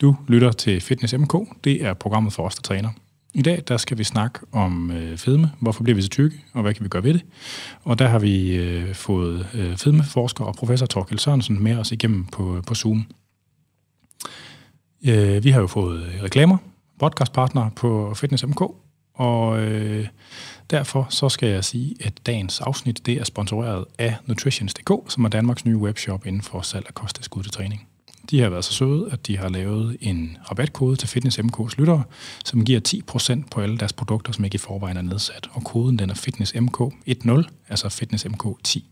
Du lytter til Fitness MK. Det er programmet for os, der træner. I dag der skal vi snakke om øh, fedme. Hvorfor bliver vi så tykke, og hvad kan vi gøre ved det? Og der har vi øh, fået øh, fedmeforsker og professor Torkel Sørensen med os igennem på, øh, på Zoom. Øh, vi har jo fået øh, reklamer, podcastpartner på Fitness MK, og øh, derfor så skal jeg sige, at dagens afsnit det er sponsoreret af Nutritions.dk, som er Danmarks nye webshop inden for salg af kosttilskud til træning. De har været så søde, at de har lavet en rabatkode til Fitness MK's lyttere, som giver 10% på alle deres produkter, som ikke i forvejen er nedsat. Og koden den er Fitness MK10, altså Fitness MK10.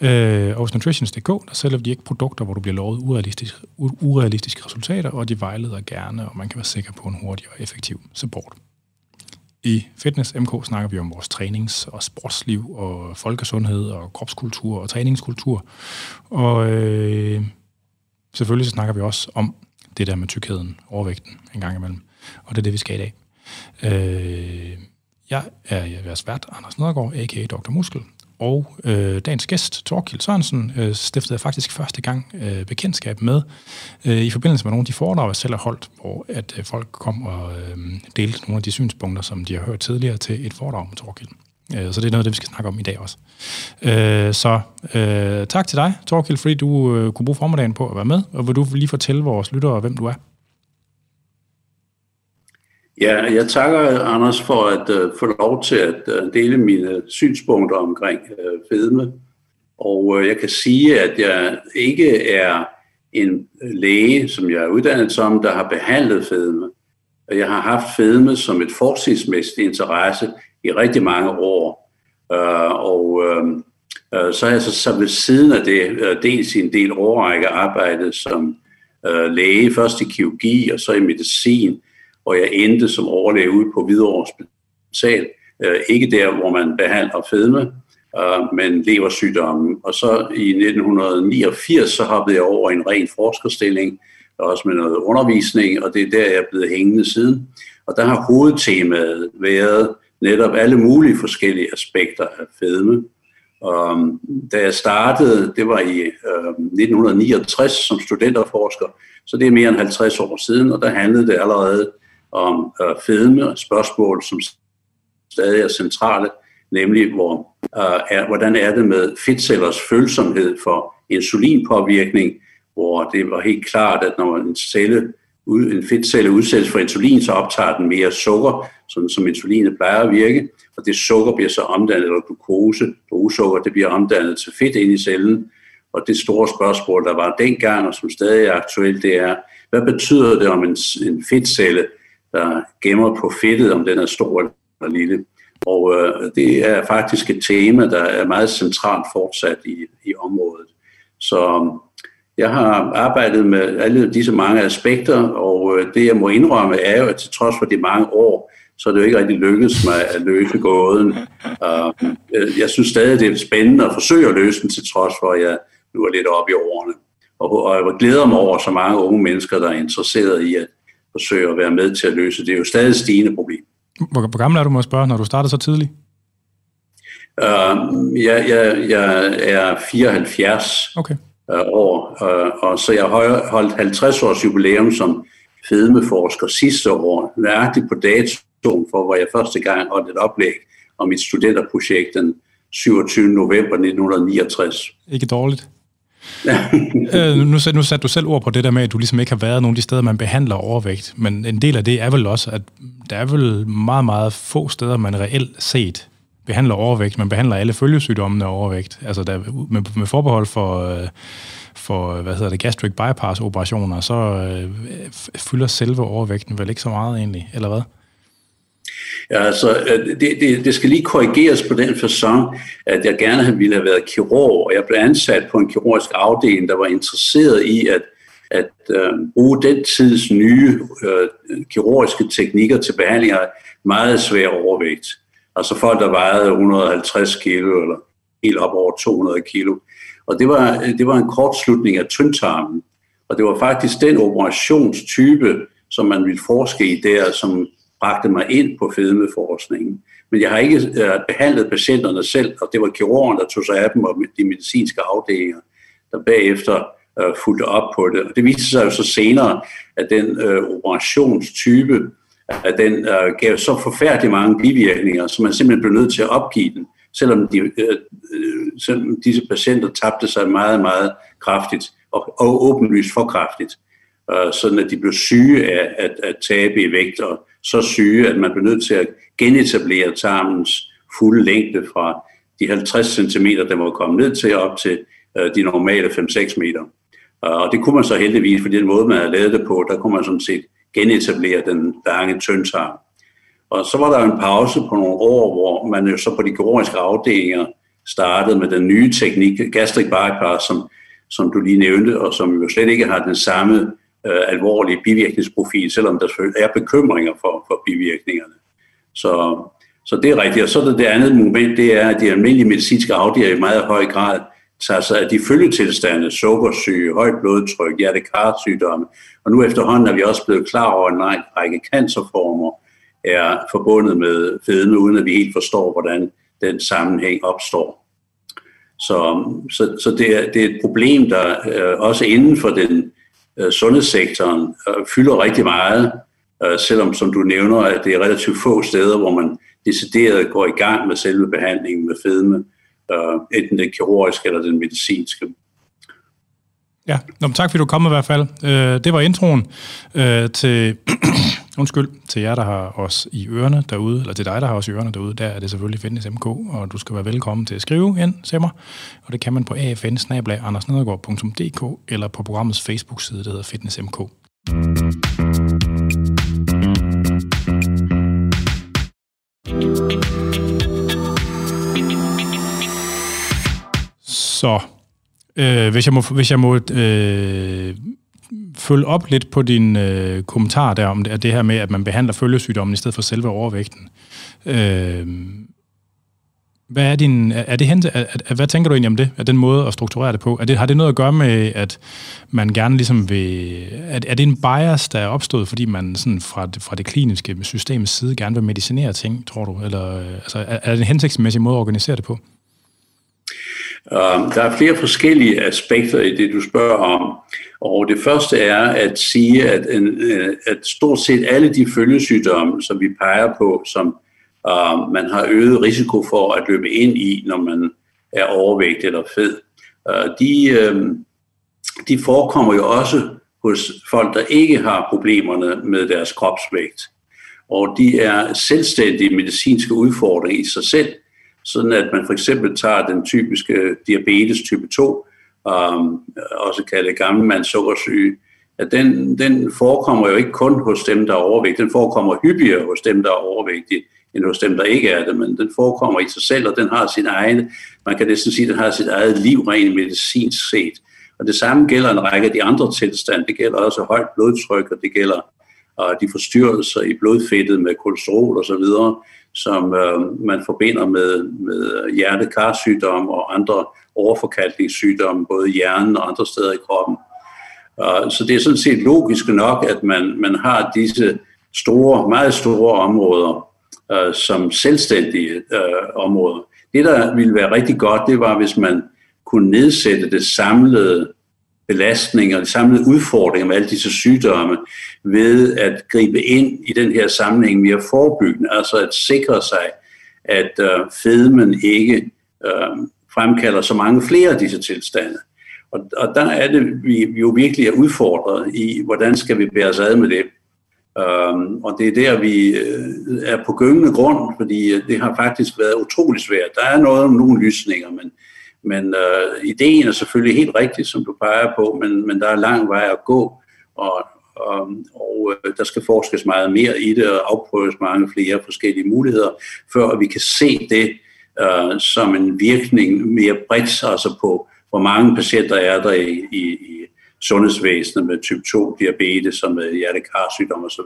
Øh, og hos Nutritions.dk, der sælger de ikke produkter, hvor du bliver lovet urealistiske, urealistiske resultater, og de vejleder gerne, og man kan være sikker på en hurtig og effektiv support. I Fitness MK snakker vi om vores trænings- og sportsliv, og folkesundhed, og kropskultur, og træningskultur. Og øh, selvfølgelig så snakker vi også om det der med tykkheden, overvægten en gang imellem. Og det er det, vi skal i dag. Øh, jeg er jeres vært, Anders Nedergaard, a.k.a. Dr. Muskel, og øh, dagens gæst, Torkild Sørensen, øh, stiftede jeg faktisk første gang øh, bekendtskab med øh, i forbindelse med nogle af de foredrag, jeg selv har holdt, hvor at øh, folk kom og øh, delte nogle af de synspunkter, som de har hørt tidligere til et foredrag med Torkild. Øh, så det er noget af det, vi skal snakke om i dag også. Øh, så øh, tak til dig, Torkild, fordi du kunne bruge formiddagen på at være med, og vil du lige fortælle vores lyttere, hvem du er? Ja, jeg takker Anders for at uh, få lov til at dele mine synspunkter omkring fedme. Og jeg kan sige, at jeg ikke er en læge, som jeg er uddannet som, der har behandlet fedme. Jeg har haft fedme som et forskningsmæssigt interesse i rigtig mange år. Øh, og øh, øh så har jeg så, så ved siden af det øh, dels i en del årrække arbejdet som øh, læge, først i kirurgi og så i medicin, og jeg endte som overlæge ude på Hvidovre Hospital. Øh, ikke der, hvor man behandler fedme, øh, men leversygdommen. Og så i 1989, så hoppede jeg over i en ren forskerstilling, også med noget undervisning, og det er der, jeg er blevet hængende siden. Og der har hovedtemaet været netop alle mulige forskellige aspekter af fedme. Og øhm, da jeg startede, det var i øh, 1969 som studenterforsker, så det er mere end 50 år siden, og der handlede det allerede om øh, fedme og spørgsmål, som stadig er centrale, nemlig hvor, øh, er, hvordan er det med fedtcellers følsomhed for insulinpåvirkning, hvor det var helt klart, at når en celle en fedtcelle udsættes for insulin, så optager den mere sukker, sådan som insulinet plejer at virke, og det sukker bliver så omdannet, eller glukose, blodsukker, det bliver omdannet til fedt ind i cellen. Og det store spørgsmål, der var dengang, og som stadig er aktuelt, det er, hvad betyder det om en, en fedtcelle der gemmer på fedtet, om den er stor eller lille. Og øh, det er faktisk et tema, der er meget centralt fortsat i, i området. Så jeg har arbejdet med alle disse mange aspekter, og øh, det jeg må indrømme er jo, at til trods for de mange år, så er det jo ikke rigtig lykkedes mig at løse gåden. Uh, jeg synes stadig, det er spændende at forsøge at løse den, til trods for, at jeg nu er lidt oppe i årene. Og, jeg glæder mig over så mange unge mennesker, der er interesseret i at forsøge at være med til at løse. Det er jo stadig stigende problem. Hvor gammel er du, må jeg spørge, når du startede så tidligt? Uh, jeg, jeg, jeg er 74 okay. Uh, år, uh, og så jeg har holdt 50 års jubilæum som fedmeforsker sidste år, nøjagtigt på datoen for, hvor jeg første gang holdt et oplæg om mit studenterprojekt den 27. november 1969. Ikke dårligt øh, nu, nu satte du selv ord på det der med, at du ligesom ikke har været nogen af de steder, man behandler overvægt. Men en del af det er vel også, at der er vel meget, meget få steder, man reelt set behandler overvægt. Man behandler alle følgesygdommene af overvægt. Altså der, med, med forbehold for, øh, for øh, hvad hedder det, gastric bypass operationer, så øh, fylder selve overvægten vel ikke så meget egentlig, eller hvad? Ja, altså, øh, det, det, det skal lige korrigeres på den façon, at jeg gerne ville have været kirurg, og jeg blev ansat på en kirurgisk afdeling, der var interesseret i at, at øh, bruge den tids nye øh, kirurgiske teknikker til behandling af meget svær overvægt. Altså folk, der vejede 150 kilo eller helt op over 200 kilo. Og det var, det var en kortslutning af tyndtarmen. Og det var faktisk den operationstype, som man ville forske i der, som bragte mig ind på fedmeforskningen. Men jeg har ikke behandlet patienterne selv, og det var kirurgen, der tog sig af dem, og de medicinske afdelinger, der bagefter uh, fulgte op på det. Og det viste sig jo så senere, at den øh, operationstype, at den øh, gav så forfærdeligt mange bivirkninger, så man simpelthen blev nødt til at opgive den, selvom, de, øh, øh, selvom disse patienter tabte sig meget, meget kraftigt, og, og åbenlyst for kraftigt, øh, sådan at de blev syge af at, at tabe i vægt, og så syge, at man blev nødt til at genetablere tarmens fulde længde fra de 50 cm, der var kommet ned til, op til øh, de normale 5-6 meter. Øh, og det kunne man så heldigvis, fordi den måde, man havde lavet det på, der kunne man sådan set genetablere den lange tyndtarm. Og så var der en pause på nogle år, hvor man jo så på de kirurgiske afdelinger startede med den nye teknik, gastric bypass, som, som du lige nævnte, og som jo slet ikke har den samme øh, alvorlige bivirkningsprofil, selvom der selvfølgelig er bekymringer for, for bivirkningerne. Så, så det er rigtigt. Og så er det, det andet moment, det er, at de almindelige medicinske afdelinger i meget høj grad tager sig af de følgetilstande, sukkersyge, højt blodtryk, hjertekarsygdomme. Og nu efterhånden er vi også blevet klar over, at en række cancerformer er forbundet med fedme, uden at vi helt forstår, hvordan den sammenhæng opstår. Så, så, så det, er, det er et problem, der øh, også inden for den øh, sundhedssektoren øh, fylder rigtig meget, øh, selvom som du nævner, at det er relativt få steder, hvor man decideret går i gang med selve behandlingen med fedme øh, enten den kirurgiske eller den medicinske. Ja, Nå, tak fordi du kom i hvert fald. Øh, det var introen øh, til, undskyld, til jer, der har os i ørerne derude, eller til dig, der har os i ørerne derude, der er det selvfølgelig Fitness MK, og du skal være velkommen til at skrive ind til mig, og det kan man på afn eller på programmets Facebook-side, der hedder Fitness MK. Så øh, hvis jeg må, hvis jeg må øh, følge op lidt på din øh, kommentar der om det, det her med, at man behandler følgesygdommen i stedet for selve overvægten. Øh, hvad er din, er det hen, er, er, hvad tænker du egentlig om det? Er den måde at strukturere det på? Er det, har det noget at gøre med, at man gerne ligesom vil... Er, er det en bias, der er opstået, fordi man sådan fra, fra det kliniske systemets side gerne vil medicinere ting, tror du? Eller øh, altså, er, er det en hensigtsmæssig måde at organisere det på? Øhm, der er flere forskellige aspekter i det, du spørger om. Og det første er at sige, at, en, øh, at stort set alle de følgesygdomme, som vi peger på, som uh, man har øget risiko for at løbe ind i, når man er overvægtig eller fed, uh, de, uh, de forekommer jo også hos folk, der ikke har problemerne med deres kropsvægt. Og de er selvstændige medicinske udfordringer i sig selv, sådan at man for eksempel tager den typiske diabetes type 2, um, øhm, også kaldet gammelmandssukkersyge, at den, den forekommer jo ikke kun hos dem, der er overvægtige, den forekommer hyppigere hos dem, der er overvægtige, end hos dem, der ikke er det, men den forekommer i sig selv, og den har sin egen, man kan næsten sige, den har sit eget liv rent medicinsk set. Og det samme gælder en række af de andre tilstande. Det gælder også højt blodtryk, og det gælder og de forstyrrelser i blodfedtet med kolesterol osv., som øh, man forbinder med, med hjertekarsygdom og andre overforkalkningssygdomme, både i hjernen og andre steder i kroppen. Uh, så det er sådan set logisk nok, at man, man har disse store, meget store områder øh, som selvstændige øh, områder. Det, der ville være rigtig godt, det var, hvis man kunne nedsætte det samlede belastninger, de samlede udfordringer med alle disse sygdomme, ved at gribe ind i den her sammenhæng mere forebyggende, altså at sikre sig, at øh, fedmen ikke øh, fremkalder så mange flere af disse tilstande. Og, og der er det, vi, jo virkelig er udfordret i, hvordan skal vi bære os ad med det. Um, og det er der, vi øh, er på gyngende grund, fordi øh, det har faktisk været utrolig svært. Der er noget om nogle lysninger, men, men uh, ideen er selvfølgelig helt rigtig, som du peger på, men, men der er lang vej at gå, og, og, og øh, der skal forskes meget mere i det, og afprøves mange flere forskellige muligheder, før vi kan se det uh, som en virkning mere bredt, altså på, hvor mange patienter er der i, i, i sundhedsvæsenet med type 2 diabetes og med hjertekarsygdom osv.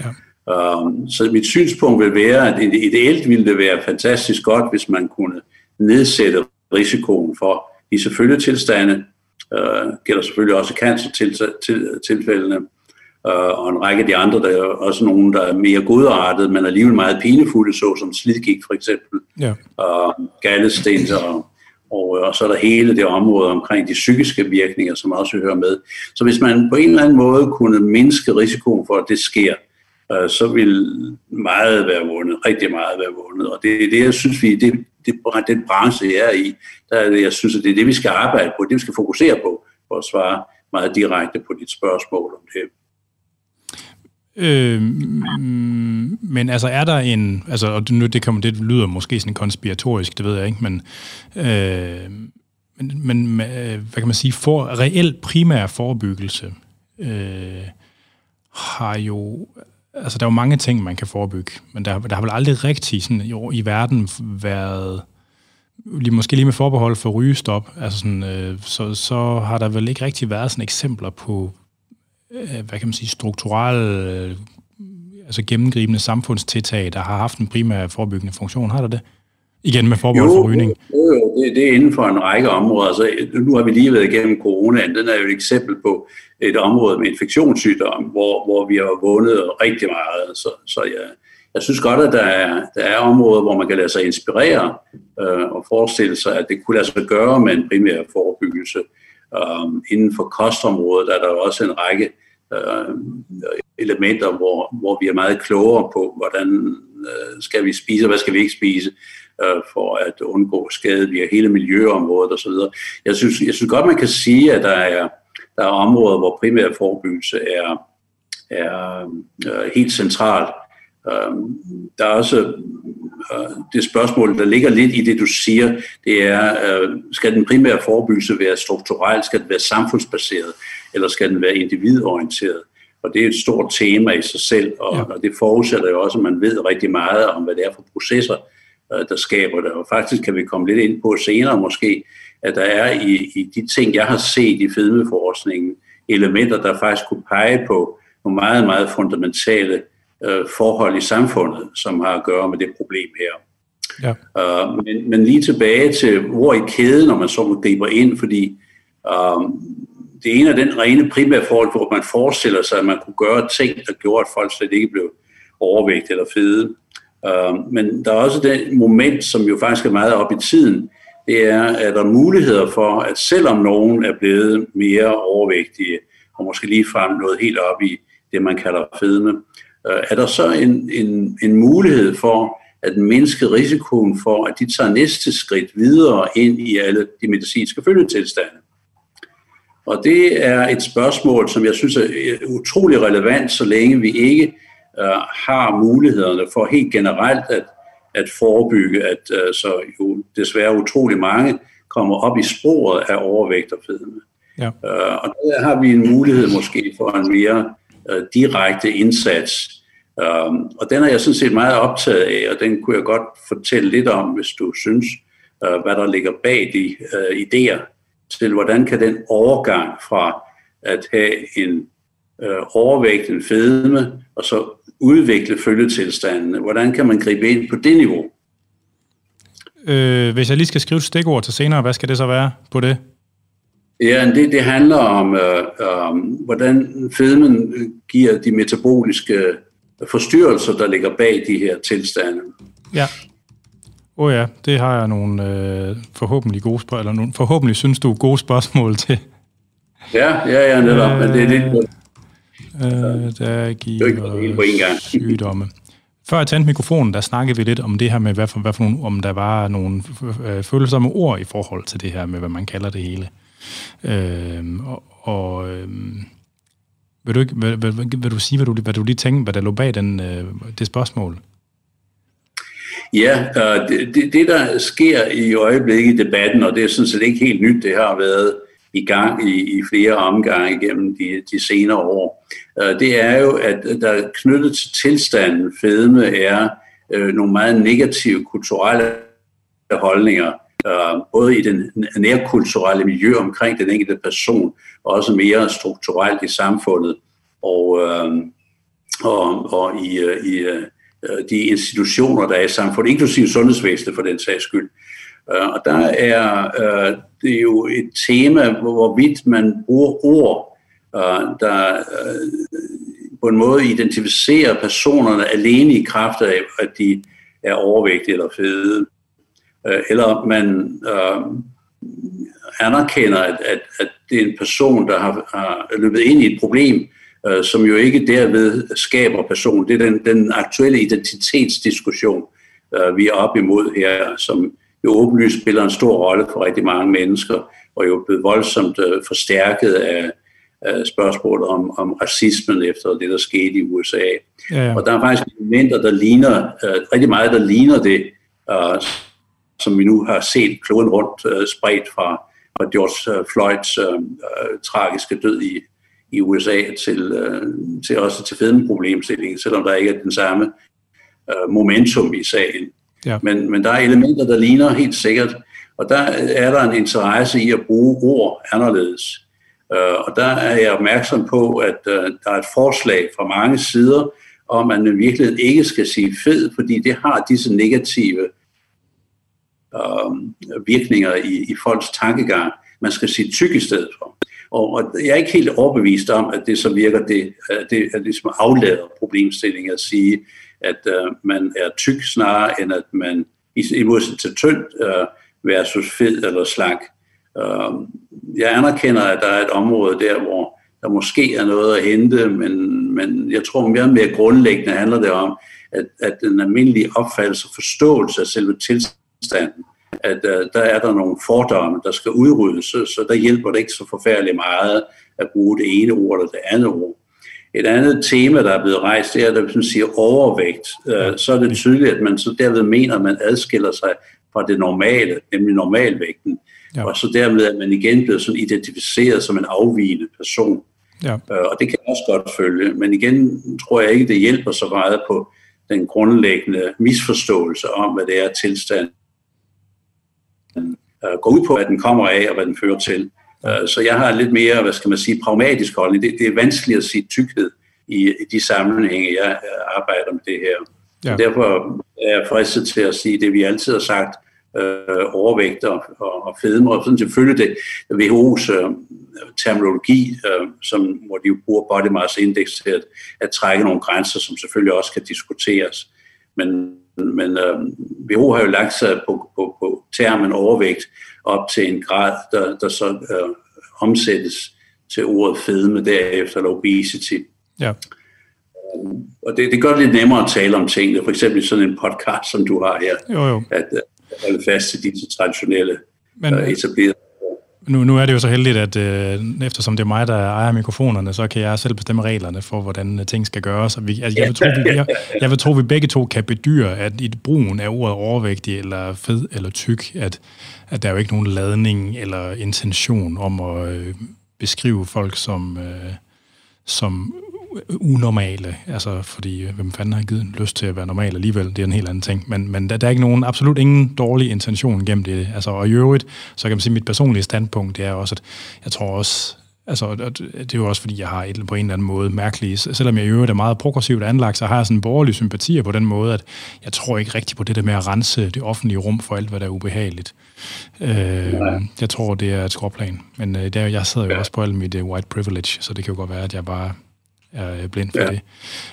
Ja. Um, så mit synspunkt vil være, at ideelt ville det være fantastisk godt, hvis man kunne nedsætte risikoen for disse følgetilstande. Uh, gælder selvfølgelig også cancer-tilfældene, uh, og en række af de andre, der er også nogle, der er mere godartet, men alligevel meget pinefulde, såsom slidgik for eksempel, ja. uh, gallesten og, Og, øh, og så er der hele det område omkring de psykiske virkninger, som også hører med. Så hvis man på en eller anden måde kunne mindske risikoen for, at det sker, øh, så vil meget være vundet, rigtig meget være vundet. Og det er det, jeg synes, vi, det, det, den branche, jeg er i, der er det, jeg synes, at det er det, vi skal arbejde på, det vi skal fokusere på, for at svare meget direkte på dit spørgsmål om det. Øh, men altså er der en, altså og nu det, kommer, det lyder måske sådan konspiratorisk, det ved jeg ikke, men, øh, men, men øh, hvad kan man sige, for reelt primær forebyggelse øh, har jo, altså der er jo mange ting, man kan forebygge, men der, der har vel aldrig rigtig sådan, jo, i verden været, lige, måske lige med forbehold for rygestop, altså sådan, øh, så, så har der vel ikke rigtig været sådan eksempler på Øh, hvad kan man sige, strukturelle, øh, altså gennemgribende samfundstiltag, der har haft en primær forebyggende funktion. Har der det? Igen med forbehold for rygning. Jo, jo det, det er inden for en række områder. Altså, nu har vi lige været igennem corona. Den er jo et eksempel på et område med infektionssygdom, hvor, hvor vi har vundet rigtig meget. Så, så jeg, jeg synes godt, at der er, der er områder, hvor man kan lade sig inspirere øh, og forestille sig, at det kunne lade sig gøre med en primær forebyggelse. Um, inden for kostområdet er der også en række uh, elementer, hvor, hvor vi er meget klogere på, hvordan uh, skal vi spise, og hvad skal vi ikke spise, uh, for at undgå skade via hele miljøområdet osv. Jeg synes, jeg synes godt, man kan sige, at der er, der er områder, hvor primær forebyggelse er, er uh, helt centralt. Uh, der er også det spørgsmål, der ligger lidt i det, du siger, det er, øh, skal den primære forebyggelse være strukturel, skal den være samfundsbaseret, eller skal den være individorienteret? Og det er et stort tema i sig selv, og, ja. og det forudsætter jo også, at man ved rigtig meget om, hvad det er for processer, øh, der skaber det. Og faktisk kan vi komme lidt ind på senere måske, at der er i, i de ting, jeg har set i fedmeforskningen, elementer, der faktisk kunne pege på nogle meget, meget fundamentale øh, forhold i samfundet, som har at gøre med det problem her. Ja. Uh, men, men lige tilbage til, hvor i kæden, når man så griber ind, fordi uh, det ene er den rene primære forhold, hvor man forestiller sig, at man kunne gøre ting, der gjorde, at folk slet ikke blev overvægt eller fede. Øhm, men der er også det moment, som jo faktisk er meget op i tiden, det er, at der er muligheder for, at selvom nogen er blevet mere overvægtige, og måske lige frem noget helt op i det, man kalder fedme, øh, er der så en, en, en mulighed for at mindske risikoen for, at de tager næste skridt videre ind i alle de medicinske følgetilstande. Og det er et spørgsmål, som jeg synes er øh, utrolig relevant, så længe vi ikke uh, har mulighederne for helt generelt at, at forebygge, at uh, så jo desværre utrolig mange kommer op i sporet af overvægt og fedme. Ja. Uh, og der har vi en mulighed måske for en mere uh, direkte indsats, Um, og den er jeg sådan set meget optaget af, og den kunne jeg godt fortælle lidt om, hvis du synes, uh, hvad der ligger bag de uh, idéer til, hvordan kan den overgang fra at have en uh, overvægt, en fedme, og så udvikle følgetilstandene, hvordan kan man gribe ind på det niveau? Øh, hvis jeg lige skal skrive et stikord til senere, hvad skal det så være på det? Ja, det, det handler om, øh, om, hvordan fedmen giver de metaboliske forstyrrelser, der ligger bag de her tilstande. Ja. Åh oh ja, det har jeg nogle øh, forhåbentlig gode spørgsmål, eller nogle, forhåbentlig synes du gode spørgsmål til. Ja, ja, ja, netop, øh, men det er lidt... Øh, der giver sygdomme. Før jeg tændte mikrofonen, der snakkede vi lidt om det her med, hvad for, hvad for nogle, om der var nogle øh, følsomme ord i forhold til det her med, hvad man kalder det hele. Øh, og og øh, vil du, ikke, vil, vil, vil du sige, hvad du, hvad du lige tænkte, hvad der lå bag den, øh, det spørgsmål? Ja, øh, det, det, det der sker i øjeblikket i debatten, og det er sådan set ikke helt nyt, det har været i gang i, i flere omgange gennem de, de senere år, øh, det er jo, at der er knyttet til tilstanden fedme er øh, nogle meget negative kulturelle holdninger, øh, både i den nærkulturelle miljø omkring den enkelte person, og også mere strukturelt i samfundet, og, øh, og, og i, øh, i øh, de institutioner, der er i samfundet, inklusive sundhedsvæsenet for den sags skyld. Øh, og der er øh, det er jo et tema, hvorvidt man bruger ord, øh, der øh, på en måde identificerer personerne alene i kraft af, at de er overvægtige eller fede. Øh, eller man øh, anerkender, at, at, at det er en person, der har, har løbet ind i et problem, øh, som jo ikke derved skaber personen. Det er den, den aktuelle identitetsdiskussion, øh, vi er op imod her, som jo åbenlyst spiller en stor rolle for rigtig mange mennesker, og jo blevet voldsomt øh, forstærket af, af spørgsmålet om, om racismen efter det, der skete i USA. Ja, ja. Og der er faktisk elementer, der ligner, øh, rigtig meget, der ligner det, øh, som vi nu har set kloden rundt øh, spredt fra, fra George øh, Floyds øh, øh, tragiske død i, i USA til, øh, til også til fedmeproblemstillingen, selvom der ikke er den samme øh, momentum i sagen. Ja. Men, men der er elementer, der ligner helt sikkert, og der er der en interesse i at bruge ord anderledes. Øh, og der er jeg opmærksom på, at øh, der er et forslag fra mange sider om, at man virkelig ikke skal sige fed, fordi det har disse negative øh, virkninger i, i folks tankegang. Man skal sige tyk i stedet for. Og, og jeg er ikke helt overbevist om, at det så virker, det, at det, at det ligesom aflader problemstilling at sige, at øh, man er tyk snarere, end at man i, i modsætning til tynd øh, versus fed eller slank. Øh, jeg anerkender, at der er et område der, hvor der måske er noget at hente, men, men jeg tror mere mere grundlæggende handler det om, at, at den almindelige opfattelse og forståelse af selve tilstanden, at øh, der er der nogle fordomme, der skal udryddes, så, så der hjælper det ikke så forfærdeligt meget at bruge det ene ord eller det andet ord. Et andet tema, der er blevet rejst, det er, at man siger overvægt. Uh, så er det tydeligt, at man så derved mener, at man adskiller sig fra det normale, nemlig normalvægten. Ja. Og så dermed at man igen bliver sådan identificeret som en afvigende person. Ja. Øh, og det kan jeg også godt følge. Men igen tror jeg ikke, det hjælper så meget på den grundlæggende misforståelse om, hvad det er tilstand øh, går ud på, hvad den kommer af og hvad den fører til. Øh, så jeg har lidt mere, hvad skal man sige, pragmatisk holdning. Det, det er vanskeligt at sige tykkhed i, i de sammenhænge, jeg arbejder med det her. Ja. Derfor er jeg fristet til at sige det, vi altid har sagt, øh, overvægt og, og, og fedme, og sådan selvfølgelig det WHO's øh, terminologi, øh, som, hvor de jo bruger body mass index til at, at trække nogle grænser, som selvfølgelig også kan diskuteres. Men, men øh, WHO har jo lagt sig på, på, på termen overvægt op til en grad, der, der så øh, omsættes til ordet fedme derefter, eller obesity. Ja. Og det, det gør det lidt nemmere at tale om tingene, for eksempel sådan en podcast, som du har her, jo, jo. at, holde fast til disse traditionelle Men, uh, etablerede nu, nu er det jo så heldigt, at øh, eftersom det er mig, der ejer mikrofonerne, så kan jeg selv bestemme reglerne for, hvordan øh, ting skal gøres. Og vi, altså, jeg, vil tro, vi, jeg, jeg vil tro, vi begge to kan bedyre, at i brugen af ordet overvægtig, eller fed, eller tyk, at, at der er jo ikke nogen ladning eller intention om at øh, beskrive folk som, øh, som unormale, altså fordi øh, hvem fanden har givet lyst til at være normal alligevel, det er en helt anden ting, men, men der, der er ikke nogen, absolut ingen dårlig intention gennem det, altså og i øvrigt, så kan man sige, mit personlige standpunkt, det er også, at jeg tror også, Altså, det er jo også, fordi jeg har et, på en eller anden måde mærkeligt, selvom jeg i øvrigt er meget progressivt anlagt, så har jeg sådan borgerlige sympatier på den måde, at jeg tror ikke rigtig på det der med at rense det offentlige rum for alt, hvad der er ubehageligt. Øh, jeg tror, det er et skråplan. Men øh, der, jeg sidder jo også på alt mit uh, white privilege, så det kan jo godt være, at jeg bare er blind for ja. det.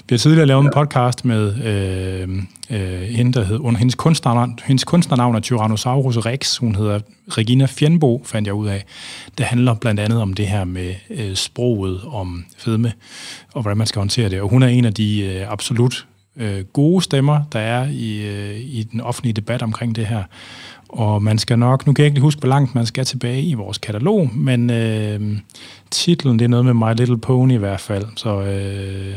Vi har tidligere lavet en podcast med øh, øh, hende, der hed, under hendes kunstnernavn, hendes kunstnernavn er Tyrannosaurus Rex. Hun hedder Regina Fjernbo, fandt jeg ud af. Det handler blandt andet om det her med øh, sproget, om fedme, og hvordan man skal håndtere det. Og hun er en af de øh, absolut øh, gode stemmer, der er i, øh, i den offentlige debat omkring det her. Og man skal nok, nu kan jeg ikke huske, hvor langt man skal tilbage i vores katalog, men øh, titlen, det er noget med My Little Pony i hvert fald, så øh,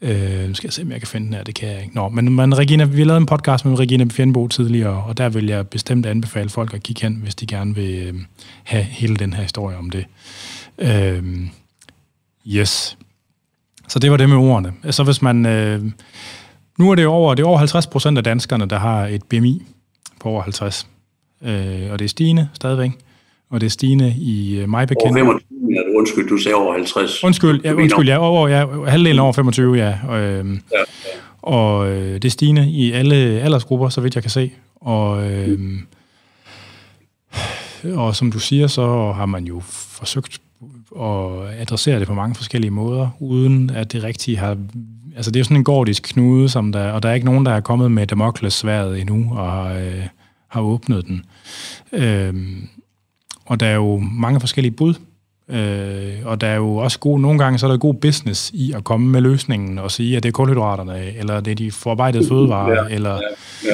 øh, nu skal jeg se, om jeg kan finde den her, det kan jeg ikke. Nå, men, men Regina, vi lavede en podcast med Regina Fjernbo tidligere, og der vil jeg bestemt anbefale folk at kigge hen, hvis de gerne vil øh, have hele den her historie om det. Øh, yes. Så det var det med ordene. Så hvis man... Øh, nu er det over, det er over 50 procent af danskerne, der har et BMI på over 50. Øh, og det er stigende stadigvæk. Og det er stigende i øh, mig bekendt. Over 25, ja, undskyld, du sagde over 50. Undskyld, ja, undskyld, ja, over, ja, halvdelen over 25, ja. Og, øh, ja, ja. og øh, det er stigende i alle aldersgrupper, så vidt jeg kan se. Og, øh, og som du siger, så har man jo forsøgt at adressere det på mange forskellige måder, uden at det rigtigt har... Altså det er jo sådan en gordisk knude, som der, og der er ikke nogen, der er kommet med Damocles sværet endnu og har, øh, har åbnet den. Øh, og der er jo mange forskellige bud, øh, og der er jo også gode, nogle gange så er der god business i at komme med løsningen og sige, at det er kulhydraterne, eller det er de forarbejdede fødevarer, ja, eller ja,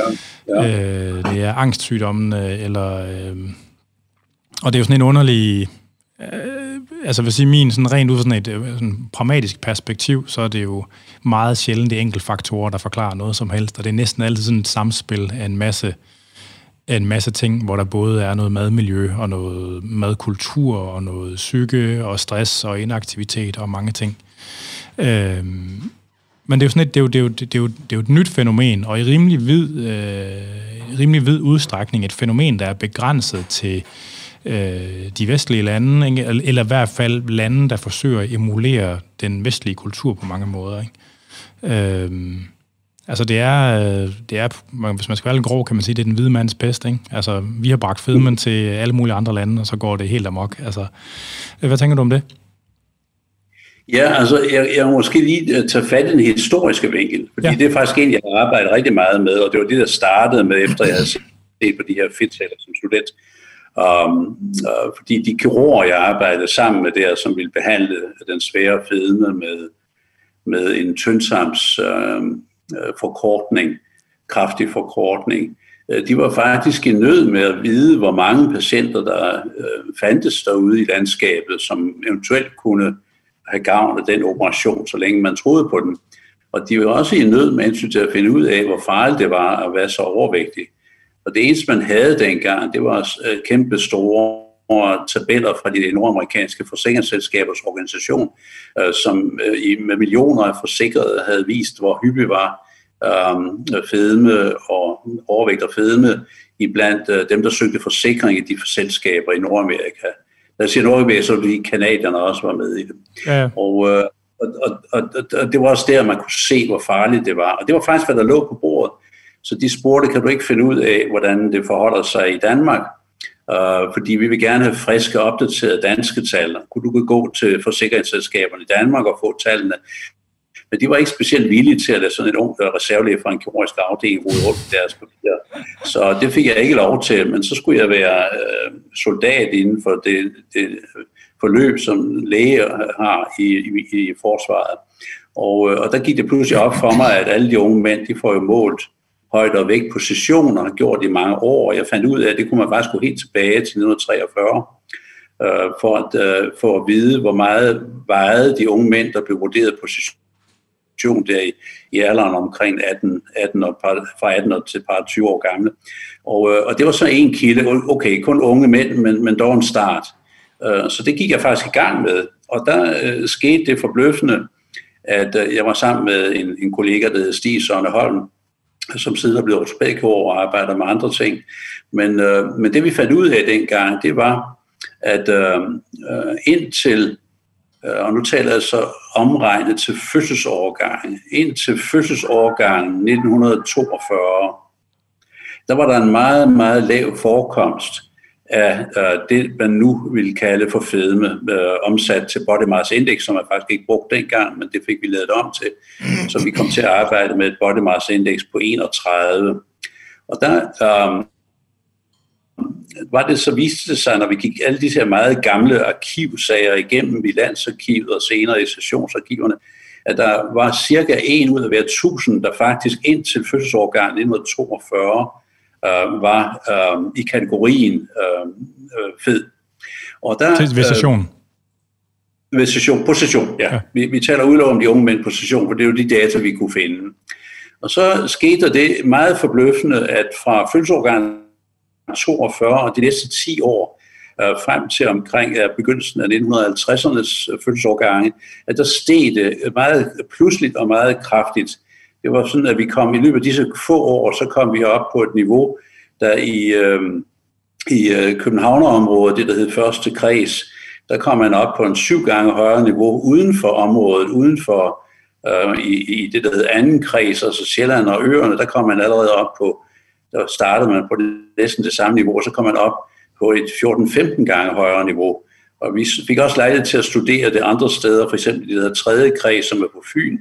ja, ja. Øh, det er angstsygdommene, eller... Øh, og det er jo sådan en underlig... Øh, altså vil sige, min sådan rent ud fra sådan et øh, sådan pragmatisk perspektiv, så er det jo meget sjældent de enkelte faktorer, der forklarer noget som helst, og det er næsten altid sådan et samspil af en masse en masse ting, hvor der både er noget madmiljø og noget madkultur og noget psyke og stress og inaktivitet og mange ting. Øhm, men det er jo sådan et, det er jo, det er jo, det er jo, det er jo et nyt fænomen, og i rimelig vid, øh, rimelig vid udstrækning et fænomen, der er begrænset til øh, de vestlige lande, ikke? eller i hvert fald lande, der forsøger at emulere den vestlige kultur på mange måder. Ikke? Øh, altså det er, det er, hvis man skal være lidt grov, kan man sige, det er den hvide mands pest. Ikke? Altså vi har bragt fedmen til alle mulige andre lande, og så går det helt amok. Altså, hvad tænker du om det? Ja, altså jeg, jeg må måske lige øh, tage fat i den historiske vinkel, fordi ja. det er faktisk en, jeg har arbejdet rigtig meget med, og det var det, der startede med, efter jeg havde set på de her fedtceller som student. Um, uh, fordi de kirurger, jeg arbejdede sammen med der, som ville behandle den svære fedme med, med en tyndsams uh, øhm, øh, forkortning, kraftig forkortning, uh, de var faktisk i nød med at vide, hvor mange patienter, der uh, fandtes derude i landskabet, som eventuelt kunne have gavn af den operation, så længe man troede på den. Og de var også i nød med hensyn til at finde ud af, hvor farligt det var at være så overvægtig. Og det eneste, man havde dengang, det var øh, kæmpe store tabeller fra de nordamerikanske forsikringsselskabers organisation, øh, som øh, med millioner af forsikrede havde vist, hvor hyppig var fedme og overvægt og fedme i blandt dem, der søgte forsikring i de selskaber i Nordamerika. Der siger Nordamerika, så ville kanadierne også var med i det. Ja. Og, og, og, og, og det var også der, man kunne se, hvor farligt det var. Og det var faktisk, hvad der lå på bordet. Så de spurgte, kan du ikke finde ud af, hvordan det forholder sig i Danmark? Uh, fordi vi vil gerne have friske, opdaterede danske tal. Kunne du gå til forsikringsselskaberne i Danmark og få tallene? Men de var ikke specielt villige til at lade sådan en ung øh, reservelæge fra en kirurgisk afdeling rode rundt i deres papirer. Så det fik jeg ikke lov til, men så skulle jeg være øh, soldat inden for det, det forløb, som læge har i, i, i forsvaret. Og, øh, og der gik det pludselig op for mig, at alle de unge mænd, de får jo målt højde- og vægtpositioner, har gjort i mange år. Jeg fandt ud af, at det kunne man faktisk gå helt tilbage til 1943, øh, for, at, øh, for at vide, hvor meget vejede de unge mænd, der blev vurderet position der i, i alderen omkring 18, 18 og par, fra 18 og til par 20 år gamle. Og, øh, og det var så en kilde, okay, kun unge mænd, men, men dog en start. Øh, så det gik jeg faktisk i gang med. Og der øh, skete det forbløffende, at øh, jeg var sammen med en, en kollega, der hed Stig Sonne Holm, som siden er blevet bliver ortopædkirurg og arbejder med andre ting. Men, øh, men det vi fandt ud af dengang, det var, at øh, øh indtil, øh, og nu taler jeg så omregnet til fødselsårgangen, indtil fødselsårgangen 1942, der var der en meget, meget lav forekomst af øh, det, man nu vil kalde for fedme, øh, omsat til body mass index, som man faktisk ikke brugte dengang, men det fik vi lavet om til. Så vi kom til at arbejde med et body mass index på 31. Og der øh, var det så viste det sig, når vi gik alle disse her meget gamle arkivsager igennem i landsarkivet og senere i sessionsarkiverne, at der var cirka en ud af hver tusind, der faktisk indtil fødselsårgang 1942 øh, var øh, i kategorien øh, øh, fed. Og der, Til session. Øh, på session, ja. ja. Vi, vi taler udelukkende om de unge mænd på session, for det er jo de data, vi kunne finde. Og så skete der det meget forbløffende, at fra fødselsårgang 42 og de næste 10 år, øh, frem til omkring øh, begyndelsen af 1950'ernes øh, fødselsårgange, at der steg det meget pludseligt og meget kraftigt. Det var sådan, at vi kom i løbet af disse få år, så kom vi op på et niveau, der i, øh, i øh, Københavnerområdet, det der hed første kreds, der kom man op på en syv gange højere niveau uden for området, uden for øh, i, i det, der hed anden kreds, altså Sjælland og Øerne, der kom man allerede op på, der startede man på det, næsten det samme niveau, og så kom man op på et 14-15 gange højere niveau. Og vi fik også lejlighed til at studere det andre steder, for eksempel det der tredje kreds, som er på Fyn,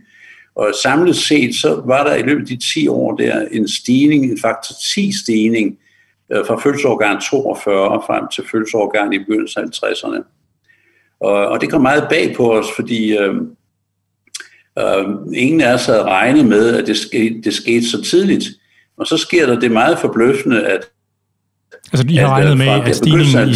og samlet set, så var der i løbet af de 10 år der en stigning, en faktor 10 stigning øh, fra fødselsårgang 42 frem til fødselsårgang i begyndelsen af 50'erne. Og, og det kom meget bag på os, fordi øh, øh, ingen af os havde regnet med, at det skete, det skete så tidligt. Og så sker der det meget forbløffende, at... Altså, I har regnet øh, med, at stigningen i...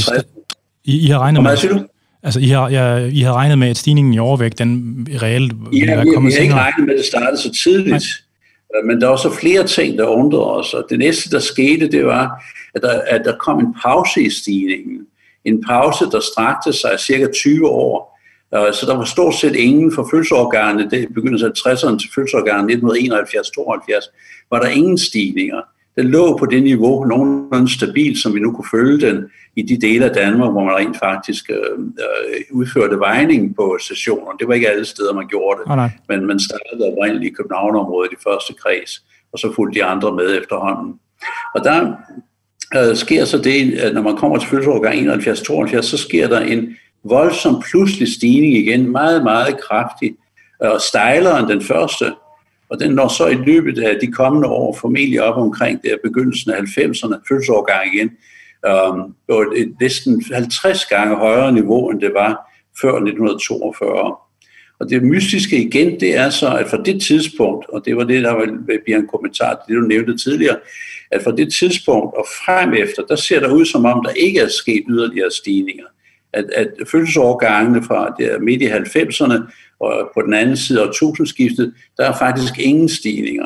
I, I har regnet med... Hvad Altså, I har, ja, I har regnet med, at stigningen i overvægt, den reelt ja, være kommet senere? Ja, vi har ikke regnet med, at det startede så tidligt. Nej. Men der var så flere ting, der undrede os. Og det næste, der skete, det var, at der, at der kom en pause i stigningen. En pause, der strakte sig cirka 20 år. Øh, så der var stort set ingen for fødselsårgangene, det begyndte af 60'erne til fødselsårgangene 1971-72, var der ingen stigninger den lå på det niveau, nogenlunde stabilt, som vi nu kunne følge den i de dele af Danmark, hvor man rent faktisk øh, øh udførte vejning på stationer. Det var ikke alle steder, man gjorde det, oh, nej. men man startede oprindeligt i Københavnområdet i første kreds, og så fulgte de andre med efterhånden. Og der øh, sker så det, at når man kommer til fødselsårgang 71-72, så sker der en voldsom pludselig stigning igen, meget, meget kraftig, og stejlere end den første, og den når så i løbet af de kommende år formentlig op omkring der begyndelsen af 90'erne, fødselsårgang igen, um, på et næsten 50 gange højere niveau, end det var før 1942. Og det mystiske igen, det er så, at fra det tidspunkt, og det var det, der bliver en kommentar til det, du nævnte tidligere, at fra det tidspunkt og frem efter, der ser der ud som om, der ikke er sket yderligere stigninger. At, at fødselsårgangene fra der midt i 90'erne og på den anden side af tusindskiftet, der er faktisk ingen stigninger.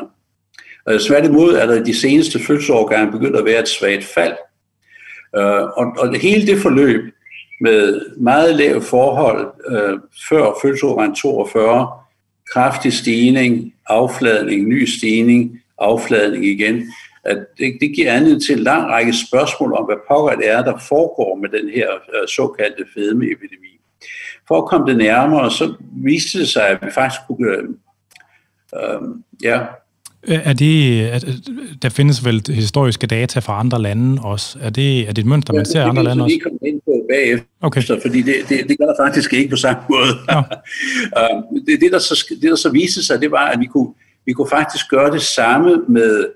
Og tværtimod er der de seneste fødselsårgange begyndt at være et svagt fald. Øh, og, og hele det forløb med meget lave forhold øh, før fødselsårgang 42, kraftig stigning, affladning, ny stigning, affladning igen, at det, det giver anledning til en lang række spørgsmål om, hvad pokker det er, der foregår med den her øh, såkaldte fedmeepidemi. For at komme det nærmere, så viste det sig, at vi faktisk kunne... Øh, øh, ja, er det, er, der findes vel historiske data fra andre lande også. Er det, er det et mønster, man ja, ser i andre lande også? Det ind på bagefter, okay. fordi det, det, det gør der faktisk ikke på samme måde. Ja. um, det, det, der så, det, der så viste sig, det var, at vi kunne, vi kunne faktisk gøre det samme med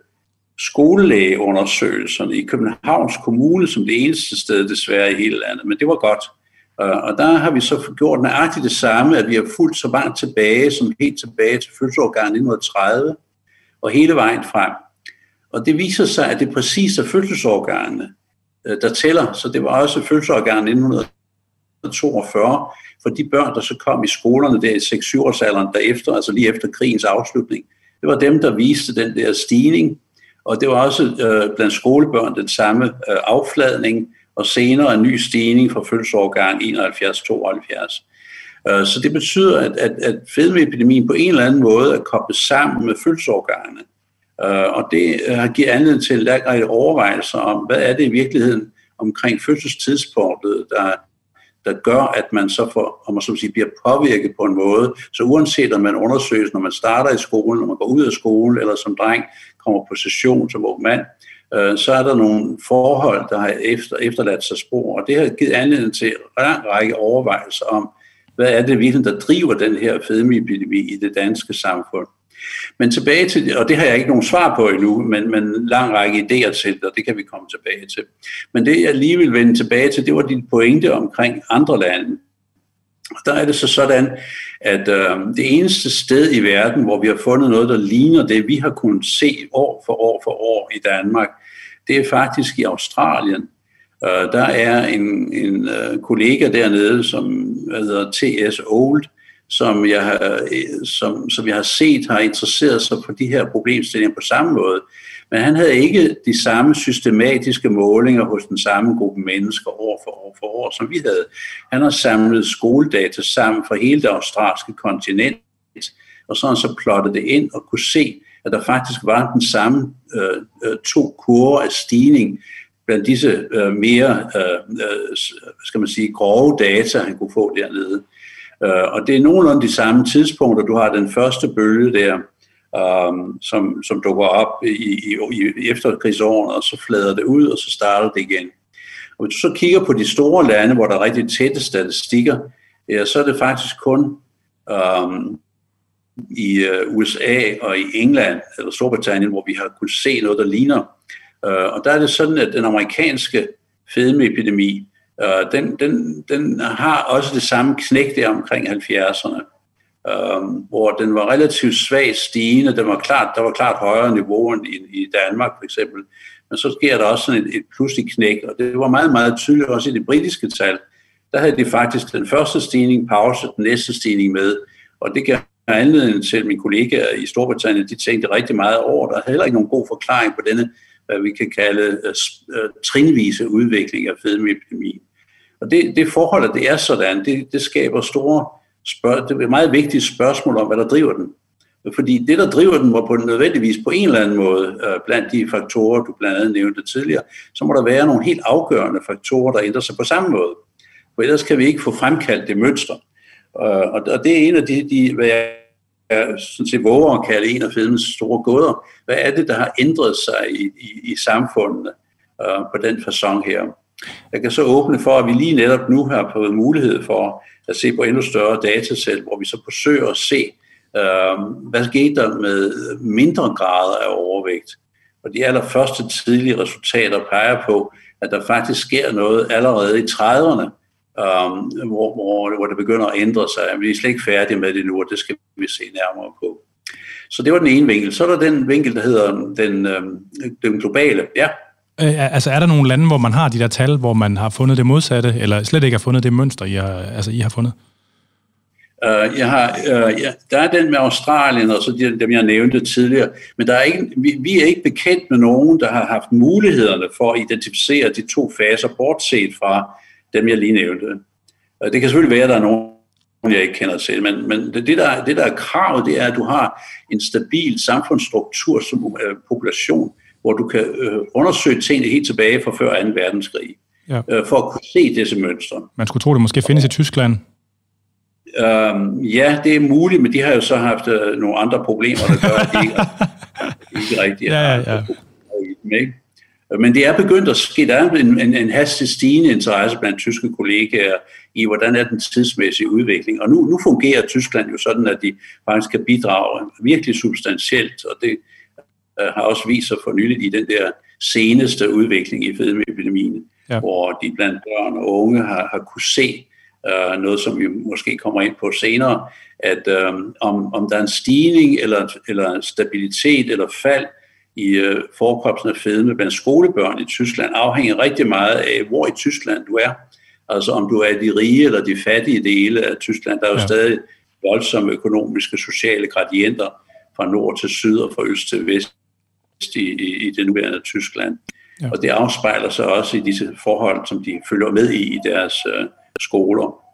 skolelægeundersøgelserne i Københavns Kommune, som det eneste sted desværre i hele landet. Men det var godt. Øh, og der har vi så gjort nøjagtigt det samme, at vi har fulgt så langt tilbage, som helt tilbage til fødselsårgangen 1930, og hele vejen frem. Og det viser sig, at det præcis er fødselsårgangene, øh, der tæller. Så det var også fødselsårgangen 1942, for de børn, der så kom i skolerne der i 6-7-årsalderen derefter, altså lige efter krigens afslutning, det var dem, der viste den der stigning. Og det var også øh, blandt skolebørn den samme øh, affladning, og senere en ny stigning fra fødselsårgang 71-72. Øh, så det betyder, at, at, at fedmeepidemien på en eller anden måde er koblet sammen med fødselsårgangene. Øh, og det øh, giver anledning til en lang række overvejelser om, hvad er det i virkeligheden omkring fødselstidspunktet, der, der gør, at man så får, om man så sige, bliver påvirket på en måde. Så uanset om man undersøges, når man starter i skolen, når man går ud af skolen, eller som dreng kommer på session som ung mand, øh, så er der nogle forhold, der har efter, efterladt sig spor, og det har givet anledning til en lang række overvejelser om, hvad er det virkelig, der driver den her fedmeepidemi i det danske samfund. Men tilbage til, og det har jeg ikke nogen svar på endnu, men, men en lang række idéer til og det kan vi komme tilbage til. Men det jeg lige vil vende tilbage til, det var din pointe omkring andre lande. Og der er det så sådan, at øh, det eneste sted i verden, hvor vi har fundet noget, der ligner det, vi har kunnet se år for år for år i Danmark, det er faktisk i Australien. Øh, der er en, en øh, kollega dernede, som hedder T.S. Old, som jeg, har, øh, som, som jeg har set har interesseret sig for de her problemstillinger på samme måde. Men han havde ikke de samme systematiske målinger hos den samme gruppe mennesker år for år for år, som vi havde. Han har samlet skoledata sammen fra hele det australske kontinent, og så han så plottet det ind og kunne se, at der faktisk var den samme øh, øh to kurver af stigning blandt disse øh, mere, øh, øh skal man sige, grove data, han kunne få dernede. Øh, og det er nogenlunde de samme tidspunkter. Du har den første bølge der, um, som, som dukker op i, i, i efterkrigsårene, og så flader det ud, og så starter det igen. Og hvis du så kigger på de store lande, hvor der er rigtig tætte statistikker, ja, så er det faktisk kun um, i øh, uh, USA og i England eller Storbritannien, hvor vi har kunnet se noget, der ligner. Øh, og der er det sådan, at den amerikanske fedmeepidemi, øh, den, den, den har også det samme knæk der omkring 70'erne, øh, hvor den var relativt svagt stigende. Den var klart, der var klart højere niveau end i, i Danmark for eksempel. Men så sker der også sådan et, et pludselig knæk, og det var meget, meget tydeligt også i det britiske tal. Der havde de faktisk den første stigning pause, den næste stigning med, og det gav anledning til, at mine kollegaer i Storbritannien, de tænkte rigtig meget over, der er heller ikke nogen god forklaring på denne, hvad vi kan kalde uh, trinvise udvikling af fedmeepidemien. Og det, det forhold, at det er sådan, det, det skaber store spørg- det er et meget vigtigt spørgsmål om, hvad der driver den. Fordi det, der driver den, må på nødvendigvis på en eller anden måde, øh, blandt de faktorer, du blandt andet nævnte tidligere, så må der være nogle helt afgørende faktorer, der ændrer sig på samme måde. For ellers kan vi ikke få fremkaldt det mønster. Øh, og, og det er en af de, de hvad jeg sådan set våger at kalde en af filmens store gåder. Hvad er det, der har ændret sig i, i, i samfundet øh, på den fasong her? Jeg kan så åbne for, at vi lige netop nu har fået mulighed for at se på endnu større datasæt, hvor vi så forsøger at se, øh, hvad skete der med mindre grader af overvægt. Og de allerførste tidlige resultater peger på, at der faktisk sker noget allerede i 30'erne, øh, hvor, hvor, hvor det begynder at ændre sig. Vi er slet ikke færdige med det nu, og det skal vi se nærmere på. Så det var den ene vinkel. Så er der den vinkel, der hedder den, øh, den globale. Ja. Øh, altså er der nogle lande, hvor man har de der tal, hvor man har fundet det modsatte, eller slet ikke har fundet det mønster, I har, altså, I har fundet? Uh, jeg har, uh, ja, der er den med Australien, og så de, dem, jeg nævnte tidligere, men der er ikke, vi, vi er ikke bekendt med nogen, der har haft mulighederne for at identificere de to faser, bortset fra dem, jeg lige nævnte. Uh, det kan selvfølgelig være, at der er nogen, jeg ikke kender til, men, men det, det, der, det, der er kravet, det er, at du har en stabil samfundsstruktur som uh, population, hvor du kan uh, undersøge tingene helt tilbage fra før 2. verdenskrig, ja. uh, for at kunne se disse mønstre. Man skulle tro, det måske findes i Tyskland. Øhm, ja, det er muligt, men de har jo så haft øh, nogle andre problemer, der gør, at de ikke, ikke rigtig ja, ja, ja. Ikke? Men det er begyndt at ske. Der er en, en, en hastigt stigende interesse blandt tyske kollegaer i, hvordan er den tidsmæssige udvikling. Og nu, nu fungerer Tyskland jo sådan, at de faktisk kan bidrage virkelig substantielt, og det øh, har også vist sig for nyligt i den der seneste udvikling i fedmeepidemien, ja. hvor de blandt børn og unge har, har kunne se, uh, noget som vi måske kommer ind på senere, at um, om, om der er en stigning eller, eller stabilitet eller fald i uh, forekomsten af fedme blandt skolebørn i Tyskland, afhænger rigtig meget af, hvor i Tyskland du er. Altså om du er i de rige eller de fattige dele af Tyskland. Der er jo ja. stadig voldsomme økonomiske, sociale gradienter fra nord til syd og fra øst til vest i, i, i det nuværende Tyskland. Ja. Og det afspejler sig også i disse forhold, som de følger med i i deres uh, skoler.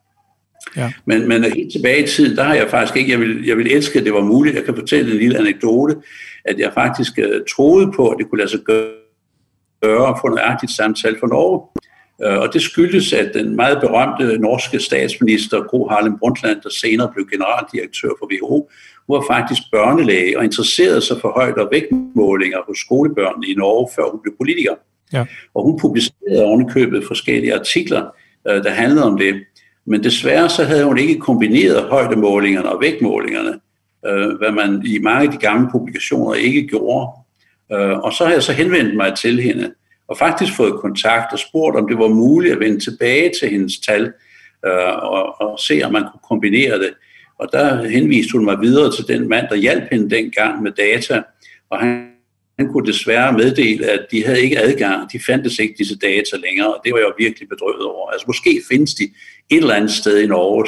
Ja. Men, men helt tilbage i tiden, der har jeg faktisk ikke, jeg vil, jeg vil elske, at det var muligt. Jeg kan fortælle en lille anekdote, at jeg faktisk uh, troede på, at det kunne lade sig gøre at få nøjagtigt samtale for Norge. Uh, og det skyldes, at den meget berømte norske statsminister Gro Harlem Brundtland, der senere blev generaldirektør for WHO, var faktisk børnelæge og interesserede sig for højde- og vægtmålinger hos skolebørnene i Norge, før hun blev politiker. Ja. Og hun publicerede ovenikøbet forskellige artikler, der handlede om det. Men desværre så havde hun ikke kombineret højdemålingerne og vægtmålingerne, øh, hvad man i mange af de gamle publikationer ikke gjorde. Øh, og så har jeg så henvendt mig til hende, og faktisk fået kontakt og spurgt, om det var muligt at vende tilbage til hendes tal, øh, og, og se, om man kunne kombinere det. Og der henviste hun mig videre til den mand, der hjalp hende dengang med data, og han han kunne desværre meddele, at de havde ikke adgang, de fandtes ikke disse data længere, og det var jeg virkelig bedrøvet over. Altså måske findes de et eller andet sted i Norge,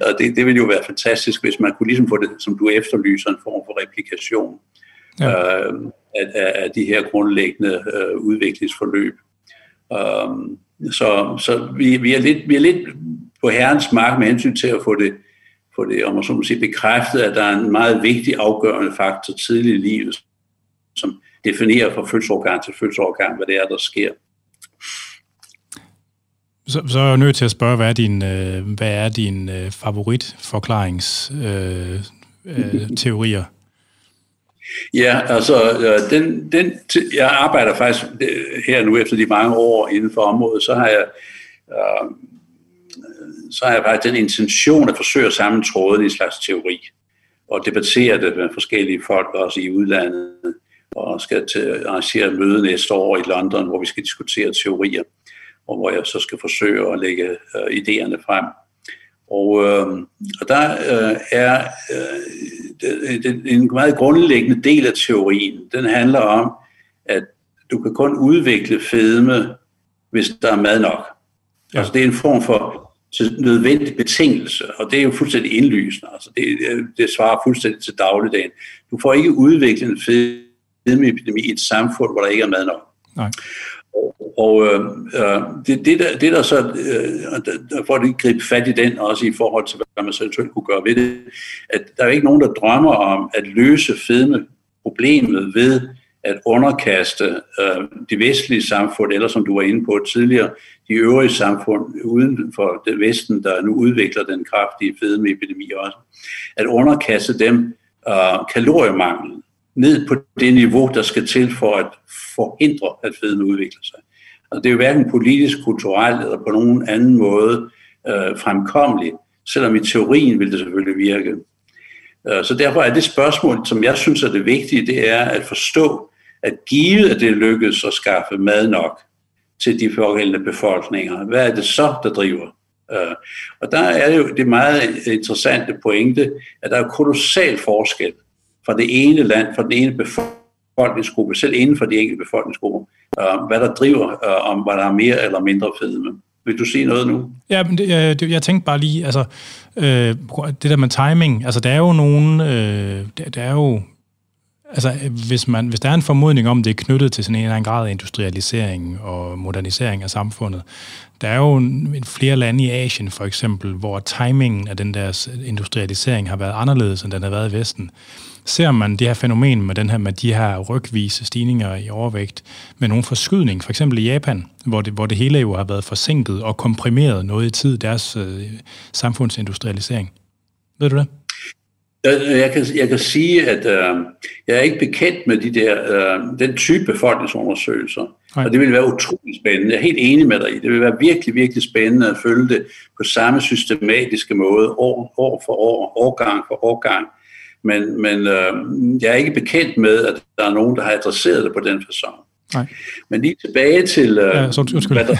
og det, det ville jo være fantastisk, hvis man kunne ligesom få det, som du efterlyser, en form for replikation ja. øh, af, af de her grundlæggende øh, udviklingsforløb. Um, så så vi, vi, er lidt, vi er lidt på herrens mark med hensyn til at få det, få det om man så må sige, bekræftet, at der er en meget vigtig afgørende faktor tidligt i livet, som definerer fra fødselsorgan til fødselsorgan, hvad det er, der sker. Så, så er jeg nødt til at spørge, hvad er din, øh, hvad er din øh, favoritforklaringsteorier? Øh, øh, Ja, altså, øh, den, den, jeg arbejder faktisk øh, her nu efter de mange år inden for området, så har jeg, øh, så har jeg faktisk den intention at forsøge at samle tråden i en slags teori og debattere det med forskellige folk også i udlandet. og skal til arrangere et møde næste år i London, hvor vi skal diskutere teorier, og hvor jeg så skal forsøge at lægge øh, idéerne frem. Og, øh, og der øh, er øh, det, en meget grundlæggende del af teorien. Den handler om, at du kan kun udvikle fedme, hvis der er mad nok. Ja. Altså det er en form for nødvendig betingelse, og det er jo fuldstændig indlysende. Altså det, det svarer fuldstændig til dagligdagen. Du får ikke udviklet en fedmeepidemi i et samfund, hvor der ikke er mad nok. Nej. Og, øh, øh, det, det, der, det der så, øh, for at gribe fat i den, også i forhold til, hvad man så eventuelt kunne gøre ved det, at der er ikke nogen, der drømmer om at løse fedme problemet ved at underkaste øh, de vestlige samfund, eller som du var inde på tidligere, de øvrige samfund uden for det Vesten, der nu udvikler den kraftige fedmeepidemi også, at underkaste dem øh, kaloriemangel ned på det niveau, der skal til for at forhindre, at fedme udvikler sig. Og det er jo hverken politisk, kulturelt eller på nogen anden måde øh, fremkommeligt, selvom i teorien vil det selvfølgelig virke. Øh, så derfor er det spørgsmål, som jeg synes er det vigtige, det er at forstå, at givet at det lykkedes at skaffe mad nok til de pågældende befolkninger, hvad er det så, der driver? Øh, og der er jo det meget interessante pointe, at der er kolossal forskel fra det ene land, fra den ene befolkningsgruppe, selv inden for de enkelte befolkningsgrupper, øh, hvad der driver, øh, om hvad der er mere eller mindre fedme. Vil du sige noget nu? Ja, men det, det, jeg tænkte bare lige, altså, øh, det der med timing, altså der er jo nogen, øh, der, der er jo Altså, hvis, man, hvis der er en formodning om, det er knyttet til sådan en eller anden grad af industrialisering og modernisering af samfundet, der er jo flere lande i Asien for eksempel, hvor timingen af den der industrialisering har været anderledes, end den har været i Vesten. Ser man det her fænomen med, den her, med de her rygvise stigninger i overvægt med nogen forskydning, for eksempel i Japan, hvor det, hvor det hele jo har været forsinket og komprimeret noget i tid, deres øh, samfundsindustrialisering. Ved du det? Jeg kan, jeg kan sige, at øh, jeg er ikke bekendt med de der, øh, den type befolkningsundersøgelser. Nej. Og det vil være utrolig spændende. Jeg er helt enig med dig i. Det vil være virkelig, virkelig spændende at følge det på samme systematiske måde, år, år for år, årgang for årgang. Men, men øh, jeg er ikke bekendt med, at der er nogen, der har adresseret det på den fasong. Nej. Men lige tilbage til, øh, ja, så, hvad, der,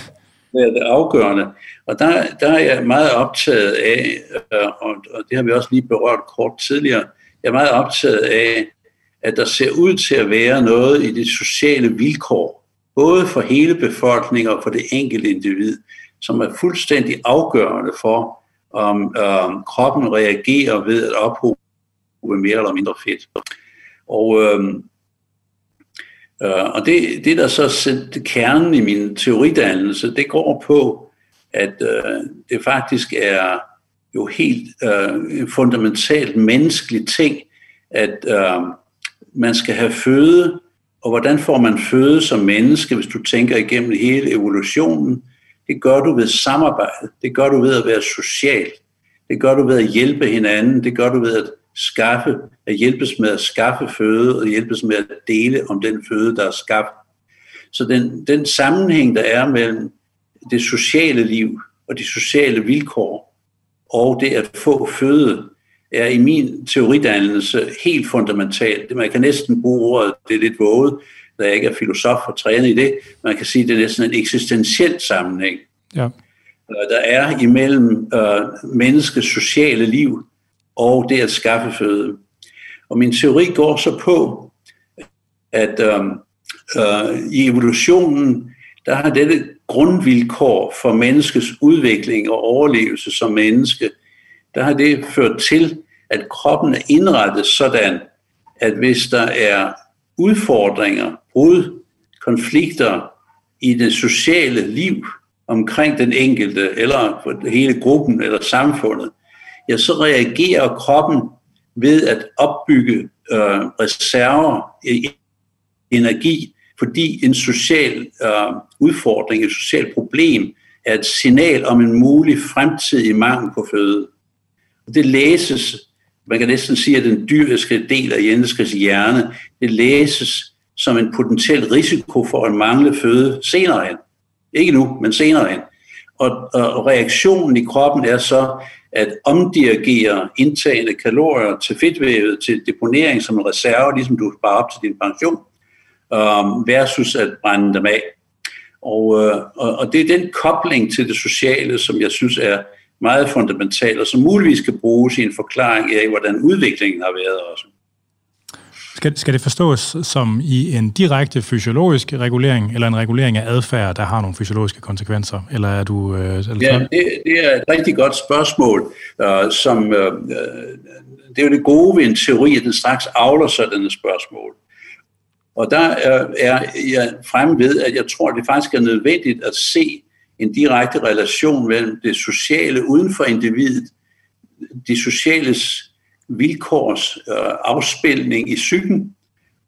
er det afgørende. Og der, der er jeg meget optaget af, øh, og, og det har vi også lige berørt kort tidligere, jeg er meget optaget af, at der ser ud til at være noget i de sociale vilkår, både for hele befolkningen og for det enkelte individ, som er fuldstændig afgørende for, om øh, kroppen reagerer ved at ophobe mere eller mindre fedt. Og, øh, øh, og det, det, der så er kernen i min teoridannelse, det går på, at øh, det faktisk er jo helt øh, fundamentalt menneskelig ting, at øh, man skal have føde, og hvordan får man føde som menneske, hvis du tænker igennem hele evolutionen? Det gør du ved samarbejde, det gør du ved at være social, det gør du ved at hjælpe hinanden, det gør du ved at skaffe, at hjælpes med at skaffe føde, og hjælpes med at dele om den føde, der er skabt. Så den, den sammenhæng, der er mellem det sociale liv og de sociale vilkår og det at få føde, er i min teoridannelse helt fundamentalt. Man kan næsten bruge ordet, det er lidt våget, da jeg ikke er filosof og trænet i det, man kan sige, at det er næsten en eksistentiel sammenhæng. Ja. Der er imellem øh, menneskets sociale liv og det at skaffe føde. Og min teori går så på, at øh, øh, i evolutionen, der har dette grundvilkår for menneskets udvikling og overlevelse som menneske, der har det ført til, at kroppen er indrettet sådan, at hvis der er udfordringer, brud, konflikter i det sociale liv omkring den enkelte, eller hele gruppen eller samfundet, ja, så reagerer kroppen ved at opbygge øh, reserver, energi, fordi en social øh, udfordring, et socialt problem, er et signal om en mulig fremtidig mangel på føde. Det læses, man kan næsten sige, at den dyriske del af menneskets hjerne, det læses som en potentiel risiko for at mangle føde senere hen. Ikke nu, men senere hen. Og, og reaktionen i kroppen er så at omdirigere indtagende kalorier til fedtvævet, til deponering som en reserve, ligesom du sparer op til din pension, øh, versus at brænde dem af. Og, øh, og, og det er den kobling til det sociale, som jeg synes er meget fundamental, og som muligvis kan bruges i en forklaring af, hvordan udviklingen har været også. Skal, skal det forstås som i en direkte fysiologisk regulering, eller en regulering af adfærd, der har nogle fysiologiske konsekvenser? Eller er du... Øh, eller ja, det, det er et rigtig godt spørgsmål, øh, som... Øh, det er jo det gode ved en teori, at den straks afler sådanne spørgsmål. Og der er, er jeg fremme ved, at jeg tror, at det faktisk er nødvendigt at se en direkte relation mellem det sociale uden for individet, de sociales vilkårs øh, afspilning i psyken,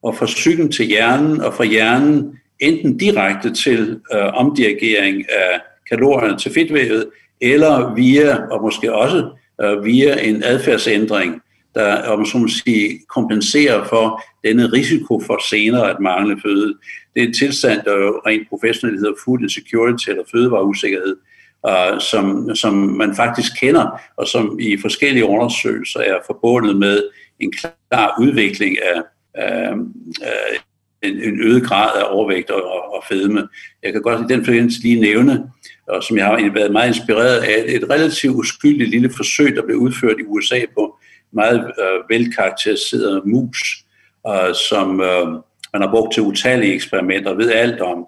og fra psyken til hjernen, og fra hjernen enten direkte til øh, omdirigering af kalorierne til fedtvævet, eller via, og måske også øh, via en adfærdsændring, der om så må sige, kompenserer for denne risiko for senere at mangle føde. Det er en tilstand, der jo rent professionelt hedder food insecurity eller fødevareusikkerhed, uh, som, som man faktisk kender, og som i forskellige undersøgelser er forbundet med en klar udvikling af, af en, en øget grad af overvægt og, og fedme. Jeg kan godt i den forbindelse lige nævne, og som jeg har været meget inspireret af, et relativt uskyldigt lille forsøg, der blev udført i USA på meget øh, velkarakteriseret mus, øh, som øh, man har brugt til utallige eksperimenter og ved alt om.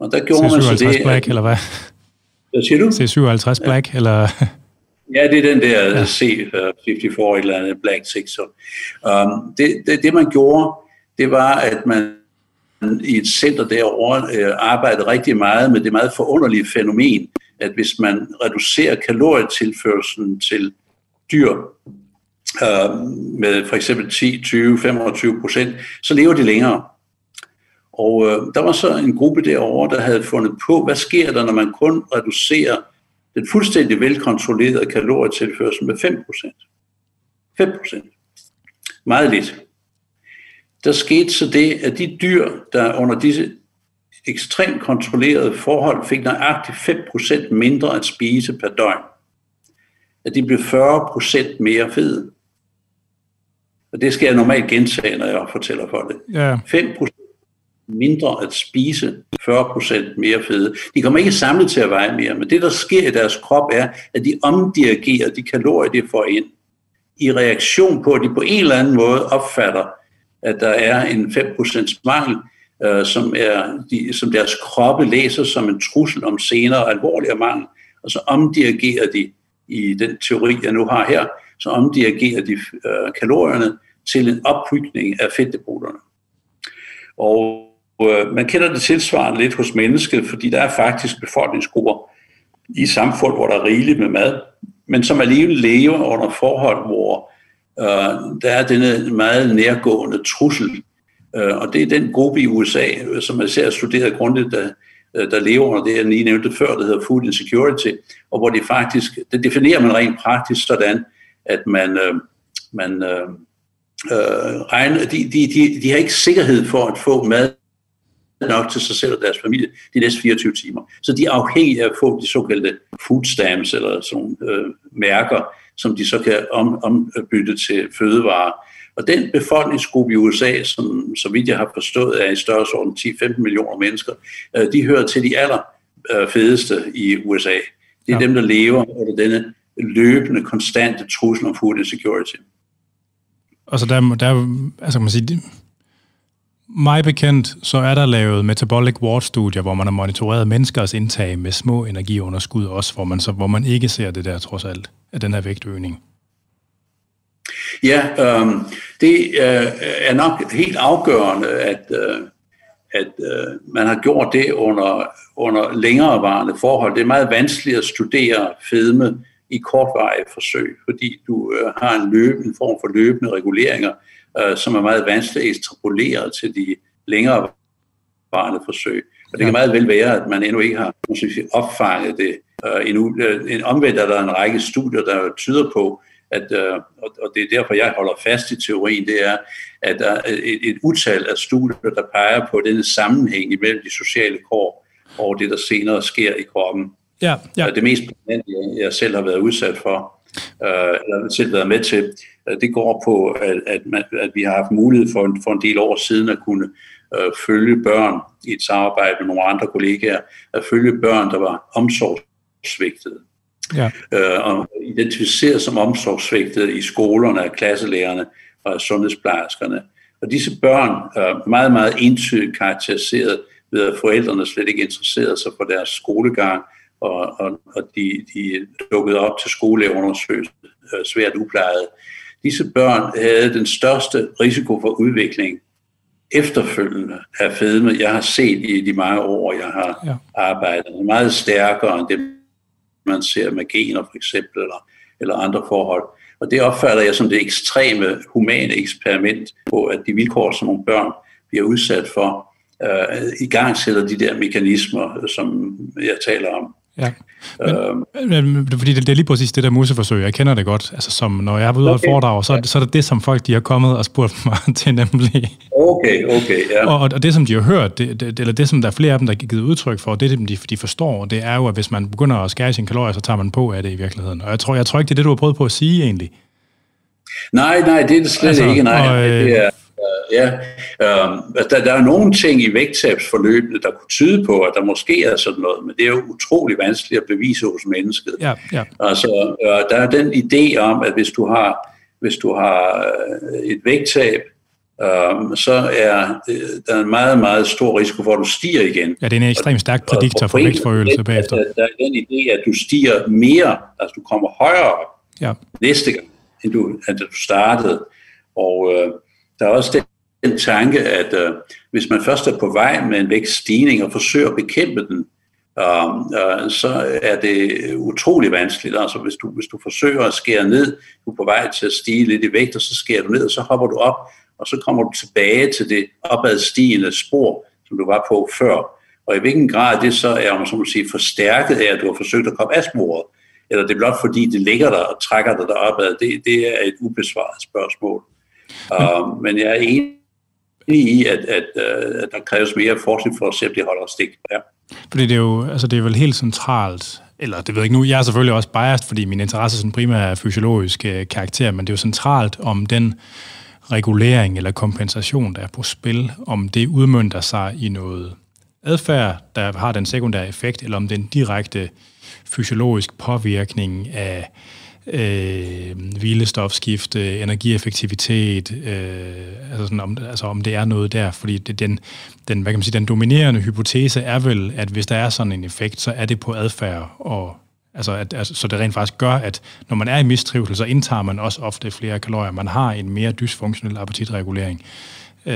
Og der gjorde man så det... Black, eller hvad? Hvad siger du? C57 Black, ja. eller... Ja, det er den der ja. C54 eller andet Black 6. Um, det, det, det, man gjorde, det var, at man i et center derovre øh, arbejdede rigtig meget med det meget forunderlige fænomen, at hvis man reducerer kalorietilførselen til dyr øh, med for eksempel 10, 20, 25 procent, så lever de længere. Og øh, der var så en gruppe derovre, der havde fundet på, hvad sker der, når man kun reducerer den fuldstændig velkontrollerede kalorietilførsel med 5 procent. 5 procent. Meget lidt. Der skete så det, at de dyr, der under disse ekstremt kontrollerede forhold fik nøjagtigt 5% mindre at spise per døgn. At de blev 40% mere fede. Og det skal jeg normalt gentage, når jeg fortæller for det. Ja. 5% mindre at spise, 40% mere fede. De kommer ikke samlet til at veje mere, men det, der sker i deres krop, er, at de omdirigerer de kalorier, de får ind, i reaktion på, at de på en eller anden måde opfatter, at der er en 5% mangel, øh, som, er, de, som deres kroppe læser som en trussel om senere alvorligere mangel, og så omdirigerer de i den teori, jeg nu har her, så omdirigerer de øh, kalorierne til en opbygning af fedtdepoterne. Og øh, man kender det tilsvarende lidt hos mennesket, fordi der er faktisk befolkningsgrupper i samfund, hvor der er rigeligt med mad, men som alligevel lever under forhold, hvor øh, der er denne meget nærgående trussel. Øh, og det er den gruppe i USA, øh, som jeg ser studeret grundigt, der, øh, der lever under det, jeg lige nævnte før, der hedder food insecurity, og hvor det faktisk, det definerer man rent praktisk sådan, at man, øh, man øh, øh, regner, de, de, de, de har ikke sikkerhed for at få mad nok til sig selv og deres familie de næste 24 timer. Så de er afhængige af at få de såkaldte food stamps, eller sådan øh, mærker, som de så kan om, ombytte til fødevarer. Og den befolkningsgruppe i USA, som så vidt jeg har forstået er i størrelsesorden 10-15 millioner mennesker, øh, de hører til de aller øh, fedeste i USA. Det er ja. dem, der lever under denne løbende, konstante trussel om food insecurity. Altså der, der altså kan man sige, mig bekendt, så er der lavet metabolic ward-studier, hvor man har monitoreret menneskers indtag med små energiunderskud også, hvor man, så, hvor man ikke ser det der trods alt, af den her vægtøgning. Ja, øh, det øh, er nok helt afgørende, at, øh, at øh, man har gjort det under, under længerevarende forhold. Det er meget vanskeligt at studere fedme i kortvarige forsøg, fordi du øh, har en, løb, en form for løbende reguleringer, øh, som er meget vanskeligt at ekstrapolere til de længere varende forsøg. Og det kan meget vel være, at man endnu ikke har måske, opfanget det. Øh, endnu. Øh, en omvendt er der en række studier, der tyder på, at, øh, og det er derfor, jeg holder fast i teorien, det er, at der er et, et utal af studier, der peger på denne sammenhæng imellem de sociale kår og det, der senere sker i kroppen. Ja, ja. Det mest prominente, jeg selv har været udsat for, øh, eller selv været med til, det går på, at, at, man, at vi har haft mulighed for en, for en del år siden at kunne øh, følge børn i et samarbejde med nogle andre kollegaer, at følge børn, der var omsorgssvigtede. Ja. Øh, og identificeret som omsorgssvigtede i skolerne af klasselærerne og sundhedsplejerskerne. Og disse børn er meget, meget entydigt karakteriseret ved, at forældrene slet ikke interesserede sig for deres skolegang, og, og, og de, de dukkede op til skoleundersøgelser øh, svært uplejet. Disse børn havde den største risiko for udvikling efterfølgende af fedme, jeg har set i de mange år, jeg har ja. arbejdet. Meget stærkere end det, man ser med gener for eksempel, eller, eller andre forhold. Og det opfatter jeg som det ekstreme humane eksperiment på, at de vilkår, som nogle børn bliver udsat for, øh, i gang sætter de der mekanismer, som jeg taler om. Ja. Men, øhm, fordi det, det er lige præcis det der museforsøg, jeg kender det godt. Altså som når jeg er ude okay. og foredrag, så, så er det det, som folk de har kommet og spurgt mig til nemlig. Okay, okay, ja. Og, og det, som de har hørt, det, det, eller det, som der er flere af dem, der har givet udtryk for, det, de, de forstår, det er jo, at hvis man begynder at skære sine kalorier, så tager man på af det i virkeligheden. Og jeg tror, jeg tror ikke, det er det, du har prøvet på at sige egentlig. Nej, nej, det er det slet altså, ikke. Nej, og, øh, det er, Ja, øh, der, der er nogle ting i vægttabsforløbet, der kunne tyde på, at der måske er sådan noget, men det er jo utrolig vanskeligt at bevise hos mennesket. Ja, ja. Altså, øh, der er den idé om, at hvis du har, hvis du har øh, et vægttab, øh, så er øh, der er en meget, meget stor risiko for, at du stiger igen. Ja, det er en ekstremt stærk prædiktor for vægtforøgelse bagefter. Der, der er den idé, at du stiger mere, altså du kommer højere ja. næste gang, end du, end du startede. Og øh, der er også den tanke, at øh, hvis man først er på vej med en vækststigning og forsøger at bekæmpe den, øh, øh, så er det utrolig vanskeligt. Altså hvis du, hvis du forsøger at skære ned, du er på vej til at stige lidt i vægt, og så skærer du ned, og så hopper du op, og så kommer du tilbage til det opadstigende spor, som du var på før. Og i hvilken grad det så er, om man sige, forstærket af, at du har forsøgt at komme af sporet, eller det er blot fordi, det ligger der og trækker dig deropad, det, det er et ubesvaret spørgsmål. Uh, men jeg er enig i, at, at, øh, at der kræves mere forskning for at se, om det holder stik. Ja. Fordi det er jo altså det er vel helt centralt, eller det ved jeg ikke nu, jeg er selvfølgelig også biased, fordi min interesse sådan primært er fysiologisk øh, karakter, men det er jo centralt om den regulering eller kompensation, der er på spil, om det udmyndter sig i noget adfærd, der har den sekundære effekt, eller om det en direkte fysiologisk påvirkning af øh, hvilestofskifte, energieffektivitet, øh, altså, sådan, om, altså om det er noget der, fordi det, den, den, hvad kan man sige, den dominerende hypotese er vel, at hvis der er sådan en effekt, så er det på adfærd, og altså, at, altså, så det rent faktisk gør, at når man er i mistrivsel, så indtager man også ofte flere kalorier. Man har en mere dysfunktionel appetitregulering. Øh,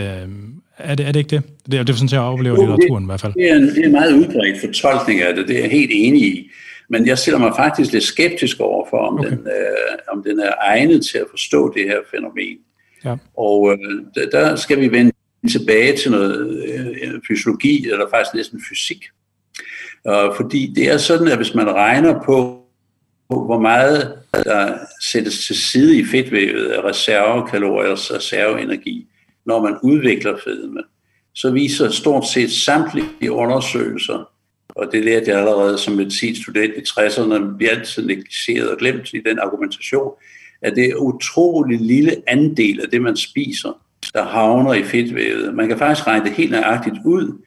er, det, er det ikke det? Det er, det er sådan, jeg oplever jo, litteraturen i hvert fald. Det er, en, det er en meget udbredt fortolkning af det, det er jeg helt enig i. Men jeg stiller mig faktisk lidt skeptisk over for, om, okay. den, øh, om den er egnet til at forstå det her fænomen. Ja. Og øh, der skal vi vende tilbage til noget øh, fysiologi, eller faktisk næsten fysik. Øh, fordi det er sådan, at hvis man regner på, hvor meget der sættes til side i fedtvævet af reservekalorier og reserveenergi, når man udvikler fedme, så viser stort set samtlige undersøgelser, og det lærte jeg allerede som medicinstudent i 60'erne, vi altid negligeret og glemt i den argumentation, at det er utrolig lille andel af det, man spiser, der havner i fedtvævet. Man kan faktisk regne det helt nøjagtigt ud,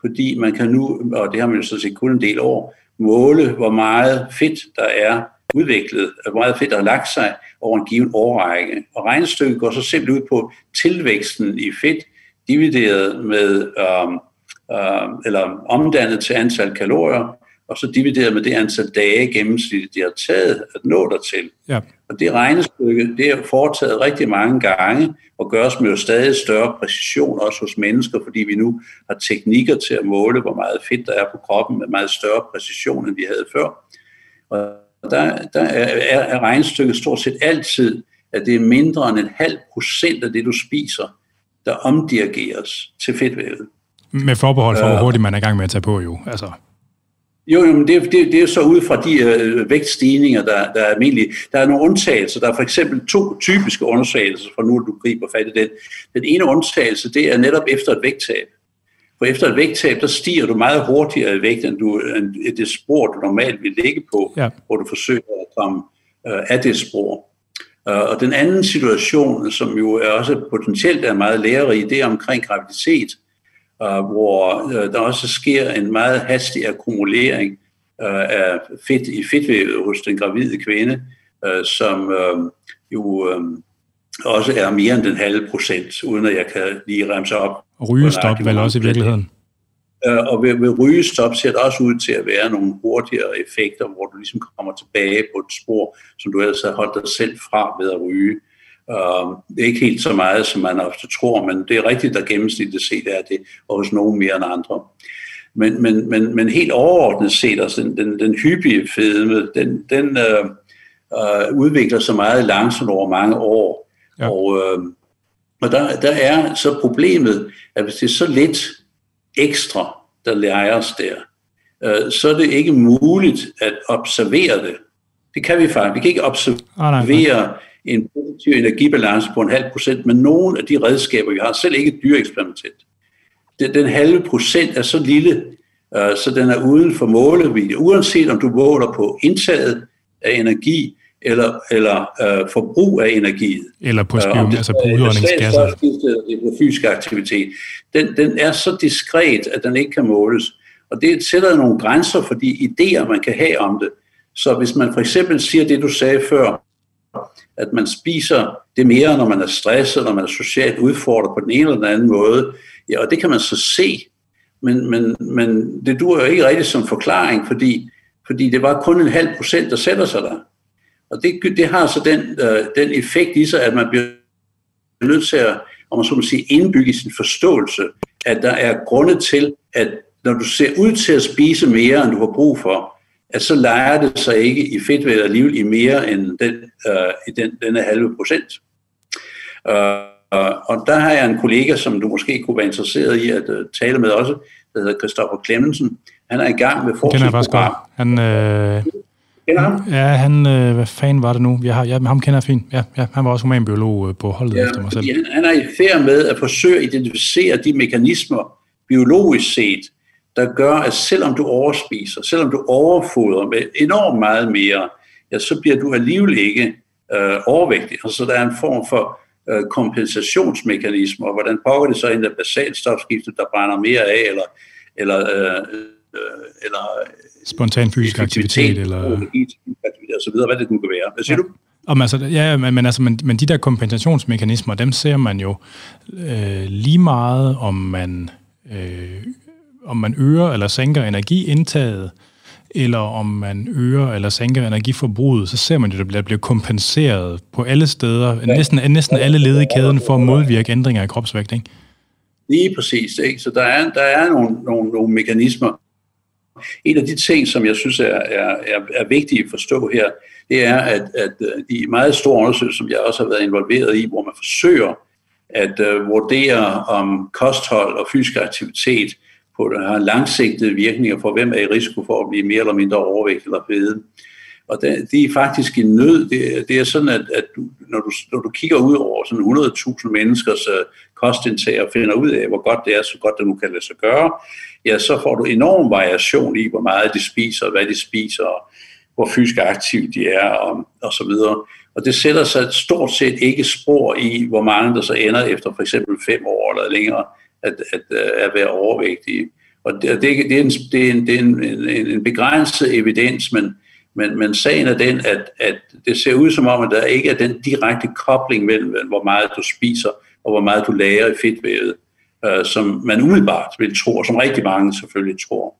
fordi man kan nu, og det har man jo så set kun en del år, måle, hvor meget fedt der er udviklet, hvor meget fedt der har lagt sig over en given årrække. Og regnestykket går så simpelthen ud på tilvæksten i fedt, divideret med um, øh, eller omdannet til antal kalorier, og så divideret med det antal dage gennemsnitligt, de har taget at nå dertil. Ja. Og det regnestykke, det er foretaget rigtig mange gange, og gøres med jo stadig større præcision også hos mennesker, fordi vi nu har teknikker til at måle, hvor meget fedt der er på kroppen med meget større præcision, end vi havde før. Og der, der er, er regnestykket stort set altid, at det er mindre end en halv procent af det, du spiser, der omdirigeres til fedtvævet. Med forbehold for, hvor hurtigt man er i gang med at tage på, jo. Altså. Jo, jo men det, det, det er så ud fra de øh, vægtstigninger, der, der er almindelige. Der er nogle undtagelser. Der er for eksempel to typiske undersøgelser, for nu du griber fat i den. Den ene undtagelse, det er netop efter et vægttab. For efter et vægttab, der stiger du meget hurtigere i vægt, end, du, end det spor, du normalt vil ligge på, ja. hvor du forsøger at komme øh, af det spor. Uh, og den anden situation, som jo er også potentielt er meget lærerig, det er omkring graviditet. Uh, hvor uh, der også sker en meget hastig akkumulering uh, af fedt i fedtvævet hos den gravide kvinde, uh, som uh, jo uh, også er mere end den halve procent, uden at jeg kan lige remse op. Rygestop vel også i virkeligheden? Og ved, ved rygestop ser det også ud til at være nogle hurtigere effekter, hvor du ligesom kommer tilbage på et spor, som du ellers har holdt dig selv fra ved at ryge. Det er ikke helt så meget, som man ofte tror, men det er rigtigt, at gennemsnitligt set er det, og hos nogen mere end andre. Men, men, men, men helt overordnet set, altså den, den, den hyppige fedme, den, den uh, uh, udvikler sig meget langsomt over mange år. Ja. Og, uh, og der, der er så problemet, at hvis det er så lidt ekstra, der læres der, uh, så er det ikke muligt at observere det. Det kan vi faktisk. Vi kan ikke observere oh, nej, nej en positiv energibalance på en halv procent med nogle af de redskaber, vi har, selv ikke et dyreeksperimentet. Den, den halve procent er så lille, uh, så den er uden for målevidde. Uanset om du måler på indtaget af energi, eller, eller uh, forbrug af energi. Eller på spion, uh, altså på udåndingsgasser. Eller på fysisk aktivitet. Den, den er så diskret, at den ikke kan måles. Og det sætter nogle grænser for de idéer, man kan have om det. Så hvis man for eksempel siger det, du sagde før, at man spiser det mere, når man er stresset, når man er socialt udfordret på den ene eller den anden måde. Ja, og det kan man så se, men, men, men det duer jo ikke rigtigt som forklaring, fordi, fordi det var kun en halv procent, der sætter sig der. Og det, det har så den, øh, den effekt i sig, at man bliver nødt til at, om man så må sige, indbygge sin forståelse, at der er grunde til, at når du ser ud til at spise mere, end du har brug for, at så leger det sig ikke i fedtvævet alligevel i mere end den, øh, i den, denne halve procent. Uh, og der har jeg en kollega, som du måske kunne være interesseret i at uh, tale med også, der hedder Christoffer Clemmensen. Han er i gang med forskningsprogram. Han, øh, kender ham? Ja, han, øh, hvad fanden var det nu? Jeg har, ja, ham kender jeg fint. Ja, ja, han var også humanbiolog øh, på holdet ja, efter mig selv. Han, han er i færd med at forsøge at identificere de mekanismer, biologisk set, der gør, at selvom du overspiser, selvom du overfodrer med enormt meget mere, ja, så bliver du alligevel ikke øh, overvægtig. Og så der er en form for øh, kompensationsmekanisme, og hvordan pågår det så ind af basalstofskiftet, der brænder mere af, eller, eller, øh, øh, eller spontan fysisk aktivitet, aktivitet eller og så videre, hvad det nu kan være. Hvad siger ja. du? Om altså, ja, men, men, altså, men, men de der kompensationsmekanismer, dem ser man jo øh, lige meget, om man øh, om man øger eller sænker energiindtaget, eller om man øger eller sænker energiforbruget, så ser man jo, at det bliver kompenseret på alle steder, ja. næsten, næsten alle led i kæden for at modvirke ændringer i kropsvægt, ikke? Lige præcis, ikke? Så der er, der er nogle, nogle, nogle mekanismer. En af de ting, som jeg synes er, er, er, er vigtige at forstå her, det er, at, at de meget store undersøgelser, som jeg også har været involveret i, hvor man forsøger at uh, vurdere om kosthold og fysisk aktivitet på, har langsigtede virkninger for, hvem er i risiko for at blive mere eller mindre overvægt eller fede. Og det, det er faktisk en nød. Det, det er sådan, at, at du, når, du, når du kigger ud over sådan 100.000 menneskers uh, kostindtag og finder ud af, hvor godt det er, så godt det nu kan lade sig gøre, ja, så får du enorm variation i, hvor meget de spiser, hvad de spiser, hvor fysisk aktive de er, og, og så videre. Og det sætter sig stort set ikke spor i, hvor mange der så ender efter for eksempel fem år eller længere at, at, øh, at være overvægtige. Og det, det, er en, det er en, det er en, en, en begrænset evidens, men, men, men sagen er den, at, at det ser ud som om, at der ikke er den direkte kobling mellem, hvor meget du spiser og hvor meget du lærer i fedtvævet, øh, som man umiddelbart vil tro, og som rigtig mange selvfølgelig tror.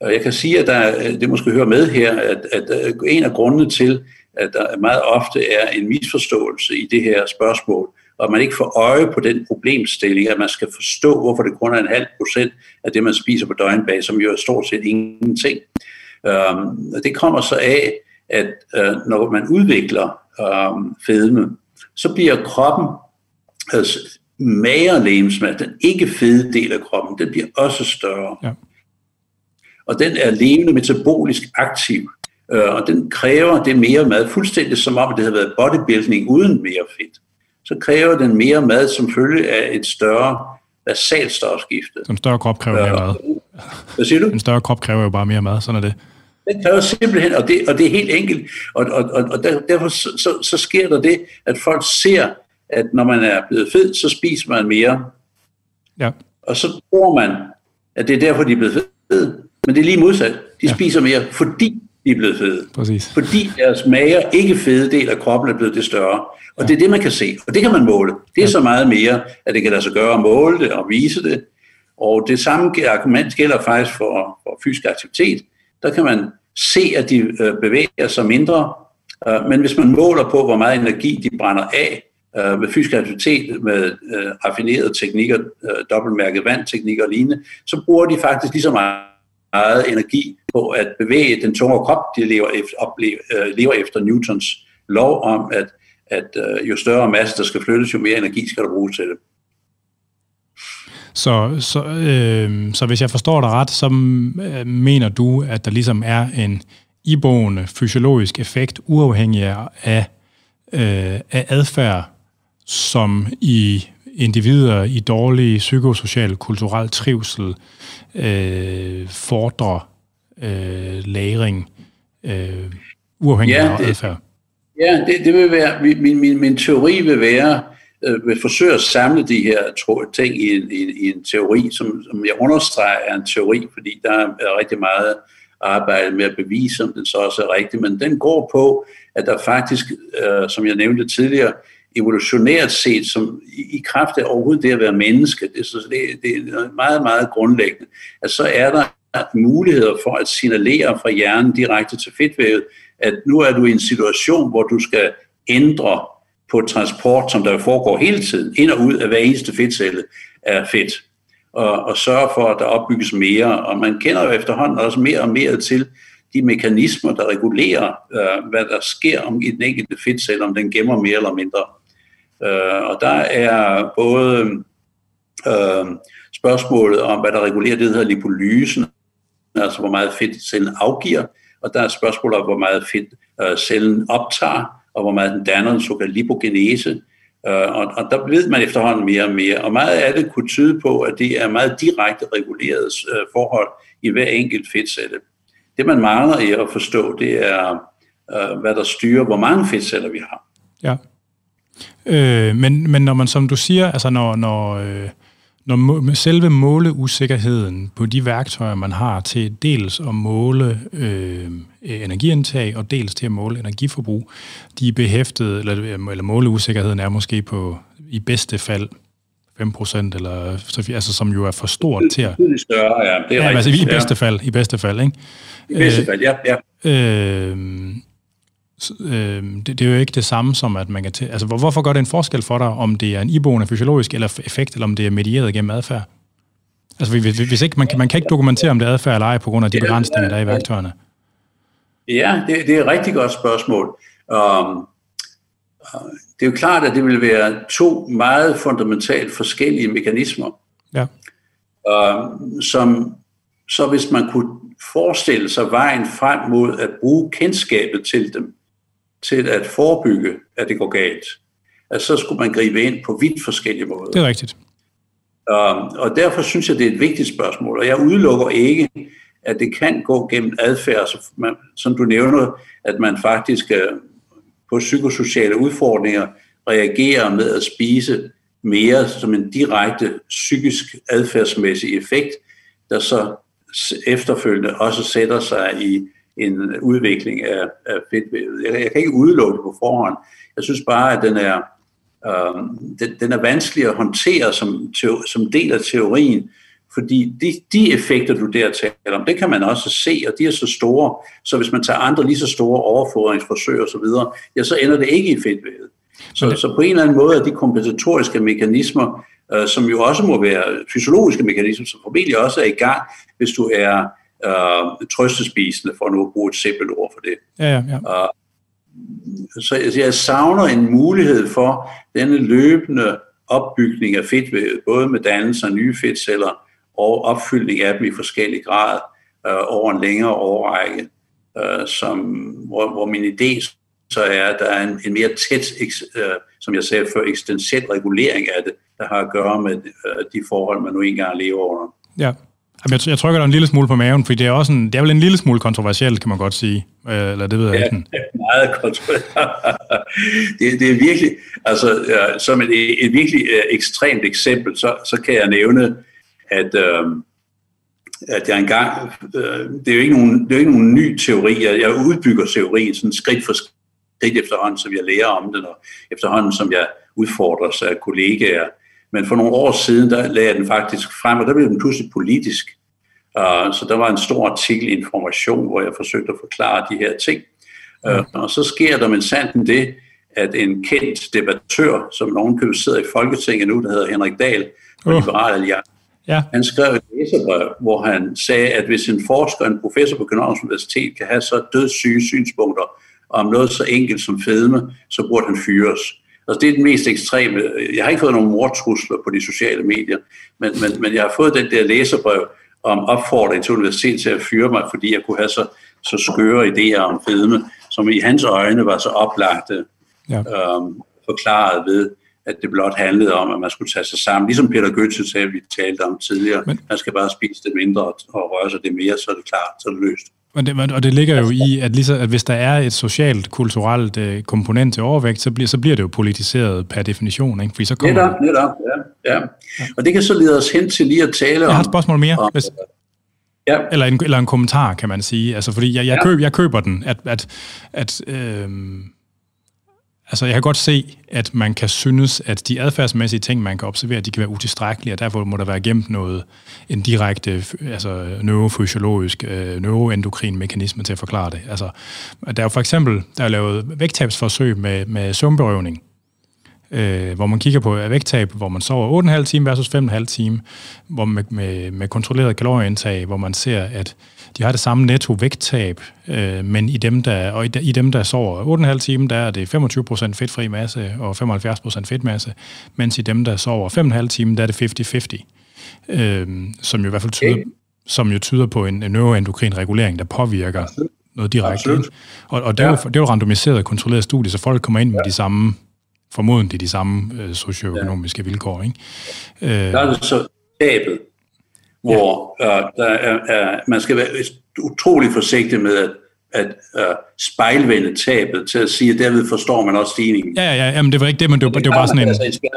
Og jeg kan sige, at der, øh, det måske hører med her, at, at øh, en af grundene til, at der meget ofte er en misforståelse i det her spørgsmål, og man ikke får øje på den problemstilling, at man skal forstå, hvorfor det kun er en halv procent af det, man spiser på døgnbase, som jo er stort set ingenting. Um, det kommer så af, at uh, når man udvikler um, fedme, så bliver kroppen, altså magerlemsmasse, den ikke fede del af kroppen, den bliver også større. Ja. Og den er levende metabolisk aktiv, uh, og den kræver det mere mad, fuldstændig som om det havde været bodybuilding uden mere fedt så kræver den mere mad som følge af et større basalstofskifte. Så en større krop kræver mere mad. Hvad siger du? En større krop kræver jo bare mere mad, sådan er det. Det kræver simpelthen, og det, og det er helt enkelt, og, og, og, og derfor så, så, så sker der det, at folk ser, at når man er blevet fed, så spiser man mere. Ja. Og så tror man, at det er derfor, de er blevet fede. Men det er lige modsat. De ja. spiser mere, fordi de er blevet fede. Præcis. Fordi deres mager ikke fede del af kroppen er blevet det større. Og ja. det er det, man kan se. Og det kan man måle. Det er ja. så meget mere, at det kan lade sig gøre at måle det og vise det. Og det samme argument gælder faktisk for, for fysisk aktivitet. Der kan man se, at de øh, bevæger sig mindre. Øh, men hvis man måler på, hvor meget energi de brænder af øh, med fysisk aktivitet, med raffinerede teknikker, dobbeltmærket vandteknikker og lignende, så bruger de faktisk lige så meget energi på at bevæge den tunge krop. De lever efter, oplever, øh, lever efter Newtons lov om, at, at øh, jo større masse der skal flyttes, jo mere energi skal der bruges til det. Så, så, øh, så hvis jeg forstår dig ret, så øh, mener du, at der ligesom er en iboende fysiologisk effekt, uafhængig af, øh, af adfærd, som i individer i dårlig psykosocial kulturel trivsel øh, fordrer øh, lagring, øh, uafhængig ja, af adfærd. Ja, det, det vil være, min, min, min teori vil være, øh, vil forsøge at samle de her ting i en, i, i en teori, som, som jeg understreger er en teori, fordi der er rigtig meget arbejde med at bevise, om den så også er rigtig, men den går på, at der faktisk, øh, som jeg nævnte tidligere, evolutionært set, som i, i kraft af overhovedet det at være menneske, det, så det, det er meget, meget grundlæggende, at så er der at muligheder for at signalere fra hjernen direkte til fedtvævet, at nu er du i en situation, hvor du skal ændre på transport, som der foregår hele tiden, ind og ud af hver eneste fedtcelle er fedt, og, og sørge for, at der opbygges mere. Og man kender jo efterhånden også mere og mere til de mekanismer, der regulerer, øh, hvad der sker om i den enkelte fedtcelle, om den gemmer mere eller mindre. Øh, og der er både øh, spørgsmålet om, hvad der regulerer det, der hedder lipolysen, altså hvor meget fedt cellen afgiver, og der er spørgsmål om, hvor meget fedt øh, cellen optager, og hvor meget den danner, en såkaldt lipogenese. Øh, og, og der ved man efterhånden mere og mere. Og meget af det kunne tyde på, at det er meget direkte reguleret øh, forhold i hver enkelt fedtcelle. Det man mangler i at forstå, det er, øh, hvad der styrer, hvor mange fedtceller vi har. Ja. Øh, men, men når man, som du siger, altså når, når øh, når selve måleusikkerheden på de værktøjer, man har til dels at måle øh, energiindtag og dels til at måle energiforbrug, de er behæftet, eller, eller måleusikkerheden er måske på i bedste fald 5% eller altså som jo er for stort til at... Det er større, ja. Det er ja, altså i bedste fald, i bedste fald, ikke? I bedste fald, ja. ja. Øh, øh, det, det er jo ikke det samme som, at man kan... Til, altså, hvor, hvorfor gør det en forskel for dig, om det er en iboende fysiologisk eller effekt, eller om det er medieret gennem adfærd? Altså, hvis, hvis ikke, man, kan, man kan ikke dokumentere, om det er adfærd eller ej, på grund af de begrænsninger, der er i værktøjerne. Ja, det, det er et rigtig godt spørgsmål. Um, det er jo klart, at det vil være to meget fundamentalt forskellige mekanismer. Ja. Um, som, så hvis man kunne forestille sig vejen frem mod at bruge kendskabet til dem, til at forebygge, at det går galt, at så skulle man gribe ind på vidt forskellige måder. Det er rigtigt. Um, og derfor synes jeg, det er et vigtigt spørgsmål, og jeg udelukker ikke, at det kan gå gennem adfærd, så man, som du nævner, at man faktisk uh, på psykosociale udfordringer reagerer med at spise mere som en direkte psykisk adfærdsmæssig effekt, der så efterfølgende også sætter sig i en udvikling af, af fedtvævet. Jeg, jeg kan ikke udelukke det på forhånd. Jeg synes bare, at den er, øh, den, den er vanskelig at håndtere som, som del af teorien, fordi de, de effekter, du der taler om, det kan man også se, og de er så store, så hvis man tager andre lige så store overfodringsforsøg osv., ja, så ender det ikke i fedtvævet. Så, så på en eller anden måde er de kompensatoriske mekanismer øh, som jo også må være fysiologiske mekanismer, som formentlig også er i gang, hvis du er øh, trøstespisende, for nu at bruge et simpelt ord for det. Ja, ja, ja. Uh, så jeg, jeg savner en mulighed for denne løbende opbygning af fedtvævet, både med dannelse af nye fedtceller og opfyldning af dem i forskellige grad øh, over en længere årrække, øh, som, hvor, hvor min idé så er, at der er en, en mere tæt, øh, som jeg sagde før, eksistentiel regulering af det, der har at gøre med øh, de forhold, man nu engang lever under. Ja. Jeg, jeg trykker dig en lille smule på maven, for det er også en, det er vel en lille smule kontroversielt, kan man godt sige. Øh, eller det ved jeg ja, ikke. Ja, meget kontroversielt. det, det er virkelig, altså som et, et virkelig uh, ekstremt eksempel, så, så kan jeg nævne, at, øh, at jeg engang, øh, det, er jo ikke nogen, det er jo ikke nogen ny teori, jeg, jeg udbygger teorien sådan skridt for skridt efterhånden, som jeg lærer om den, og efterhånden, som jeg udfordres af kollegaer. Men for nogle år siden, der lagde jeg den faktisk frem, og der blev den pludselig politisk. Uh, så der var en stor artikel information, hvor jeg forsøgte at forklare de her ting. Uh, og så sker der med sandt det, at en kendt debattør, som nogen kan sidder i Folketinget nu, der hedder Henrik Dahl, fra uh. Liberal Alliance, ja. han skrev et læserbrev, hvor han sagde, at hvis en forsker, en professor på Københavns Universitet, kan have så dødssyge synspunkter om noget så enkelt som fedme, så burde han fyres. Altså det er den mest ekstreme. Jeg har ikke fået nogen mortrusler på de sociale medier, men, men, men jeg har fået den der læserbrev om opfordring til universitetet til at fyre mig, fordi jeg kunne have så, så skøre idéer om fedme, som i hans øjne var så oplagte ja. øhm, forklaret ved, at det blot handlede om, at man skulle tage sig sammen. Ligesom Peter Goethe sagde, vi talte om tidligere, Men... man skal bare spise det mindre og røre sig det mere, så er det klart, så er det løst. Og det, og det ligger jo i, at, lige at hvis der er et socialt, kulturelt øh, komponent til overvægt, så bliver, så bliver det jo politiseret per definition. Ikke? Fordi så kommer netop, netop, ja, ja. Og det kan så lede os hen til lige at tale om... Jeg har et spørgsmål mere. Om, hvis, ja. eller, en, eller en kommentar, kan man sige. Altså, fordi jeg, jeg, ja. køb, jeg køber den, at, at, at øh, Altså, jeg kan godt se, at man kan synes, at de adfærdsmæssige ting, man kan observere, de kan være utilstrækkelige, og derfor må der være gemt noget, en direkte altså, neurofysiologisk, øh, neuroendokrin mekanisme til at forklare det. Altså, der er jo for eksempel, der er lavet vægttabsforsøg med, med søvnberøvning, øh, hvor man kigger på vægttab, hvor man sover 8,5 timer versus 5,5 timer, hvor med, med, med kontrolleret kalorieindtag, hvor man ser, at de har det samme netto vægttab, øh, men i dem, der, og i, i dem, der sover 8,5 timer, der er det 25% fedtfri masse og 75% fedtmasse, mens i dem, der sover 5,5 timer, der er det 50-50, øh, som jo i hvert fald tyder, okay. som jo tyder på en, en neuroendokrin regulering, der påvirker Absolut. noget direkte. Absolut. Og, og det, er jo, det er jo randomiseret kontrolleret studie, så folk kommer ind med ja. de samme formodentlig de samme øh, socioøkonomiske ja. vilkår. Ikke? Øh, der er det så tabet, hvor ja. øh, der er, er, man skal være utrolig forsigtig med at, at uh, spejlvende tabet til at sige, at derved forstår man også stigningen. Ja, ja, ja, men det var ikke det, men det, det, det var bare sådan en... Altså det.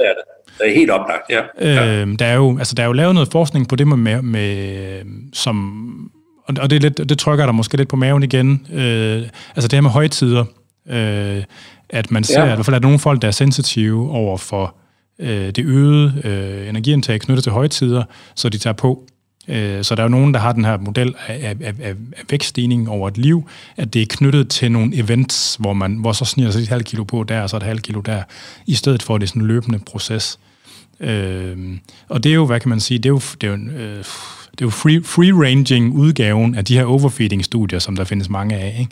det er helt oplagt, ja. Øh, der, er jo, altså, der er jo lavet noget forskning på det med, med som, og det, er lidt, det trykker der måske lidt på maven igen, øh, altså det her med højtider, øh, at man ser, ja. at i hvert fald er nogle folk, der er sensitive over for øh, det øgede øh, energiindtag knyttet til højtider, så de tager på. Øh, så der er jo nogen, der har den her model af, af, af, af vækststigning over et liv, at det er knyttet til nogle events, hvor, man, hvor så sniger sig et halvt kilo på der, og så et halvt kilo der, i stedet for at det er sådan en løbende proces. Øh, og det er jo, hvad kan man sige, det er jo, det er jo, øh, det er jo free, free-ranging udgaven af de her overfeeding-studier, som der findes mange af, ikke?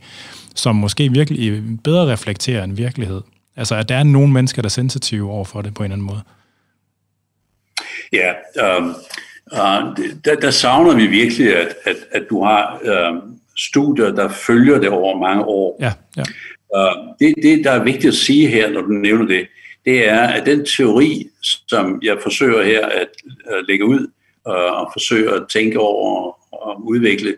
som måske virkelig øh, bedre reflekterer en virkelighed. Altså, at der er nogle mennesker, der er sensitive over for det på en eller anden måde. Ja, um, uh, der, der savner vi virkelig, at, at, at du har uh, studier, der følger det over mange år. Ja, ja. Uh, det, det, der er vigtigt at sige her, når du nævner det, det er, at den teori, som jeg forsøger her at uh, lægge ud uh, og forsøger at tænke over og udvikle,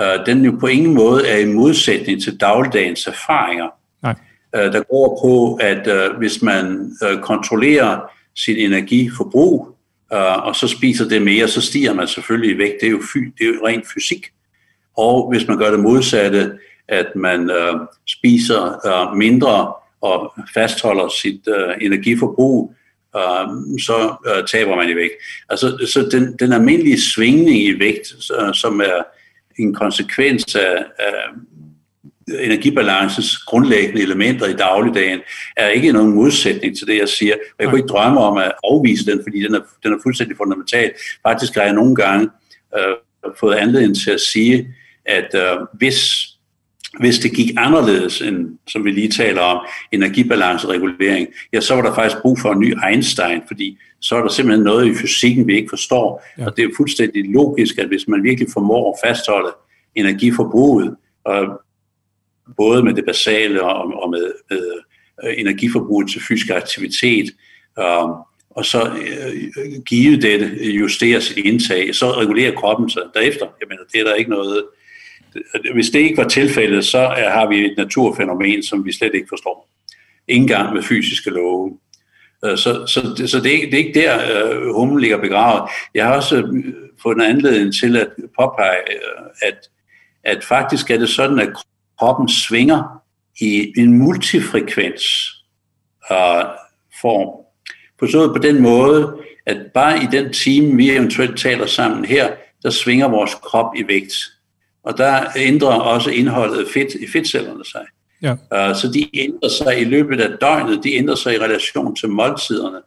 uh, den jo på ingen måde er i modsætning til dagligdagens erfaringer. Nej. Uh, der går på, at uh, hvis man uh, kontrollerer sit energiforbrug, øh, og så spiser det mere, så stiger man selvfølgelig i vægt. Det er jo, fy, det er jo rent fysik. Og hvis man gør det modsatte, at man øh, spiser øh, mindre og fastholder sit øh, energiforbrug, øh, så øh, taber man i vægt. Altså, så den, den almindelige svingning i vægt, så, som er en konsekvens af, af energibalancens grundlæggende elementer i dagligdagen, er ikke nogen modsætning til det, jeg siger. jeg kunne ikke drømme om at afvise den, fordi den er, den er fuldstændig fundamental. Faktisk har jeg nogle gange øh, fået anledning til at sige, at øh, hvis, hvis det gik anderledes end, som vi lige taler om, energibalanceregulering, ja, så var der faktisk brug for en ny Einstein, fordi så er der simpelthen noget i fysikken, vi ikke forstår. Ja. Og det er fuldstændig logisk, at hvis man virkelig formår at fastholde energiforbruget, og både med det basale og, og med, med øh, energiforbruget til fysisk aktivitet, øh, og så øh, give det, øh, justere sit indtag, så regulerer kroppen sig derefter. Jeg mener, det er der ikke noget... Øh, hvis det ikke var tilfældet, så er, har vi et naturfænomen, som vi slet ikke forstår. Ingen gang med fysiske love. Så, så, det, så det, er ikke, det er ikke der, uh, humlen ligger begravet. Jeg har også uh, fået en anledning til at påpege, uh, at, at faktisk er det sådan, at kroppen svinger i en multifrekvens uh, form. Forstået på den måde, at bare i den time, vi eventuelt taler sammen her, der svinger vores krop i vægt. Og der ændrer også indholdet af fedt i fedtcellerne sig. Ja. Uh, så de ændrer sig i løbet af døgnet, de ændrer sig i relation til måltiderne.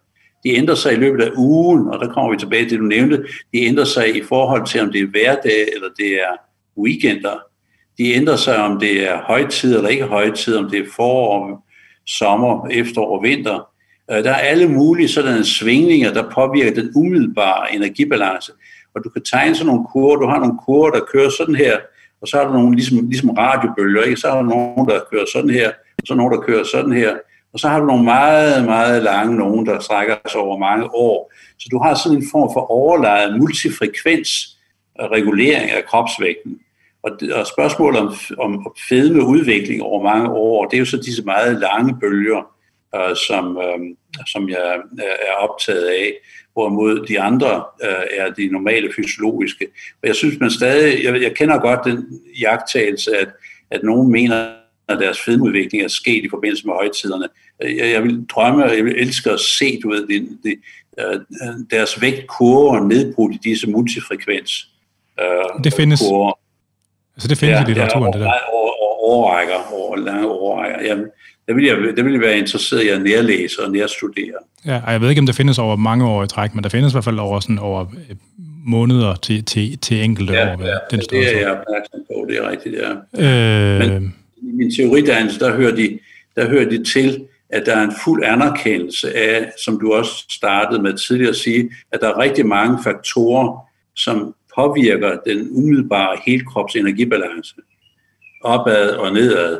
De ændrer sig i løbet af ugen, og der kommer vi tilbage til det, du nævnte. De ændrer sig i forhold til, om det er hverdag eller det er weekender. De ændrer sig, om det er højtid eller ikke højtid, om det er forår, sommer, efterår og vinter. Øh, der er alle mulige sådanne svingninger, der påvirker den umiddelbare energibalance. Og du kan tegne sådan nogle kurver. Du har nogle kurver, der kører sådan her, og så er der nogle ligesom, ligesom radiobølger, ikke? så er der nogen, der kører sådan her, og så er nogen, der kører sådan her, og så har du nogle meget, meget lange nogen, der strækker sig over mange år. Så du har sådan en form for overlejet multifrekvens øh, regulering af kropsvægten. Og, og spørgsmålet om, om fedmeudvikling over mange år, det er jo så disse meget lange bølger, øh, som, øh, som jeg er optaget af hvorimod de andre øh, er de normale fysiologiske. Og jeg synes, man stadig, jeg, jeg kender godt den jagttagelse, at, at nogen mener, at deres fedmeudvikling er sket i forbindelse med højtiderne. Jeg, jeg vil drømme, og jeg vil elske at se, du ved, de, de, øh, deres vægtkurver nedbrudt i disse multifrekvens. Øh, det findes, kurver. Altså det findes ja, i litteraturen, det der. Over, over, overrækker, over lange overrækker. Jeg, der vil jeg, der vil jeg være interesseret i at nærlæse og nærstudere. Ja, og jeg ved ikke, om det findes over mange år i træk, men der findes i hvert fald over, sådan, over øh, måneder til, til, til enkelte ja, år. Ja, den det er jeg opmærksom på, det er rigtigt, ja. Øh... Men i min teoridannelse, der hører, de, der hører de til, at der er en fuld anerkendelse af, som du også startede med tidligere at sige, at der er rigtig mange faktorer, som påvirker den umiddelbare helkrops energibalance opad og nedad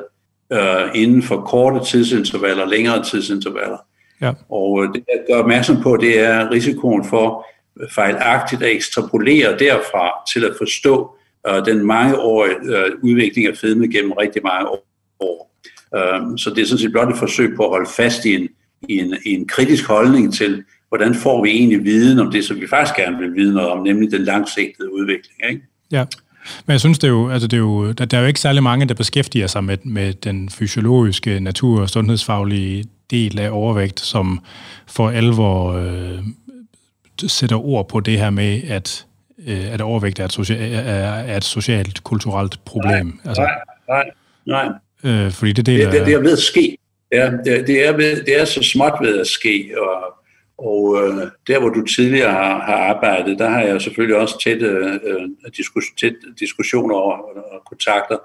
øh, inden for korte tidsintervaller, længere tidsintervaller. Ja. Og øh, det, jeg gør opmærksom på, det er risikoen for fejlagtigt at ekstrapolere derfra til at forstå øh, den mangeårige øh, udvikling af fedme gennem rigtig mange år. Øh, så det er sådan set blot et forsøg på at holde fast i en, i en, i en kritisk holdning til, hvordan får vi egentlig viden om det, som vi faktisk gerne vil vide noget om, nemlig den langsigtede udvikling. Ikke? Ja. Men jeg synes, det er jo, altså det er jo, der, der er jo ikke særlig mange, der beskæftiger sig med, med den fysiologiske, natur- og sundhedsfaglige del af overvægt, som for alvor øh, sætter ord på det her med, at, øh, at overvægt er et, socia- er, er et socialt, kulturelt problem. Nej, altså, nej, nej. Øh, fordi det deler... Det, det, det er ved at ske. Ja, det, det, er ved, det er så småt ved at ske, og og øh, der, hvor du tidligere har, har arbejdet, der har jeg selvfølgelig også tæt, øh, diskus, tæt diskussioner og, og kontakter.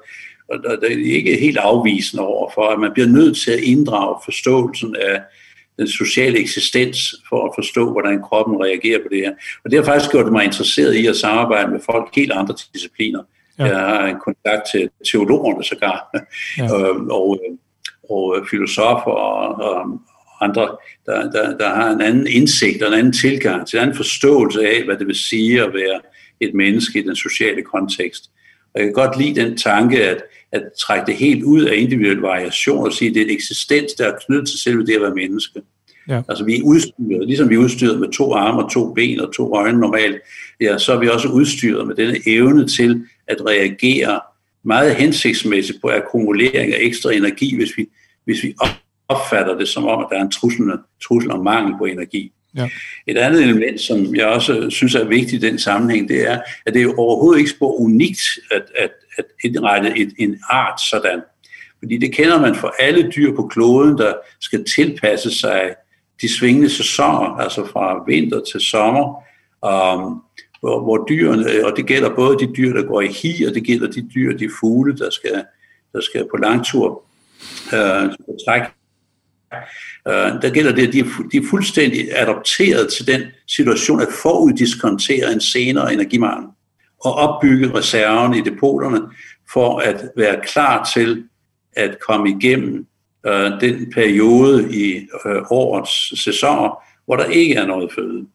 Og der, der er ikke helt afvisende over for, at man bliver nødt til at inddrage forståelsen af den sociale eksistens for at forstå, hvordan kroppen reagerer på det her. Og det har faktisk gjort mig interesseret i at samarbejde med folk helt andre discipliner. Ja. Jeg har en kontakt til teologerne sågar, ja. og, og, og filosofer og, og, andre, der, der, der har en anden indsigt og en anden tilgang til en anden forståelse af, hvad det vil sige at være et menneske i den sociale kontekst. Og jeg kan godt lide den tanke, at, at trække det helt ud af individuel variation og sige, at det er et eksistens, der er knyttet til selve det at være menneske. Ja. Altså vi er udstyret, ligesom vi er udstyret med to arme og to ben og to øjne normalt, ja, så er vi også udstyret med denne evne til at reagere meget hensigtsmæssigt på akkumulering af ekstra energi, hvis vi, hvis vi opfatter det som om, at der er en trussel, trussel om mangel på energi. Ja. Et andet element, som jeg også synes er vigtigt i den sammenhæng, det er, at det er overhovedet ikke spor unikt at, at, at indrette et, en art sådan. Fordi det kender man for alle dyr på kloden, der skal tilpasse sig de svingende sæsoner, altså fra vinter til sommer, um, hvor, hvor dyrene, og det gælder både de dyr, der går i hi, og det gælder de dyr, de fugle, der skal, der skal på langtur, uh, på træk Øh, der gælder det, at de er, de er fuldstændig adopteret til den situation at foruddiskontere en senere energimangel og opbygge reserven i depoterne for at være klar til at komme igennem øh, den periode i øh, årets sæsoner, hvor der ikke er noget føde.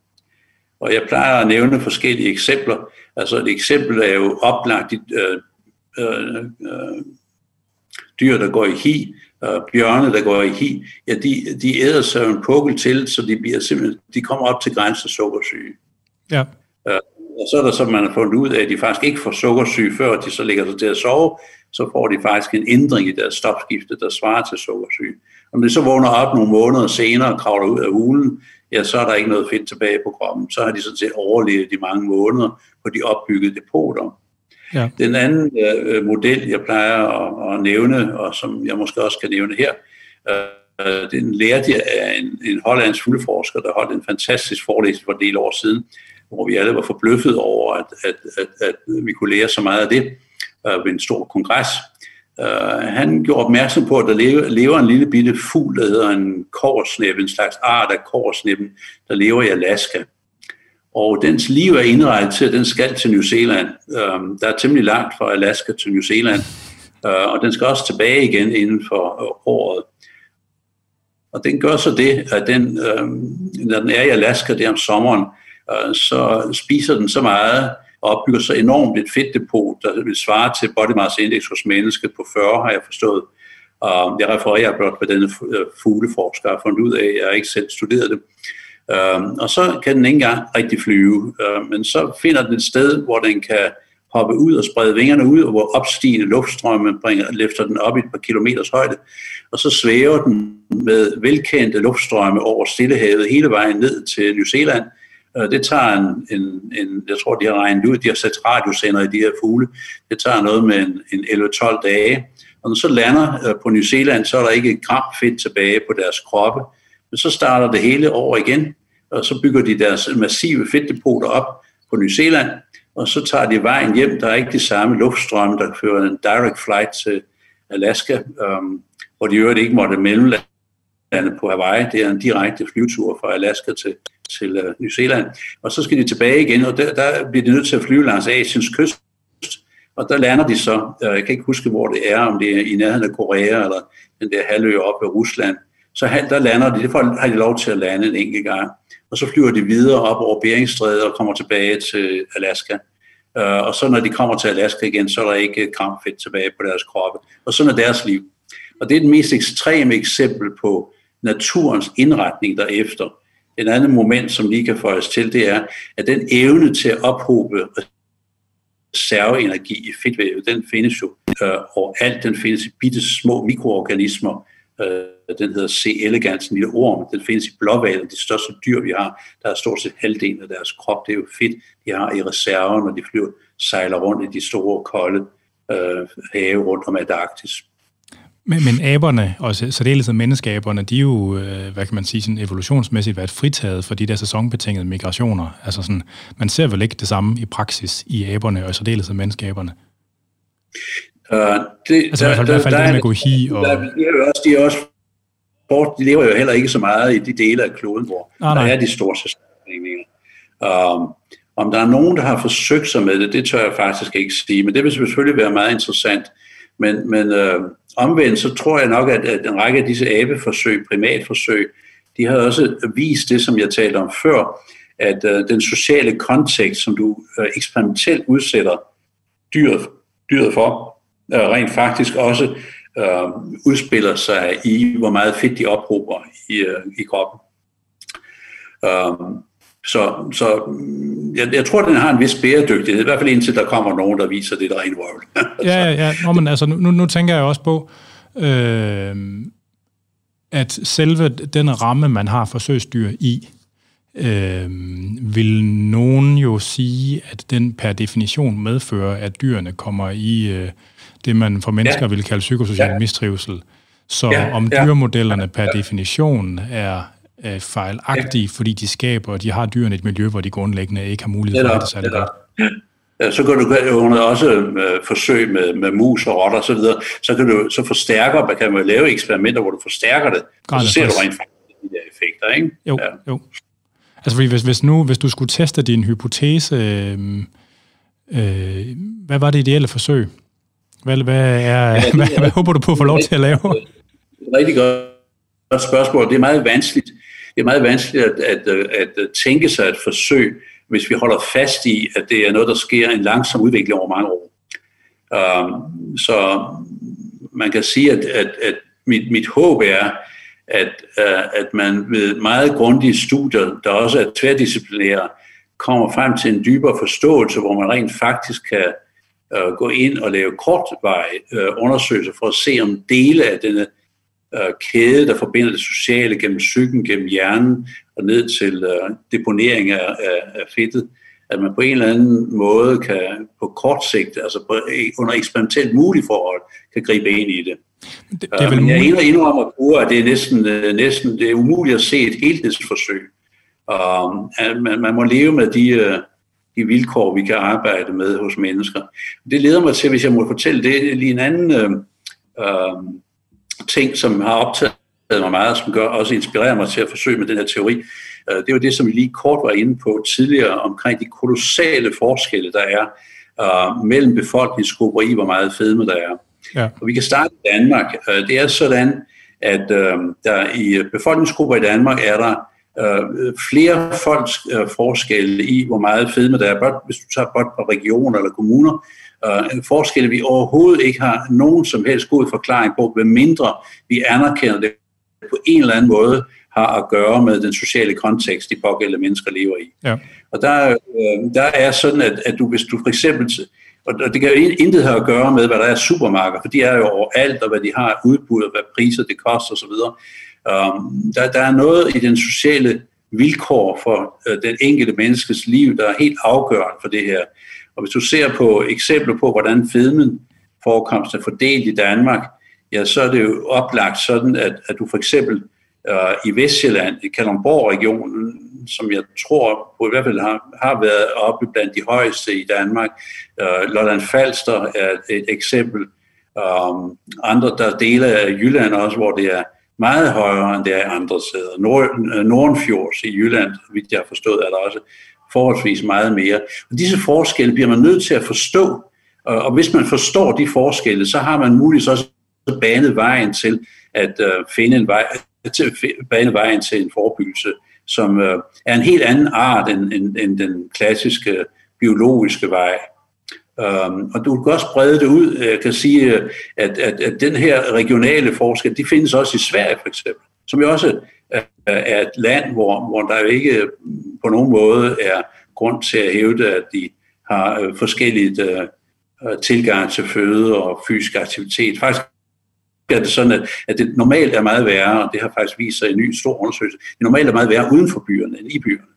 Og jeg plejer at nævne forskellige eksempler. Altså et eksempel er jo oplagt øh, øh, øh, dyr, der går i hi, øh, bjørne, der går i hi, ja, de, de æder sig en pukkel til, så de, bliver simpelthen, de kommer op til grænsen sukkersyge. Ja. Øh, og så er der så, man har fundet ud af, at de faktisk ikke får sukkersyge, før de så ligger sig til at sove, så får de faktisk en ændring i deres stofskifte, der svarer til sukkersyge. Om de så vågner op nogle måneder senere og kravler ud af hulen, ja, så er der ikke noget fedt tilbage på kroppen. Så har de sådan set overlevet de mange måneder på de opbyggede depoter. Ja. Den anden øh, model, jeg plejer at, at nævne, og som jeg måske også kan nævne her, øh, den lærte jeg af en, en hollandsk fuldforsker, der holdt en fantastisk forelæsning for en del år siden, hvor vi alle var forbløffet over, at, at, at, at vi kunne lære så meget af det øh, ved en stor kongres. Uh, han gjorde opmærksom på, at der lever, lever en lille bitte fugl, der hedder en korsnæb, en slags art af korsnæben, der lever i Alaska. Og dens liv er indrettet til, at den skal til New Zealand. Uh, der er temmelig langt fra Alaska til New Zealand, øh, og den skal også tilbage igen inden for øh, året. Og den gør så det, at den, øh, når den er i Alaska der om sommeren, øh, så spiser den så meget, og opbygger så enormt et fedtdepot, der vil svare til body mass index hos mennesket på 40, har jeg forstået. Og jeg refererer blot, hvad denne øh, fugleforsker har fundet ud af. Jeg har ikke selv studeret det. Øh, og så kan den ikke engang rigtig flyve, uh, men så finder den et sted, hvor den kan hoppe ud og sprede vingerne ud, og hvor opstigende luftstrømme bringer, løfter den op i et par kilometers højde, og så svæver den med velkendte luftstrømme over Stillehavet hele vejen ned til New Zealand, øh, det tager en, en, en, jeg tror, de har regnet ud, de har sat radiosender i de her fugle. Det tager noget med en, en 11-12 dage. Og når så lander øh, på New Zealand, så er der ikke et gram fedt tilbage på deres kroppe. Så starter det hele over igen, og så bygger de deres massive fedtdepoter op på New Zealand, og så tager de vejen hjem. Der er ikke de samme luftstrømme, der fører en direct flight til Alaska, øhm, hvor de øvrigt ikke måtte mellemlande på Hawaii. Det er en direkte flyvetur fra Alaska til, til uh, New Zealand, og så skal de tilbage igen, og der, der bliver de nødt til at flyve langs Asiens kyst, og der lander de så, øh, jeg kan ikke huske, hvor det er, om det er i nærheden af Korea, eller den der halvø op ved Rusland, så der lander de, derfor har de lov til at lande en enkelt gang, og så flyver de videre op over Beringstrædet og kommer tilbage til Alaska. Øh, og så når de kommer til Alaska igen, så er der ikke kampfedt tilbage på deres kroppe. Og sådan er deres liv. Og det er det mest ekstreme eksempel på naturens indretning derefter. En anden moment, som lige kan føjes til, det er, at den evne til at ophobe reserveenergi i fedtvævet, den findes jo øh, alt. Den findes i bitte små mikroorganismer. Øh, den hedder C. elegans, en lille orm. Den findes i blåvalen, de største dyr, vi har. Der er stort set halvdelen af deres krop. Det er jo fedt, de har i reserven, når de flyver, sejler rundt i de store, kolde øh, have rundt om Antarktis. Men, men aberne, og særdeles menneskeaberne, de er jo, øh, hvad kan man sige, sådan evolutionsmæssigt været fritaget for de der sæsonbetingede migrationer. Altså sådan, man ser vel ikke det samme i praksis i aberne, og særdeleshed menneskeaberne? Uh, det, altså der, i hvert fald, der, der, med at gå hi og... Der, de, er også, de, er også, de lever jo heller ikke så meget i de dele af kloden, hvor ah, der er de store sæsonbetingninger. Um, om der er nogen, der har forsøgt sig med det, det tør jeg faktisk ikke sige, men det vil selvfølgelig være meget interessant. Men, men øh, omvendt, så tror jeg nok, at, at en række af disse abeforsøg, primatforsøg, de har også vist det, som jeg talte om før, at øh, den sociale kontekst, som du øh, eksperimentelt udsætter dyret, dyret for, øh, Øh, rent faktisk også øh, udspiller sig i, hvor meget fedt de ophober i, øh, i kroppen. Øh, så, så mm, jeg, jeg tror, den har en vis bæredygtighed, i hvert fald indtil der kommer nogen, der viser det, der er World. ja, ja, ja. Nå, men altså, nu, nu tænker jeg også på, øh, at selve den ramme, man har forsøgsdyr i, øh, vil nogen jo sige, at den per definition medfører, at dyrene kommer i øh, det, man for mennesker ja. vil kalde psykosocial ja. mistrivsel. Så ja, om dyremodellerne per definition er øh, fejlagtige, ja. fordi de skaber, og de har dyrene et miljø, hvor de grundlæggende ikke har mulighed for at det særlig godt. Ja, så kan du under også øh, forsøg med, med mus og rotter og så videre, så kan du så forstærker, man kan man lave eksperimenter, hvor du forstærker det, og så ser du rent faktisk de der effekter, ikke? Jo, ja. jo. Altså fordi hvis, hvis nu, hvis du skulle teste din hypotese, øh, øh, hvad var det ideelle forsøg? Hvad, hvad, er, ja, det, hvad, hvad håber du på at få lov til at lave? Rigtig godt spørgsmål. Det er meget vanskeligt det er meget vanskeligt at, at, at, tænke sig et forsøg, hvis vi holder fast i, at det er noget, der sker en langsom udvikling over mange år. Um, så man kan sige, at, at, at mit, mit håb er, at, uh, at man ved meget grundige studier, der også er tværdisciplinære, kommer frem til en dybere forståelse, hvor man rent faktisk kan uh, gå ind og lave kortveje uh, undersøgelser for at se om dele af denne uh, kæde, der forbinder det sociale gennem psyken, gennem hjernen og ned til uh, deponering af, af, af fedtet, at man på en eller anden måde kan på kort sigt, altså på, under eksperimentelt mulige forhold, kan gribe ind i det. Det, det er vel Men jeg indrømmer, at det er næsten, næsten det er umuligt at se et helhedsforsøg. Og man, man må leve med de, øh, de vilkår, vi kan arbejde med hos mennesker. Det leder mig til, hvis jeg må fortælle det, lige en anden øh, øh, ting, som har optaget mig meget, som gør, også inspirerer mig til at forsøge med den her teori. Øh, det var det, som vi lige kort var inde på tidligere, omkring de kolossale forskelle, der er øh, mellem befolkningsgrupper i, hvor meget fedme der er. Ja. Og vi kan starte i Danmark. Øh, det er sådan, at øh, der i befolkningsgrupper i Danmark er der øh, flere folks øh, forskelle i, hvor meget fedme der er, blot, hvis du tager blot på regioner eller kommuner, øh, forskelle vi overhovedet ikke har nogen som helst god forklaring på, hvad mindre vi anerkender det på en eller anden måde har at gøre med den sociale kontekst, de pågældende mennesker lever i. Ja. Og der, øh, der er sådan, at, at du, hvis du for eksempel, og det kan jo intet have at gøre med, hvad der er supermarkeder, for de er jo overalt, og hvad de har udbud, og hvad priser det koster osv. Um, der, der er noget i den sociale vilkår for øh, den enkelte menneskes liv, der er helt afgørende for det her. Og hvis du ser på eksempler på, hvordan fedmen forekomst er fordelt i Danmark, ja, så er det jo oplagt sådan, at, at du for eksempel øh, i Vestjylland, i Kalundborg-regionen, som jeg tror på i hvert fald har, har været oppe blandt de højeste i Danmark. Øh, Lolland Falster er et eksempel. Um, andre der dele af Jylland også, hvor det er meget højere, end det er i andre steder. Nord, øh, Nordenfjords i Jylland, vidt jeg har forstået, er der også forholdsvis meget mere. Og disse forskelle bliver man nødt til at forstå, og hvis man forstår de forskelle, så har man muligvis også banet vejen til at øh, finde en vej, øh, til bane vejen til en forebyggelse, som er en helt anden art end, end, end den klassiske biologiske vej. Um, og du kan også brede det ud. Jeg kan sige, at, at, at den her regionale forskel, de findes også i Sverige for eksempel, som jo også er et land, hvor, hvor der ikke på nogen måde er grund til at hævde, at de har øh, uh, tilgang til føde og fysisk aktivitet. Faktisk er det sådan, at, at det normalt er meget værre, og det har faktisk vist sig i en ny stor undersøgelse, det normalt er meget værre uden for byerne end i byerne.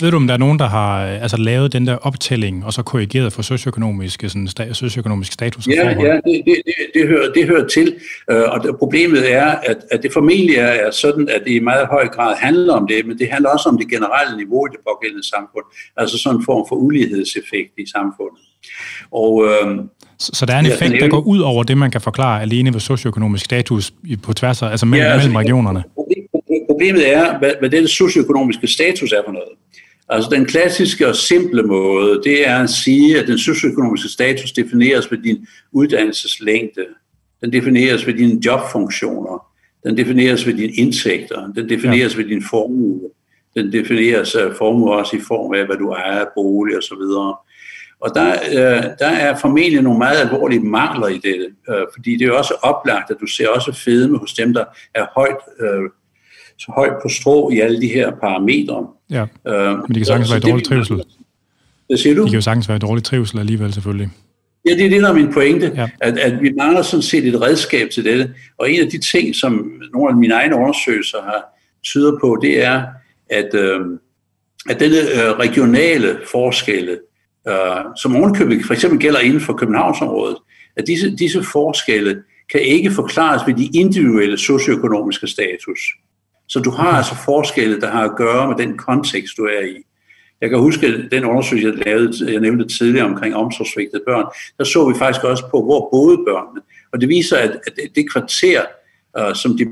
Ved du, om der er nogen, der har altså, lavet den der optælling, og så korrigeret for socioøkonomisk, sådan, sta- socioøkonomisk status? Ja, ja det, det, det, det, hører, det hører til. Uh, og det, problemet er, at, at det formentlig er, sådan, at det i meget høj grad handler om det, men det handler også om det generelle niveau i det pågældende samfund. Altså sådan en form for ulighedseffekt i samfundet. Og, uh, så, så der er en effekt, ja, der går ud over det, man kan forklare alene ved socioøkonomisk status på tværs af, altså mellem, ja, altså, mellem regionerne? Problemet er, hvad, hvad den socioøkonomiske status er for noget. Altså den klassiske og simple måde, det er at sige, at den socioøkonomiske status defineres ved din uddannelseslængde, den defineres ved dine jobfunktioner, den defineres ved dine indtægter, den defineres ja. ved din formue, den defineres af formue også i form af, hvad du ejer, bolig osv. Og der, øh, der er formentlig nogle meget alvorlige mangler i dette, øh, fordi det er jo også oplagt, at du ser også fedme hos dem, der er højt øh, så højt på strå i alle de her parametre. Ja, øh, men de kan sagtens være i dårlig trivsel. Hvad siger du? De kan jo sagtens være i dårlig trivsel alligevel selvfølgelig. Ja, det er det, der er min pointe, ja. at, at vi mangler sådan set et redskab til dette. Og en af de ting, som nogle af mine egne undersøgelser har tyder på, det er, at, øh, at denne øh, regionale forskelle, øh, som ovenkøbet for eksempel gælder inden for Københavnsområdet, at disse, disse forskelle kan ikke forklares ved de individuelle socioøkonomiske status. Så du har altså forskelle, der har at gøre med den kontekst, du er i. Jeg kan huske den undersøgelse, jeg lavede, jeg nævnte tidligere omkring omsorgsvigtede børn. Der så vi faktisk også på, hvor boede børnene. Og det viser, at, at det kvarter, uh, som de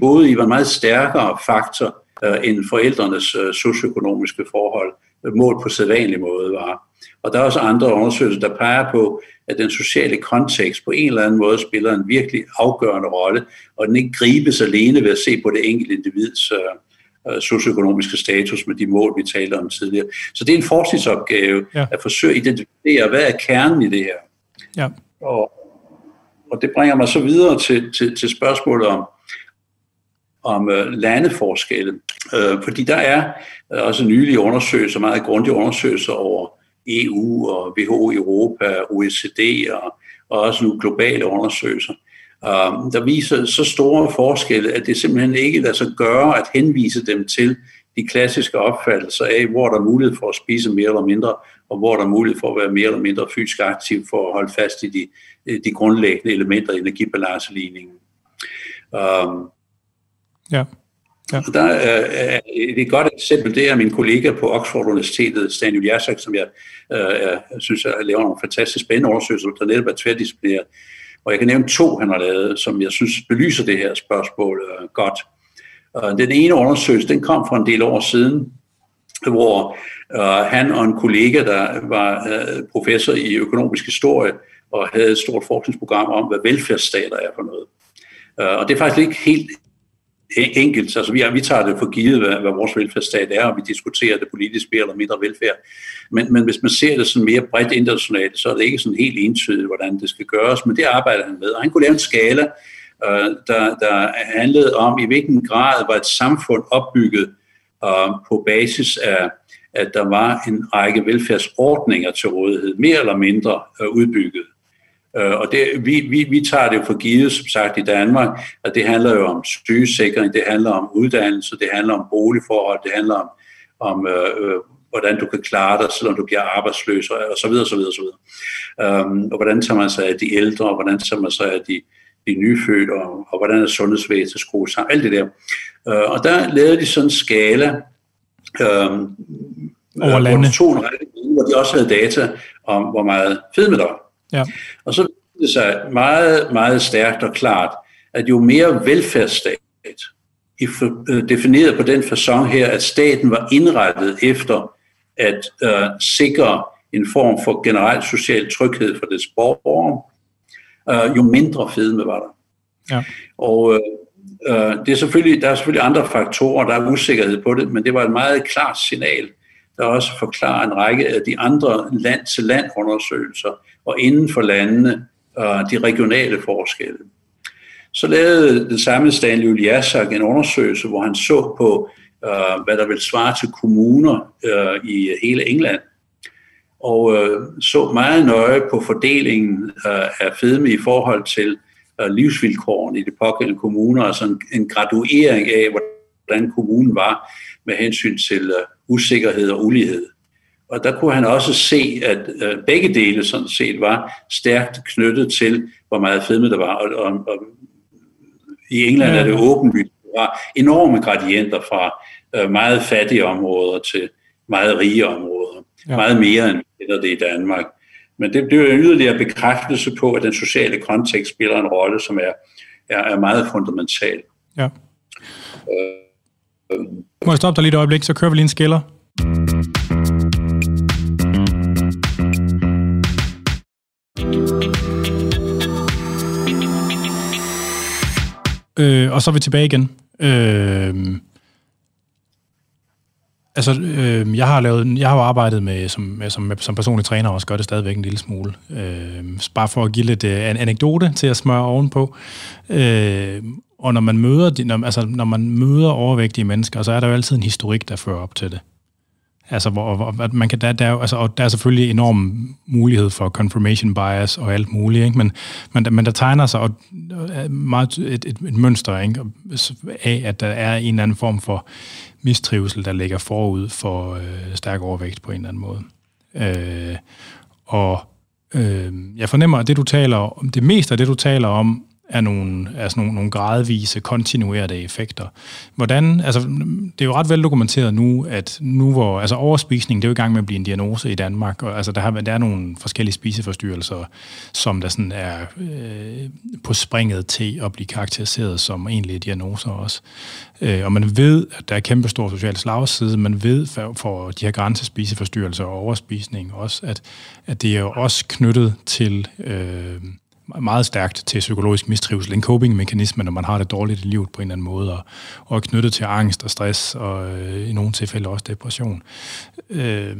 boede i, var en meget stærkere faktor uh, end forældrenes uh, socioøkonomiske forhold, målt på sædvanlig måde var. Og der er også andre undersøgelser, der peger på, at den sociale kontekst på en eller anden måde spiller en virkelig afgørende rolle, og den ikke gribes alene ved at se på det enkelte individs uh, socioøkonomiske status med de mål, vi talte om tidligere. Så det er en forskningsopgave ja. at forsøge at identificere, hvad er kernen i det her. Ja. Og og det bringer mig så videre til, til, til spørgsmålet om, om øh, landeforskelle. Øh, fordi der er øh, også nylige undersøgelser, meget grundige undersøgelser over EU og WHO Europa, OECD og, og også nu globale undersøgelser, øh, der viser så store forskelle, at det simpelthen ikke lader sig gøre at henvise dem til de klassiske opfattelser af, hvor der er mulighed for at spise mere eller mindre, og hvor der er mulighed for at være mere eller mindre fysisk aktiv for at holde fast i de, de grundlæggende elementer i energibalanceligningen. Um, ja. Ja. Og der øh, øh, er et godt eksempel, det er min kollega på Oxford Universitetet, Daniel Jasek, som jeg uh, synes jeg laver nogle fantastisk spændende undersøgelser, der netop er tværdisciplineret. Og jeg kan nævne to, han har lavet, som jeg synes belyser det her spørgsmål øh, godt. Uh, den ene undersøgelse, den kom for en del år siden, hvor øh, han og en kollega, der var øh, professor i økonomisk historie, og havde et stort forskningsprogram om, hvad velfærdsstater er for noget. Og det er faktisk ikke helt E-, enkelt. Altså, vi, vi tager det for givet, hvad, hvad vores velfærdsstat er, og vi diskuterer det politisk mere eller mindre velfærd. Men, men hvis man ser det sådan mere bredt internationalt, så er det ikke sådan helt entydigt, hvordan det skal gøres, men det arbejder han med. Og han kunne lave en skala, øh, der, der handlede om, i hvilken grad var et samfund opbygget øh, på basis af, at der var en række velfærdsordninger til rådighed, mere eller mindre øh, udbygget. Øh, og det, vi, vi, vi tager det for givet, som sagt, i Danmark, at det handler jo om sygesikring, det handler om uddannelse, det handler om boligforhold, det handler om, om øh, øh, hvordan du kan klare dig, selvom du bliver arbejdsløs, og så videre, så videre, så videre. Um, og hvordan tager man sig af de ældre, og hvordan tager man sig af de, de nyfødte, og, og hvordan er sundhedsvæsenet skruet sammen, alt det der. Uh, og der lavede de sådan en skala, um, over lande. Hvor, de hvor de også havde data om, hvor meget fedme der var. Ja. Og så viser det sig meget, meget stærkt og klart, at jo mere velfærdsstat, øh, defineret på den façon her, at staten var indrettet efter at øh, sikre en form for generel social tryghed for dets borgere, øh, jo mindre fedme var der. Ja. Og øh, øh, det er selvfølgelig, der er selvfølgelig andre faktorer, der er usikkerhed på det, men det var et meget klart signal, der også forklarer en række af de andre land-til-land undersøgelser, og inden for landene og de regionale forskelle. Så lavede den samme Stanley Uliassak en undersøgelse, hvor han så på, øh, hvad der vil svare til kommuner øh, i hele England, og øh, så meget nøje på fordelingen øh, af fedme i forhold til øh, livsvilkårene i de pågældende kommuner, altså en, en graduering af, hvordan kommunen var med hensyn til øh, usikkerhed og ulighed. Og der kunne han også se, at øh, begge dele sådan set var stærkt knyttet til, hvor meget fedme der var. Og, og, og i England er det åbenlyst, der var enorme gradienter fra øh, meget fattige områder til meget rige områder. Ja. Meget mere end det i Danmark. Men det bliver en yderligere bekræftelse på, at den sociale kontekst spiller en rolle, som er, er, er meget fundamental. Ja. Øh, må jeg stoppe dig lige et øjeblik, så kører vi lige en skiller. Øh, og så er vi tilbage igen. Øh, altså, øh, jeg har lavet, jeg har arbejdet med som, med, som, som personlig træner, også gør det stadigvæk en lille smule. Øh, bare for at give lidt øh, en anekdote til at smøre ovenpå. Øh, og når man møder, når, altså, når man møder overvægtige mennesker, så er der jo altid en historik, der fører op til det. Altså, hvor, hvor man kan, der, der, altså, og der er selvfølgelig enorm mulighed for confirmation bias og alt muligt, ikke? Men, men, men der tegner sig og, meget et, et, et mønster ikke? af, at der er en eller anden form for mistrivsel, der ligger forud for øh, stærk overvægt på en eller anden måde. Øh, og øh, jeg fornemmer, at det du taler om, det meste af det, du taler om, er nogle, altså nogle, nogle gradvise, kontinuerede effekter. Hvordan, altså, det er jo ret vel dokumenteret nu, at nu hvor, altså overspisning, det er jo i gang med at blive en diagnose i Danmark, og altså der, har, der er nogle forskellige spiseforstyrrelser, som der sådan er øh, på springet til at blive karakteriseret som egentlige diagnoser også. Øh, og man ved, at der er kæmpe stor social slagside, man ved for, for de her grænsespiseforstyrrelser og overspisning også, at, at det er jo også knyttet til øh, meget stærkt til psykologisk mistrivsel, en coping-mekanisme, når man har det dårligt i livet på en eller anden måde, og, og er knyttet til angst og stress, og øh, i nogle tilfælde også depression. Øh,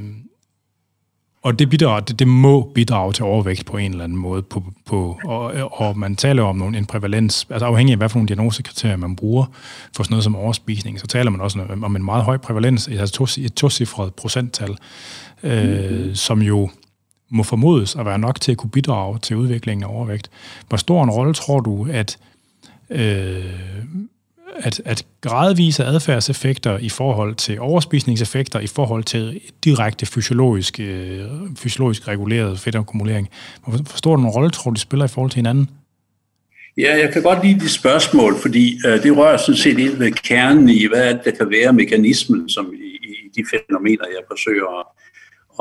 og det, bidrager, det, det må bidrage til overvægt på en eller anden måde. På, på, og, og man taler om nogle, en prævalens, altså afhængig af, hvad for nogle diagnosekriterier man bruger for sådan noget som overspisning, så taler man også om en meget høj prævalens, altså et tocifret procenttal, øh, mm. som jo må formodes at være nok til at kunne bidrage til udviklingen af overvægt. Hvor stor en rolle tror du, at øh, at, at gradvise adfærdseffekter i forhold til overspisningseffekter, i forhold til direkte fysiologisk, øh, fysiologisk reguleret fedtakkumulering. Hvor stor en rolle tror du, de spiller i forhold til hinanden? Ja, jeg kan godt lide de spørgsmål, fordi øh, det rører sådan set ind ved kernen i, hvad der kan være mekanismen, som i, i de fænomener, jeg forsøger at,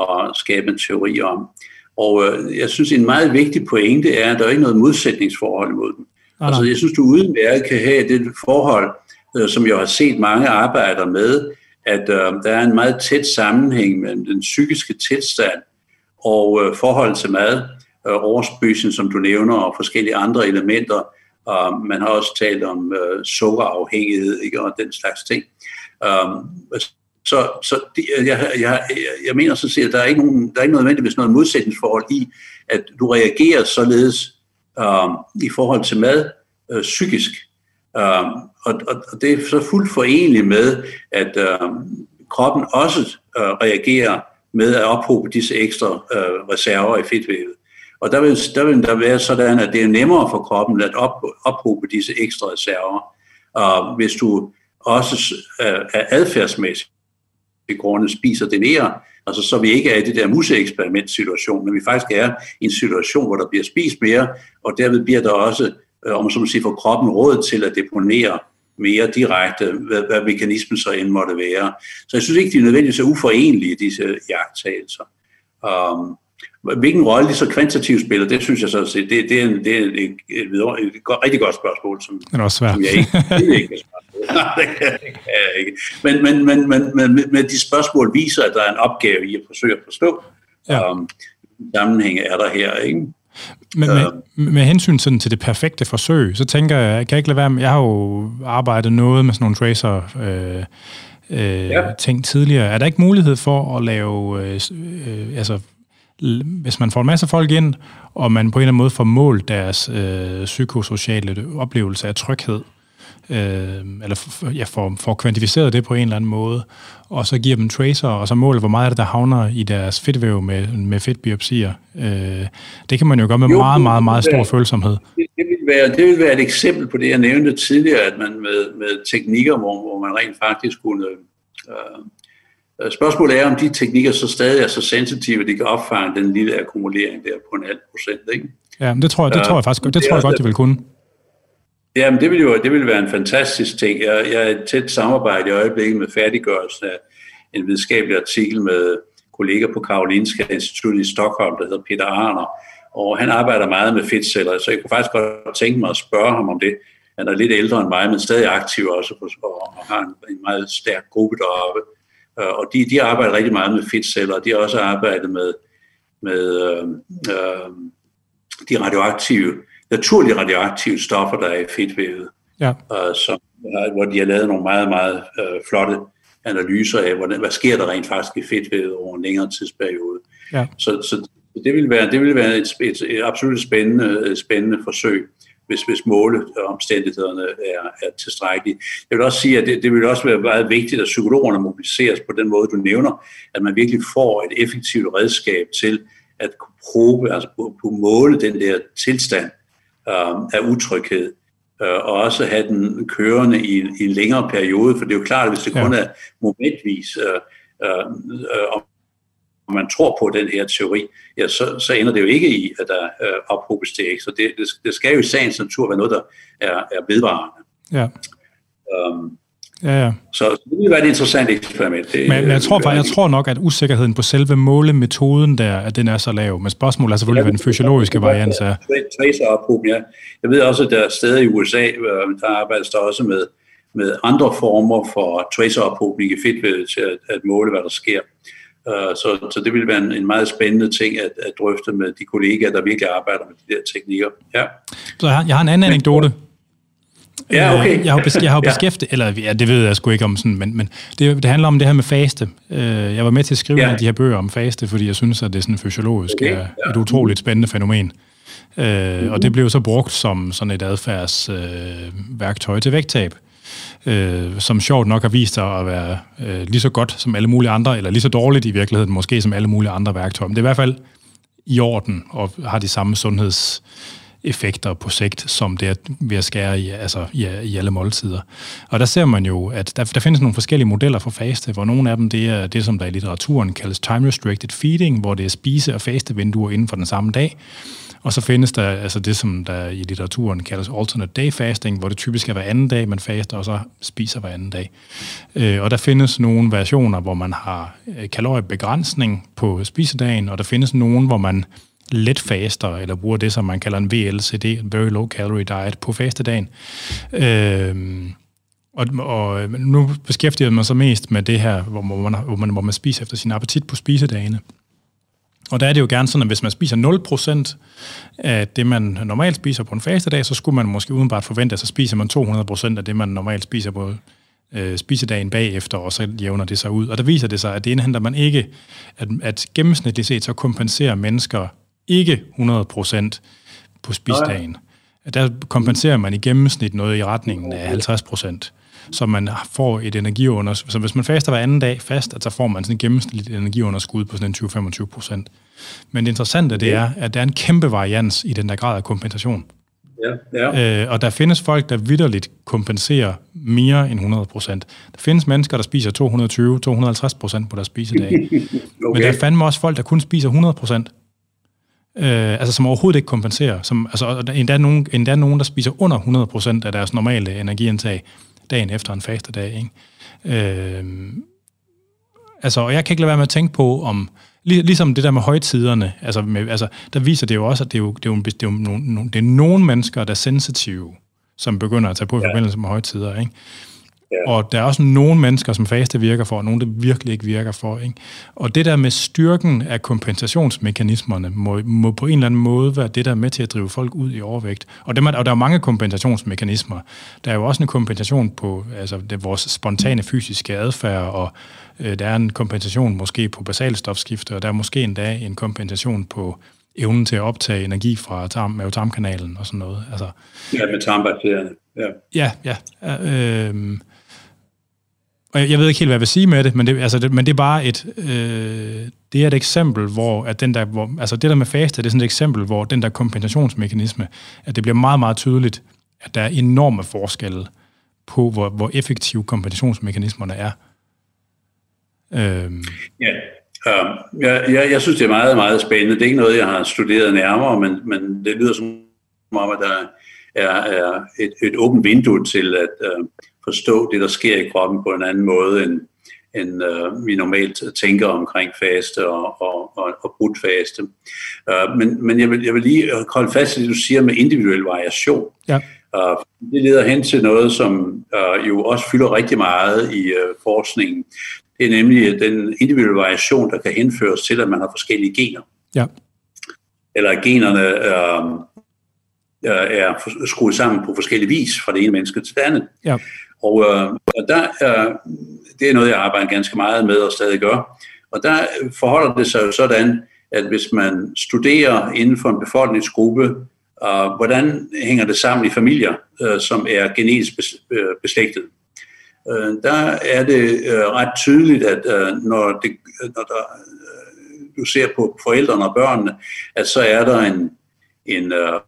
at skabe en teori om. Og øh, jeg synes, en meget vigtig pointe er, at der er ikke noget modsætningsforhold imod dem. Altså, jeg synes, du udmærket kan have det forhold, øh, som jeg har set mange arbejder med, at øh, der er en meget tæt sammenhæng mellem den psykiske tilstand og øh, forhold til mad, øh, overspysning, som du nævner, og forskellige andre elementer. Og man har også talt om øh, sukkerafhængighed ikke, og den slags ting. Um, så så det, øh, jeg, jeg, jeg mener så set, at der er ikke, nogen, der er ikke nødvendigvis noget modsætningsforhold i, at du reagerer således øh, i forhold til mad øh, psykisk. Øh, og, og, og det er så fuldt forenligt med, at øh, kroppen også øh, reagerer med at ophobe disse ekstra øh, reserver i fedtvævet. Og der vil, der vil der være sådan, at det er nemmere for kroppen at op, ophobe disse ekstra reserver, øh, hvis du også øh, er adfærdsmæssigt grunde spiser det ned, Altså, så vi ikke er i det der museeksperimentsituation, men vi faktisk er i en situation, hvor der bliver spist mere, og derved bliver der også, om som man siger, for kroppen råd til at deponere mere direkte, hvad, hvad mekanismen så end måtte være. Så jeg synes ikke, de er nødvendigvis uforenelige, disse jagttagelser. Um, hvilken rolle de så kvantitativt spiller, det synes jeg så, det, det, er, en, det er et, et, et, et, et rigtig godt spørgsmål, som, det er også svært. som jeg ikke, det ikke kan Nej, det kan jeg ikke. Men, men, men, men, men, men de spørgsmål viser, at der er en opgave i at forsøge at forstå, ja. um, sammenhæng er der her, ikke? Men med, uh, med hensyn til, til det perfekte forsøg, så tænker jeg, jeg kan ikke lade være med, jeg har jo arbejdet noget med sådan nogle tracer øh, øh, ja. ting tidligere. Er der ikke mulighed for at lave, øh, øh, altså hvis man får en masse folk ind, og man på en eller anden måde får målt deres øh, psykosociale oplevelse af tryghed, øh, eller ja, får, får kvantificeret det på en eller anden måde, og så giver dem tracer, og så måler, hvor meget af det, der havner i deres fedtvæv med, med fedtbiopsier. Øh, det kan man jo gøre med jo, meget, meget, meget stor være, følsomhed. Det, det, vil være, det vil være et eksempel på det, jeg nævnte tidligere, at man med, med teknikker, hvor, hvor man rent faktisk kunne... Øh, Spørgsmålet er, om de teknikker så stadig er så sensitive, at de kan opfange den lille akkumulering der på en halv procent. Ikke? Ja, det tror jeg, det tror jeg faktisk det tror jeg godt, de vil kunne. Jamen, det vil jo det vil være en fantastisk ting. Jeg, jeg er et tæt samarbejde i øjeblikket med færdiggørelsen af en videnskabelig artikel med kolleger på Karolinska Institutet i Stockholm, der hedder Peter Arner, og han arbejder meget med fedtceller, så jeg kunne faktisk godt tænke mig at spørge ham om det. Han er lidt ældre end mig, men stadig aktiv også, og har en, en meget stærk gruppe deroppe. Øh, og de, de arbejder rigtig meget med fedtceller, og de har også arbejdet med, med øh, øh, de radioaktive naturlige radioaktive stoffer, der er i fedtvævet, ja. uh, som, uh, hvor de har lavet nogle meget, meget uh, flotte analyser af, hvordan, hvad sker der rent faktisk i fedtvævet over en længere tidsperiode. Ja. Så, så det vil være, det vil være et, et, et absolut spændende, spændende forsøg, hvis, hvis måleomstændighederne er, er tilstrækkelige. Jeg vil også sige, at det, det vil også være meget vigtigt, at psykologerne mobiliseres på den måde, du nævner, at man virkelig får et effektivt redskab til at kunne probe, altså kunne måle den der tilstand, øh, af utryghed, øh, og også have den kørende i, i en længere periode, for det er jo klart, at hvis det ja. kun er momentvis, øh, øh, øh, man tror på den her teori, ja, så, så ender det jo ikke i, at der øh, ophobes til ekstra. Det, det, det skal jo i sagens natur være noget, der er, er vedvarende. Ja. Um, Ja, ja. Så det vil være et interessant eksperiment. Det, men, men jeg, tror, jeg tror nok, at usikkerheden på selve målemetoden der, at den er så lav. Men spørgsmålet er selvfølgelig, hvad den fysiologiske variant er. Tracer ja. Jeg ved også, at der er steder i USA, øh, der arbejdes der også med, med andre former for tracerophobning i fedtvævet til at, at måle, hvad der sker. Uh, så, så det vil være en, en meget spændende ting at, at drøfte med de kollegaer, der virkelig arbejder med de der teknikker. Ja. Så jeg har, jeg har en anden anekdote. Ja, okay. Jeg har, bes- jeg har beskæftiget, eller ja, det ved jeg sgu ikke om sådan, men, men det, det handler om det her med faste. Jeg var med til at skrive ja. de her bøger om faste, fordi jeg synes, at det er sådan fysiologisk okay. er et utroligt spændende fænomen. Mm-hmm. Og det blev så brugt som sådan et adfærdsværktøj øh, til vægttab øh, som sjovt nok har vist sig at være øh, lige så godt som alle mulige andre, eller lige så dårligt i virkeligheden, måske som alle mulige andre værktøjer. Men det er i hvert fald i orden, og har de samme effekter på sigt, som det er ved at skære i, altså, i, i alle måltider. Og der ser man jo, at der, der findes nogle forskellige modeller for faste, hvor nogle af dem det er det, som der i litteraturen kaldes time-restricted feeding, hvor det er spise- og fastevinduer inden for den samme dag. Og så findes der altså det, som der i litteraturen kaldes alternate day fasting, hvor det typisk er hver anden dag, man faster, og så spiser hver anden dag. Øh, og der findes nogle versioner, hvor man har øh, kaloriebegrænsning på spisedagen, og der findes nogle, hvor man let faster, eller bruger det, som man kalder en VLCD, Very Low Calorie Diet, på fastedagen. Øh, og, og nu beskæftiger man sig mest med det her, hvor man, hvor man, hvor man spiser efter sin appetit på spisedagene. Og der er det jo gerne sådan, at hvis man spiser 0% af det, man normalt spiser på en fastedag, så skulle man måske udenbart forvente, at så spiser man 200% af det, man normalt spiser på øh, spisedagen bagefter, og så jævner det sig ud. Og der viser det sig, at det indhenter man ikke, at, at gennemsnitligt set, så kompenserer mennesker ikke 100% på spisedagen. Der kompenserer man i gennemsnit noget i retningen af 50% så man får et energiunderskud. Så hvis man faster hver anden dag fast, så får man sådan et gennemsnitligt energiunderskud på sådan 20-25 procent. Men det interessante det er, at der er en kæmpe varians i den der grad af kompensation. Ja, ja. Øh, og der findes folk, der vidderligt kompenserer mere end 100 procent. Der findes mennesker, der spiser 220-250 procent på deres spisedag. okay. Men der er fandme også folk, der kun spiser 100 procent. Øh, altså som overhovedet ikke kompenserer. Som, altså, endda, nogen, endda nogen, der spiser under 100 procent af deres normale energiindtag dagen efter en fastedag. Ikke? Øh, altså, og jeg kan ikke lade være med at tænke på, om lig, ligesom det der med højtiderne, altså, med, altså, der viser det jo også, at det er, jo, det er, jo, det er, jo nogle, det er nogle mennesker, der er sensitive, som begynder at tage på i ja. forbindelse med højtider. Ikke? Ja. Og der er også nogle mennesker, som faste virker for, og nogle, der virkelig ikke virker for. Ikke? Og det der med styrken af kompensationsmekanismerne, må, må på en eller anden måde være det, der er med til at drive folk ud i overvægt. Og, det, og der er mange kompensationsmekanismer. Der er jo også en kompensation på altså, det, vores spontane fysiske adfærd, og øh, der er en kompensation måske på basalstofskifte, og der er måske endda en kompensation på evnen til at optage energi fra tarm, mavetarmkanalen og sådan noget. Altså, ja, med tarmbakterierne. Ja, ja. ja øh, og jeg ved ikke helt, hvad jeg vil sige med det, men det, altså det, men det er bare et, øh, det er et eksempel, hvor, at den der, hvor, altså det der med faste, det er sådan et eksempel, hvor den der kompensationsmekanisme, at det bliver meget, meget tydeligt, at der er enorme forskelle på, hvor, hvor effektive kompensationsmekanismerne er. Øhm. Ja, øh, jeg, jeg, jeg synes, det er meget, meget spændende. Det er ikke noget, jeg har studeret nærmere, men, men det lyder som om, at der er, er et, et åbent vindue til at øh, forstå det, der sker i kroppen på en anden måde, end, end øh, vi normalt tænker omkring faste og, og, og, og brudt faste. Uh, men men jeg, vil, jeg vil lige holde fast i det, du siger med individuel variation. Ja. Uh, det leder hen til noget, som uh, jo også fylder rigtig meget i uh, forskningen. Det er nemlig den individuelle variation, der kan henføres til, at man har forskellige gener. Ja. Eller at generne uh, er skruet sammen på forskellige vis fra det ene menneske til det andet. Ja. Og, øh, og der, øh, det er noget, jeg arbejder ganske meget med og stadig gør. Og der forholder det sig jo sådan, at hvis man studerer inden for en befolkningsgruppe, øh, hvordan hænger det sammen i familier, øh, som er genetisk øh, beslægtet, øh, der er det øh, ret tydeligt, at øh, når, det, når der, øh, du ser på forældrene og børnene, at så er der en, en øh,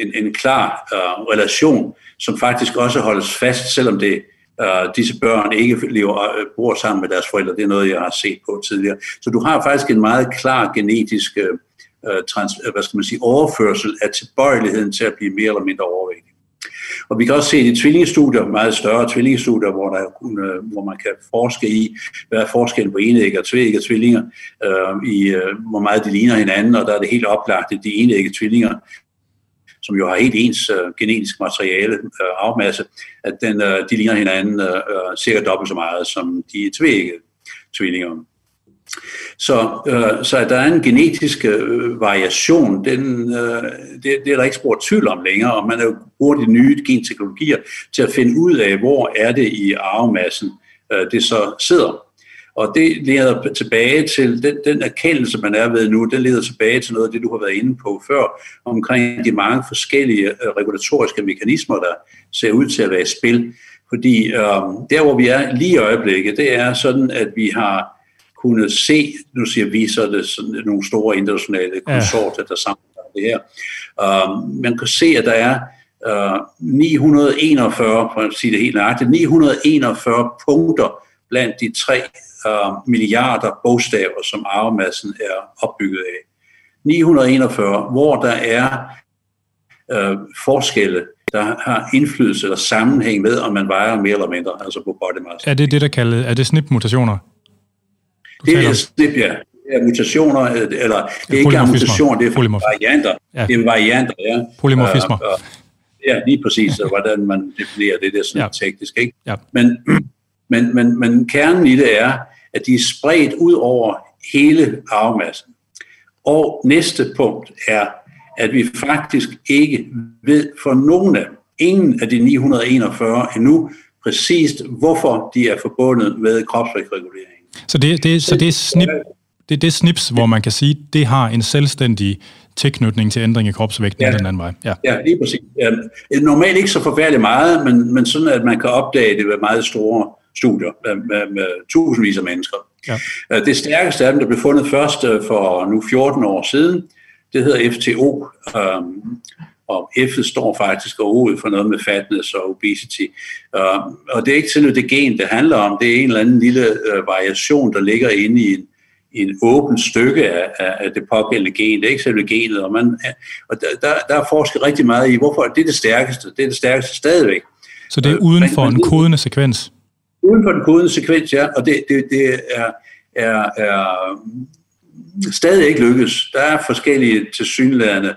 en, en klar uh, relation, som faktisk også holdes fast, selvom det uh, disse børn ikke lever, uh, bor sammen med deres forældre. Det er noget, jeg har set på tidligere. Så du har faktisk en meget klar genetisk uh, trans, hvad skal man sige, overførsel af tilbøjeligheden til at blive mere eller mindre overvægtig. Og vi kan også se i tvillingestudier, meget større tvillingestudier, hvor, der, hvor man kan forske i, hvad er forskellen på enægge og tvægge tvillinger, øh, i, øh, hvor meget de ligner hinanden, og der er det helt oplagt, at de enægge tvillinger som jo har helt ens øh, genetisk materiale, øh, afmasse, at den, øh, de ligner hinanden øh, øh cirka dobbelt så meget som de tvægge tvillinger. Så, øh, så at der er en genetisk øh, variation, den, øh, det, det er der ikke spurgt tvivl om længere, og man jo bruger de nye genteknologier til at finde ud af, hvor er det i arvemassen, øh, det så sidder. Og det leder tilbage til, den, den erkendelse, man er ved nu, den leder tilbage til noget af det, du har været inde på før, omkring de mange forskellige øh, regulatoriske mekanismer, der ser ud til at være i spil. Fordi øh, der, hvor vi er lige i øjeblikket, det er sådan, at vi har kunnet se, nu siger vi, så det sådan nogle store internationale konsorter, der samler det her. Uh, man kan se, at der er uh, 941, for at sige det helt nøjagtigt, 941 punkter blandt de tre uh, milliarder bogstaver, som arvemassen er opbygget af. 941, hvor der er uh, forskelle, der har indflydelse eller sammenhæng med, om man vejer mere eller mindre, altså på body mass. Er det det, der kaldes, er det SNP-mutationer? Det er SNP, ja. Det er mutationer, øh, eller det er ikke mutationer, det er varianter. Ja. Det er varianter, ja. Polymorfismer. Uh, uh, ja, lige præcis, hvordan man definerer det, det er sådan ja. teknisk, ikke? Ja. Men, men, men, men kernen i det er, at de er spredt ud over hele arvemassen. Og næste punkt er, at vi faktisk ikke ved for nogen af dem, ingen af de 941 endnu, præcist hvorfor de er forbundet med kropsvægtregulering. Så det, det, så det er snip, det, det snips, hvor man kan sige, det har en selvstændig tilknytning til ændring i kropsvægten ja. den anden vej. Ja, ja lige præcis. Ja, normalt ikke så forfærdeligt meget, men, men sådan, at man kan opdage det ved meget store studier med, med, med tusindvis af mennesker. Ja. Øh, det stærkeste af dem, der blev fundet først øh, for nu 14 år siden, det hedder FTO, um, og F'et står faktisk overhovedet for noget med fatness og obesity. Uh, og det er ikke til det gen, det handler om. Det er en eller anden lille uh, variation, der ligger inde i en, i en åbent stykke af, af det pågældende gen. Det er ikke selve genet. Og, man, og der, der, der er forsket rigtig meget i, hvorfor det er det stærkeste. Det er det stærkeste stadigvæk. Så det er uden for en kodende sekvens? Uden for en kodende sekvens, ja. Og det, det, det er, er, er stadig ikke lykkes. Der er forskellige tilsyneladende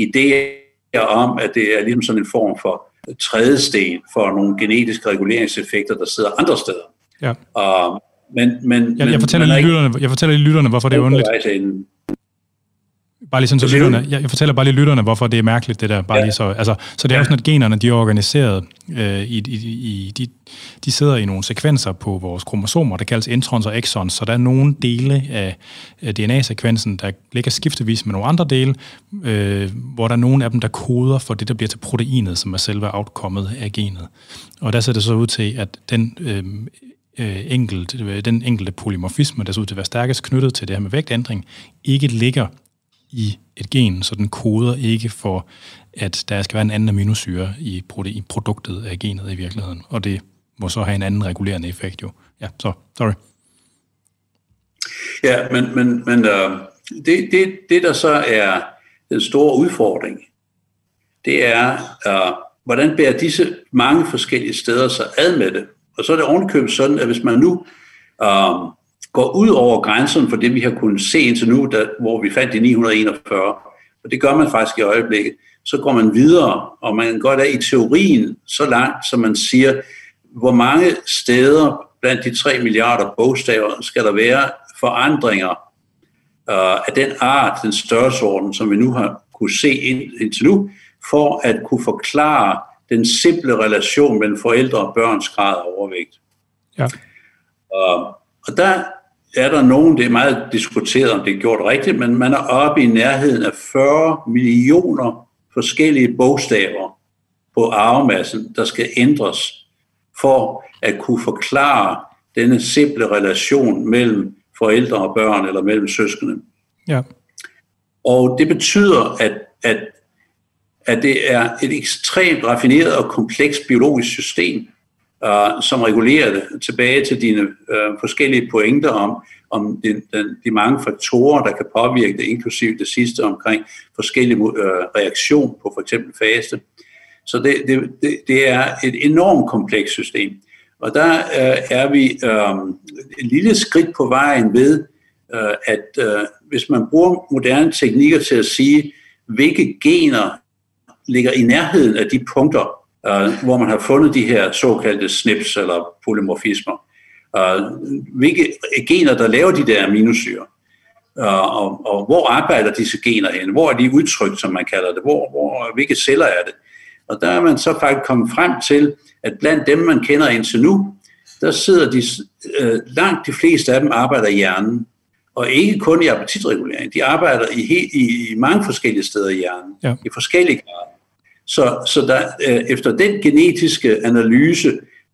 idéer om, at det er ligesom sådan en form for trædesten for nogle genetiske reguleringseffekter, der sidder andre steder. Ja. Um, men, men, jeg, jeg, fortæller lige lytterne, jeg fortæller lige lytterne, hvorfor det er underligt. Bare lige sådan, så lytterne, jeg, jeg fortæller bare lige lytterne, hvorfor det er mærkeligt, det der. Bare ja. lige så, altså, så det er jo sådan, at generne de er organiseret. Øh, i, i, i, de, de sidder i nogle sekvenser på vores kromosomer, der kaldes introns og exons. Så der er nogle dele af, af DNA-sekvensen, der ligger skiftevis med nogle andre dele, øh, hvor der er nogle af dem, der koder for det, der bliver til proteinet, som er selve outcomet af genet. Og der ser det så ud til, at den øh, øh, enkelt, den enkelte polymorfisme, der ser ud til at være stærkest knyttet til det her med vægtændring, ikke ligger i et gen, så den koder ikke for, at der skal være en anden aminosyre i, i produktet af genet i virkeligheden. Og det må så have en anden regulerende effekt jo. Ja, så, sorry. Ja, men, men, men øh, det, det, det, der så er den store udfordring, det er, øh, hvordan bærer disse mange forskellige steder sig ad med det? Og så er det ovenkøbet sådan, at hvis man nu øh, går ud over grænsen for det, vi har kunnet se indtil nu, der, hvor vi fandt de 941, og det gør man faktisk i øjeblikket, så går man videre, og man går der i teorien så langt, som man siger, hvor mange steder blandt de 3 milliarder bogstaver skal der være forandringer uh, af den art, den størrelsesorden, som vi nu har kunne se ind, indtil nu, for at kunne forklare den simple relation mellem forældre og børns grad af overvægt. Ja. Uh, og der er der nogen, det er meget diskuteret, om det er gjort rigtigt, men man er oppe i nærheden af 40 millioner forskellige bogstaver på arvemassen, der skal ændres for at kunne forklare denne simple relation mellem forældre og børn eller mellem søskende. Ja. Og det betyder, at, at, at det er et ekstremt raffineret og komplekst biologisk system, uh, som regulerer det tilbage til dine øh, forskellige pointer om, om den, den, de mange faktorer, der kan påvirke det, inklusive det sidste omkring forskellige øh, reaktion på for eksempel faste. Så det, det, det, det er et enormt komplekst system. Og der øh, er vi øh, et lille skridt på vejen ved, øh, at øh, hvis man bruger moderne teknikker til at sige, hvilke gener ligger i nærheden af de punkter, uh, hvor man har fundet de her såkaldte SNPs eller polymorfismer. Uh, hvilke gener, der laver de der aminosyre. og, og, og hvor arbejder disse gener hen? Hvor er de udtrykt, som man kalder det? Hvor, hvor, hvilke celler er det? Og der er man så faktisk kommet frem til, at blandt dem, man kender indtil nu, der sidder de, øh, langt de fleste af dem arbejder i hjernen. Og ikke kun i appetitregulering. De arbejder i, he, i, i mange forskellige steder i hjernen. Ja. I forskellige grader. Så, så der, øh, efter den genetiske analyse,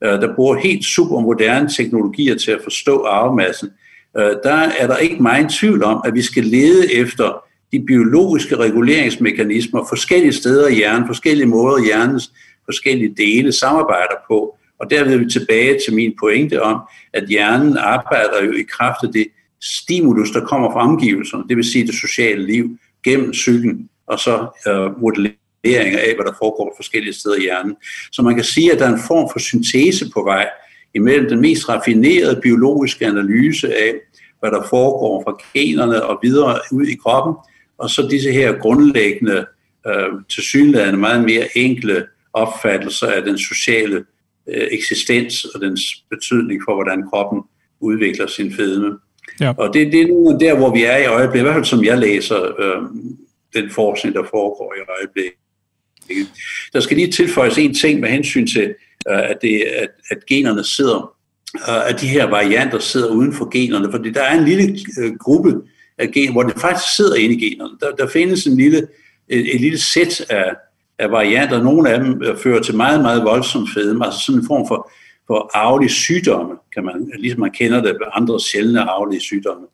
øh, der bruger helt super moderne teknologier til at forstå arvemassen, øh, der er der ikke meget tvivl om, at vi skal lede efter de biologiske reguleringsmekanismer forskellige steder i hjernen, forskellige måder hjernens forskellige dele samarbejder på. Og derved er vi tilbage til min pointe om, at hjernen arbejder jo i kraft af det stimulus, der kommer fra omgivelserne, det vil sige det sociale liv, gennem psyken, og så øh, modellering af, hvad der foregår forskellige steder i hjernen. Så man kan sige, at der er en form for syntese på vej imellem den mest raffinerede biologiske analyse af, hvad der foregår fra generne og videre ud i kroppen, og så disse her grundlæggende, øh, tilsyneladende meget mere enkle opfattelser af den sociale øh, eksistens og dens betydning for, hvordan kroppen udvikler sin fedme. Ja. Og det, det er nu der, hvor vi er i øjeblikket, i hvert fald som jeg læser øh, den forskning, der foregår i øjeblikket. Der skal lige tilføjes en ting med hensyn til, øh, at, det, at, at generne sidder, øh, at de her varianter sidder uden for generne, fordi der er en lille øh, gruppe af gener, hvor det faktisk sidder inde i generne. Der, der findes en lille, et, et lille sæt af, af varianter. Nogle af dem fører til meget, meget voldsom fedme, altså sådan en form for, for arvelige sygdomme, kan man, ligesom man kender det ved andre sjældne arvelige sygdomme,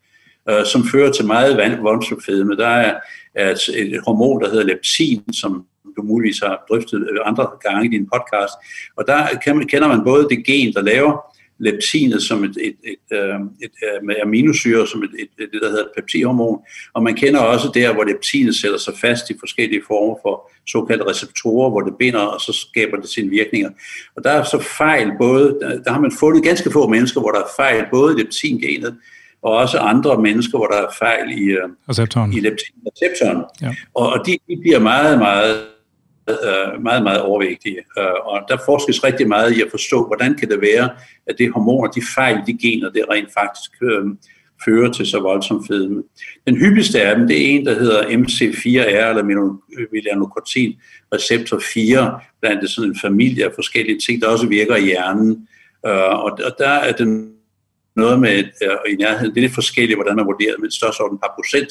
øh, som fører til meget voldsom fedme. Der er, er et, et hormon, der hedder leptin, som du muligvis har drøftet andre gange i din podcast, og der kender man både det gen, der laver leptinet som et, et, et, øh, et, et øh, med aminosyre som et, et, et, det, der hedder peptidhormon. Og man kender også der, hvor leptinet sætter sig fast i forskellige former for såkaldte receptorer, hvor det binder, og så skaber det sine virkninger. Og der er så fejl både, der, der har man fundet ganske få mennesker, hvor der er fejl både i leptingenet, og også andre mennesker, hvor der er fejl i, øh, receptoren. i leptinreceptoren. Ja. Og, og de, de bliver meget, meget øh, meget, meget overvægtige. Øh, og der forskes rigtig meget i at forstå, hvordan kan det være, at det hormoner, de fejl, de gener, det rent faktisk øh, fører til så voldsom fedme. Den hyppigste af dem, det er en, der hedder MC4R, eller melanocortin receptor 4, blandt sådan en familie af forskellige ting, der også virker i hjernen. Øh, og, og der er den noget med, øh, i nærheden, det er lidt forskelligt, hvordan man vurderer, men størst over par procent,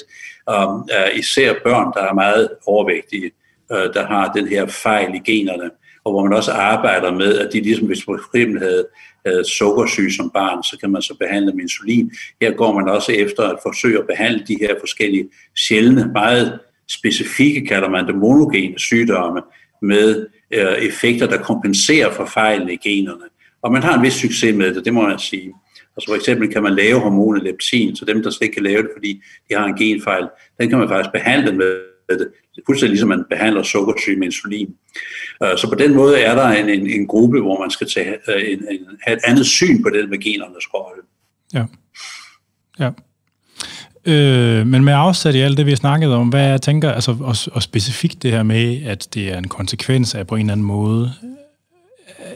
øh, især børn, der er meget overvægtige øh, øh, der har den her fejl i generne, og hvor man også arbejder med, at de ligesom hvis man for eksempel havde, havde sukkersyge som barn, så kan man så behandle med insulin. Her går man også efter at forsøge at behandle de her forskellige sjældne, meget specifikke, kalder man det, monogene sygdomme, med øh, effekter, der kompenserer for fejlene i generne. Og man har en vis succes med det, det må jeg sige. Altså for eksempel kan man lave hormonet leptin, så dem, der slet ikke kan lave det, fordi de har en genfejl, den kan man faktisk behandle med det. Fuldstændig ligesom man behandler sukkersyge med insulin. Øh, så på den måde er der en, en, en gruppe, hvor man skal tage øh, en, en, have et andet syn på det med genernes rolle. Ja. ja. Øh, men med afsæt i alt det, vi har snakket om, hvad jeg tænker, altså, og, og specifikt det her med, at det er en konsekvens af på en eller anden måde,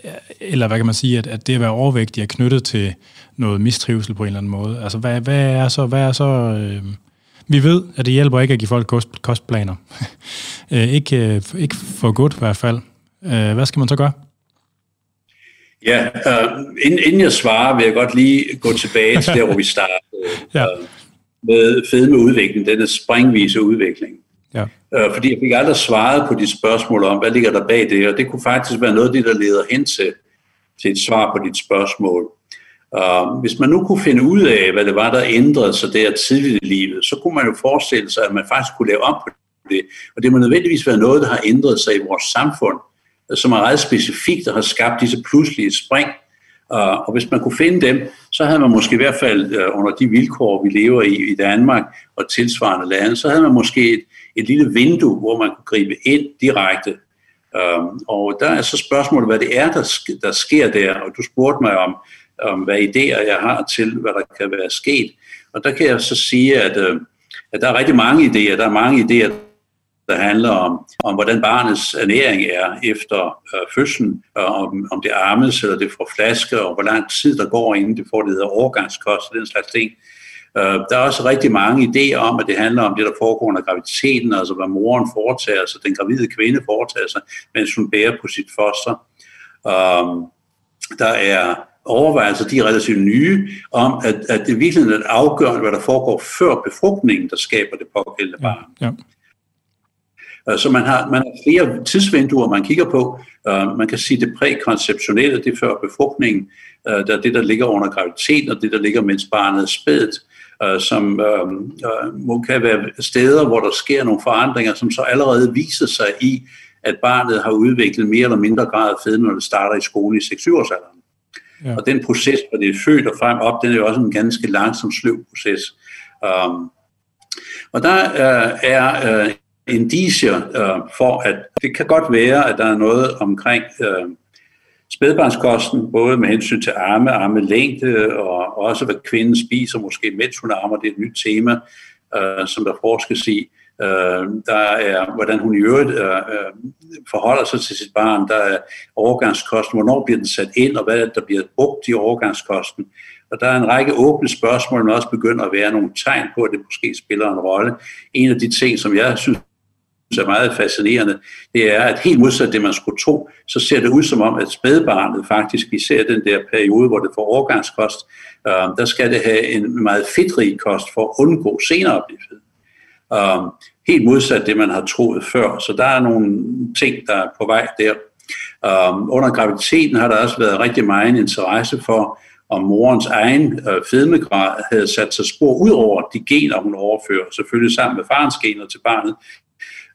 øh, eller hvad kan man sige, at, at det at være overvægtig er knyttet til noget mistrivsel på en eller anden måde. Altså, hvad, hvad er så, hvad er så øh, vi ved, at det hjælper ikke at give folk kost, kostplaner. øh, ikke, øh, ikke for godt i hvert fald. Øh, hvad skal man så gøre? Ja, øh, inden, inden jeg svarer, vil jeg godt lige gå tilbage til der, hvor vi startede. ja. øh, med fedmeudvikling, denne springvise udvikling. Ja. Øh, fordi jeg fik aldrig svaret på de spørgsmål om, hvad ligger der bag det, og det kunne faktisk være noget af det, der leder hen til, til et svar på dit spørgsmål. Uh, hvis man nu kunne finde ud af, hvad det var, der ændrede sig der tidligt i livet, så kunne man jo forestille sig, at man faktisk kunne lave om på det. Og det må nødvendigvis være noget, der har ændret sig i vores samfund, øh, som er ret specifikt og har skabt disse pludselige spring. Uh, og hvis man kunne finde dem, så havde man måske i hvert fald uh, under de vilkår, vi lever i i Danmark og tilsvarende lande, så havde man måske et, et lille vindue, hvor man kunne gribe ind direkte. Uh, og der er så spørgsmålet, hvad det er, der, sk- der sker der. Og du spurgte mig om, om hvad idéer jeg har til, hvad der kan være sket. Og der kan jeg så sige, at, øh, at der er rigtig mange idéer. Der er mange idéer, der handler om, om hvordan barnets ernæring er efter øh, fødslen, og om, om det armes eller det får flaske, og hvor lang tid der går, inden det får det hedder overgangskost og den slags ting. Øh, der er også rigtig mange idéer om, at det handler om det, der foregår under graviditeten, altså hvad moren foretager sig, den gravide kvinde foretager sig, mens hun bærer på sit foster. Øh, der er overvejelser, de er relativt nye, om at, at det virkelig er afgørende, hvad der foregår før befrugtningen, der skaber det pågældende barn. Ja, ja. Øh, så man har, man har flere tidsvinduer, man kigger på. Uh, man kan sige, det prækonceptionelle, det er før befrugtningen, uh, der er det, der ligger under graviditeten, og det, der ligger, mens barnet er spædt, som kan være steder, hvor der sker nogle forandringer, som så allerede viser sig i, at barnet har udviklet mere eller mindre grad af fedme, når det starter i skole i 6-7-årsalderen. Ja. Og den proces, hvor det er født og frem op, den er jo også en ganske langsom, sløv proces. Um, og der uh, er uh, indicier uh, for, at det kan godt være, at der er noget omkring uh, spædbarnskosten, både med hensyn til arme, armelængde, og også hvad kvinden spiser, måske mens hun armer, det er et nyt tema, uh, som der forskes i. Øh, der er, hvordan hun i øvrigt øh, øh, forholder sig til sit barn. Der er overgangskosten, hvornår bliver den sat ind, og hvad der bliver brugt i overgangskosten. Og der er en række åbne spørgsmål, men også begynder at være nogle tegn på, at det måske spiller en rolle. En af de ting, som jeg synes er meget fascinerende, det er, at helt modsat det, man skulle tro, så ser det ud som om, at spædbarnet faktisk, især den der periode, hvor det får overgangskost, øh, der skal det have en meget fedtrig kost for at undgå senere at blive fedt. Um, helt modsat det, man har troet før. Så der er nogle ting, der er på vej der. Um, under graviditeten har der også været rigtig meget interesse for, om morens egen øh, fedmegrad havde sat sig spor ud over de gener, hun overfører, selvfølgelig sammen med farens gener til barnet.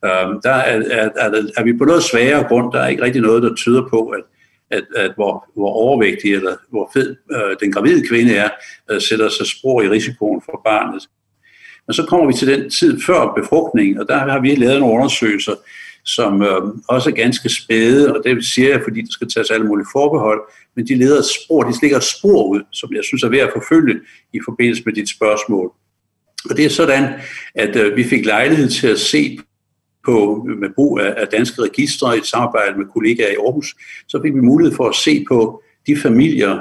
Um, der er, er, er, er vi på noget sværere grund. Der er ikke rigtig noget, der tyder på, at, at, at hvor, hvor overvægtig eller hvor fed øh, den gravide kvinde er, øh, sætter sig spor i risikoen for barnet. Men så kommer vi til den tid før befrugtning, og der har vi lavet nogle undersøgelser, som øh, også er ganske spæde, og det siger jeg, fordi der skal tages alle mulige forbehold, men de leder spor, de slikker spor ud, som jeg synes er værd at forfølge i forbindelse med dit spørgsmål. Og det er sådan, at øh, vi fik lejlighed til at se på, med brug af, af danske registre i et samarbejde med kollegaer i Aarhus, så fik vi mulighed for at se på de familier,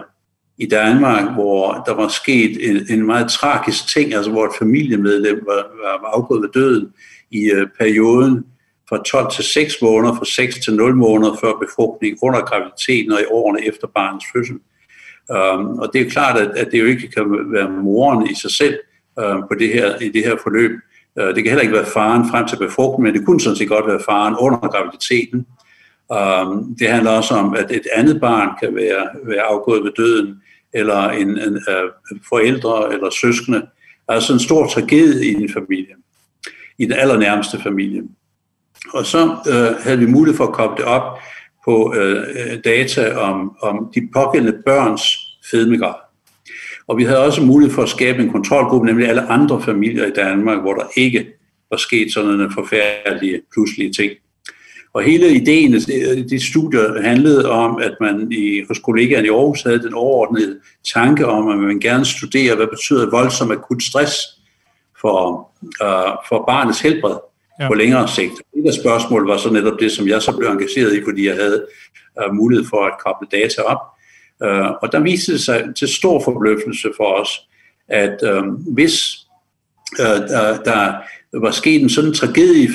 i Danmark, hvor der var sket en, en meget tragisk ting, altså hvor et familiemedlem var, var afgået ved døden i øh, perioden fra 12 til 6 måneder, fra 6 til 0 måneder før befrugtning, under graviditeten og i årene efter barnets fødsel. Um, og det er klart, at, at det jo ikke kan være moren i sig selv um, på det her, i det her forløb. Uh, det kan heller ikke være faren frem til befrugtning, men det kunne sådan set godt være faren under graviditeten. Um, det handler også om, at et andet barn kan være, være afgået ved døden, eller en, en uh, forældre eller søskende. Altså en stor tragedie i en familie, i den allernærmeste familie. Og så uh, havde vi mulighed for at koble det op på uh, data om, om de pågældende børns fedmegrad. Og vi havde også mulighed for at skabe en kontrolgruppe, nemlig alle andre familier i Danmark, hvor der ikke var sket sådan nogle forfærdelige, pludselige ting. Og hele ideen af de studier handlede om, at man i, hos kollegaerne i Aarhus havde den overordnede tanke om, at man gerne studerer, hvad betyder voldsom akut stress for, uh, for barnets helbred ja. på længere sigt. Det der spørgsmål var så netop det, som jeg så blev engageret i, fordi jeg havde uh, mulighed for at koble data op. Uh, og der viste det sig til stor forbløffelse for os, at uh, hvis uh, der, der var sket en sådan tragedie i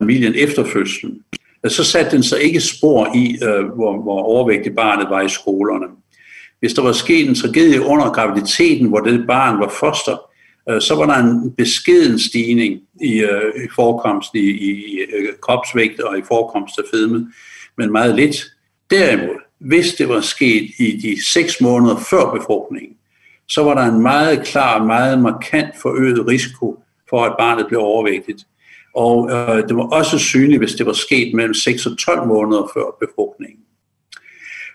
familien efter fødslen, så satte den sig ikke spor i, øh, hvor, hvor overvægtigt barnet var i skolerne. Hvis der var sket en tragedie under graviditeten, hvor det barn var foster, øh, så var der en beskeden stigning i, øh, i forekomst i, i øh, kropsvægt og i forekomst af fedme, men meget lidt. Derimod, hvis det var sket i de seks måneder før befrugtningen, så var der en meget klar, meget markant forøget risiko for, at barnet blev overvægtigt. Og øh, det var også synligt, hvis det var sket mellem 6 og 12 måneder før befrugtningen.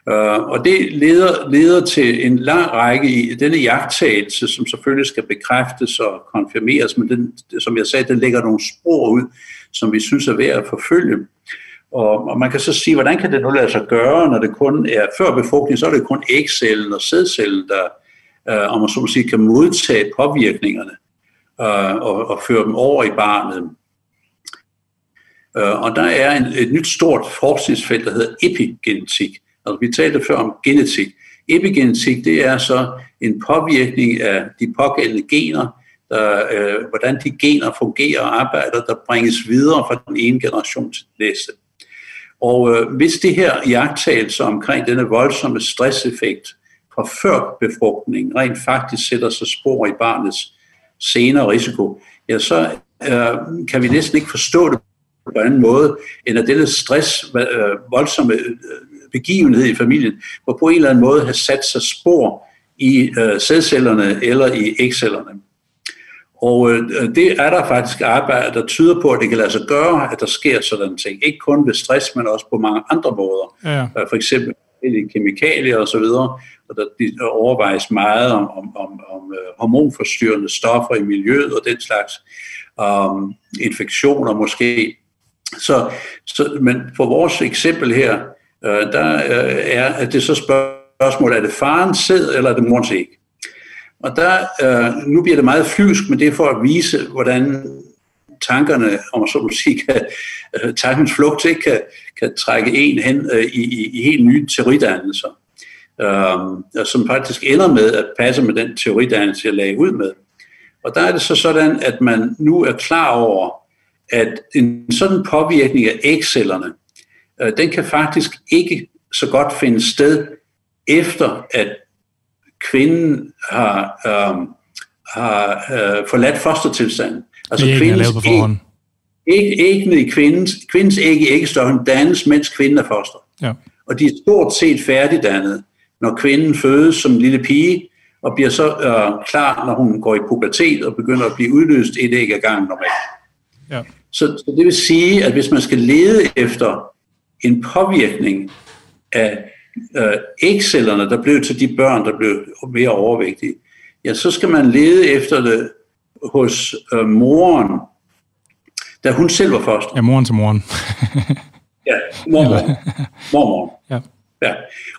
Øh, og det leder, leder til en lang række i denne jagttagelse, som selvfølgelig skal bekræftes og konfirmeres, men den, som jeg sagde, den lægger nogle spor ud, som vi synes er værd at forfølge. Og, og man kan så sige, hvordan kan det nu lade sig gøre, når det kun er før befrugtning, så er det kun ægcellen og sædcellen, der, øh, om man så må sige, kan modtage påvirkningerne øh, og, og føre dem over i barnet. Øh, og der er en, et nyt stort forskningsfelt, der hedder epigenetik. Altså, vi talte før om genetik. Epigenetik, det er så en påvirkning af de pågældende gener, der, øh, hvordan de gener fungerer og arbejder, der bringes videre fra den ene generation til den næste. Og øh, hvis det her jagttagelse omkring denne voldsomme stresseffekt fra før befrugtning rent faktisk sætter sig spor i barnets senere risiko, ja, så øh, kan vi næsten ikke forstå det på en anden måde, end at denne stress, øh, voldsomme øh, begivenhed i familien, hvor på en eller anden måde har sat sig spor i øh, sædcellerne eller i ægcellerne. Og øh, det er der faktisk arbejde, der tyder på, at det kan lade sig gøre, at der sker sådan ting. Ikke kun ved stress, men også på mange andre måder. Ja. Øh, for eksempel kemikalier og så videre. Og der de overvejes meget om, om, om, om hormonforstyrrende stoffer i miljøet og den slags. Um, infektioner måske. Så, så, men for vores eksempel her, øh, der øh, er at det så spørgsmål, er det farens sæd, eller er det morens æg? Og der, øh, nu bliver det meget flyvsk, men det er for at vise, hvordan tankerne, om så må sige, kan, øh, tankens flugt ikke kan, kan trække en hen øh, i, i, i helt nye teoridannelser, øh, som faktisk ender med at passe med den teoridannelse, jeg lagde ud med. Og der er det så sådan, at man nu er klar over, at en sådan påvirkning af ægcellerne, øh, den kan faktisk ikke så godt finde sted efter, at kvinden har, øh, har øh, forladt fostertilstanden. Altså det er kvindens på forhånd. Æg, æggene i kvindens, kvindens æg i æggestørren dannes, mens kvinden er foster. Ja. Og de er stort set færdigdannet, når kvinden fødes som lille pige, og bliver så øh, klar, når hun går i pubertet og begynder at blive udløst et æg ad gangen normalt. Ja. Så, så det vil sige, at hvis man skal lede efter en påvirkning af øh, ægcellerne, der blev til de børn, der blev mere overvægtige, ja, så skal man lede efter det hos øh, moren, da hun selv var foster. Ja, moren til moren. ja, mormor. Mormor. Ja. Ja.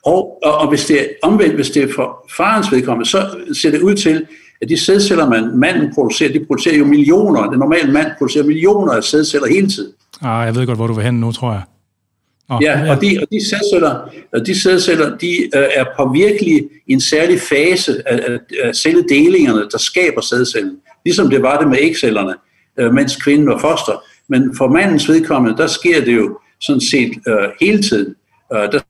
Og, og, og hvis det er omvendt, hvis det er for farens vedkommende, så ser det ud til, at de sædceller, man, manden producerer, de producerer jo millioner. Den normale mand producerer millioner af sædceller hele tiden. Ah, jeg ved godt, hvor du vil hen nu, tror jeg. Oh, ja, og de, og de sædceller, de sædceller de øh, er påvirkelige i en særlig fase af, af, af celledelingerne, der skaber sædcellen. Ligesom det var det med ægcellerne, øh, mens kvinden var foster. Men for mandens vedkommende, der sker det jo sådan set øh, hele tiden. Øh, der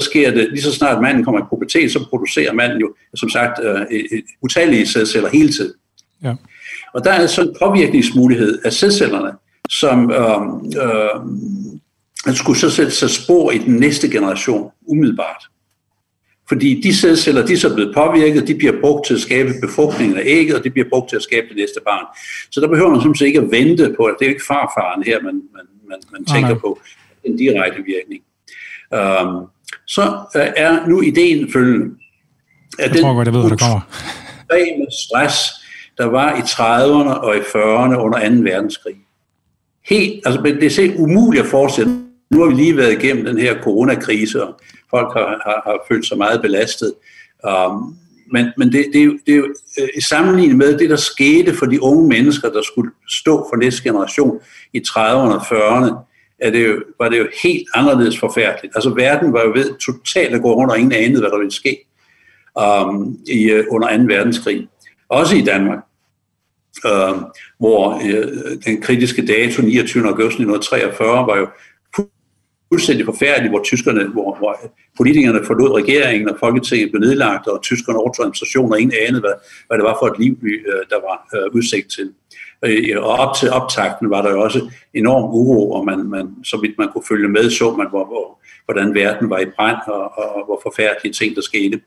sker det, lige så snart manden kommer i pubertet, så producerer manden jo, som sagt, øh, utallige sædceller hele tiden. Ja. Og der er sådan en påvirkningsmulighed af sædcellerne, som øh, øh, skulle så sætte sig spor i den næste generation umiddelbart. Fordi de sædceller, de er så blevet påvirket, de bliver brugt til at skabe befrugtningen af ægget, og de bliver brugt til at skabe det næste barn. Så der behøver man simpelthen ikke at vente på, at det er ikke farfaren her, man, man, man, man tænker nej. på en direkte virkning. Um, så uh, er nu ideen følgende. At jeg tror godt, jeg ved, hvad der kommer. Den stress, der var i 30'erne og i 40'erne under 2. verdenskrig. Helt, altså, det er selv umuligt at forestille nu har vi lige været igennem den her coronakrise, og folk har, har, har følt sig meget belastet. Um, men men det, det, er jo, det er jo øh, i sammenligning med det, der skete for de unge mennesker, der skulle stå for næste generation i 30'erne og 40'erne, er det jo, var det jo helt anderledes forfærdeligt. Altså verden var jo ved totalt at gå rundt, og ingen anede, hvad der ville ske um, i, øh, under 2. verdenskrig. Også i Danmark, uh, hvor uh, den kritiske dato 29. august 1943 var jo fuldstændig forfærdelig, hvor tyskerne, hvor, hvor politikerne forlod regeringen, og Folketinget blev nedlagt, og tyskerne overtog administrationen, og ingen anede, hvad, hvad det var for et liv, vi, øh, der var øh, udsigt til. Øh, og op til optakten var der jo også enorm uro, og man, man, så vidt man kunne følge med, så man, hvor, hvor, hvordan verden var i brand, og, og hvor forfærdelige ting, der skete.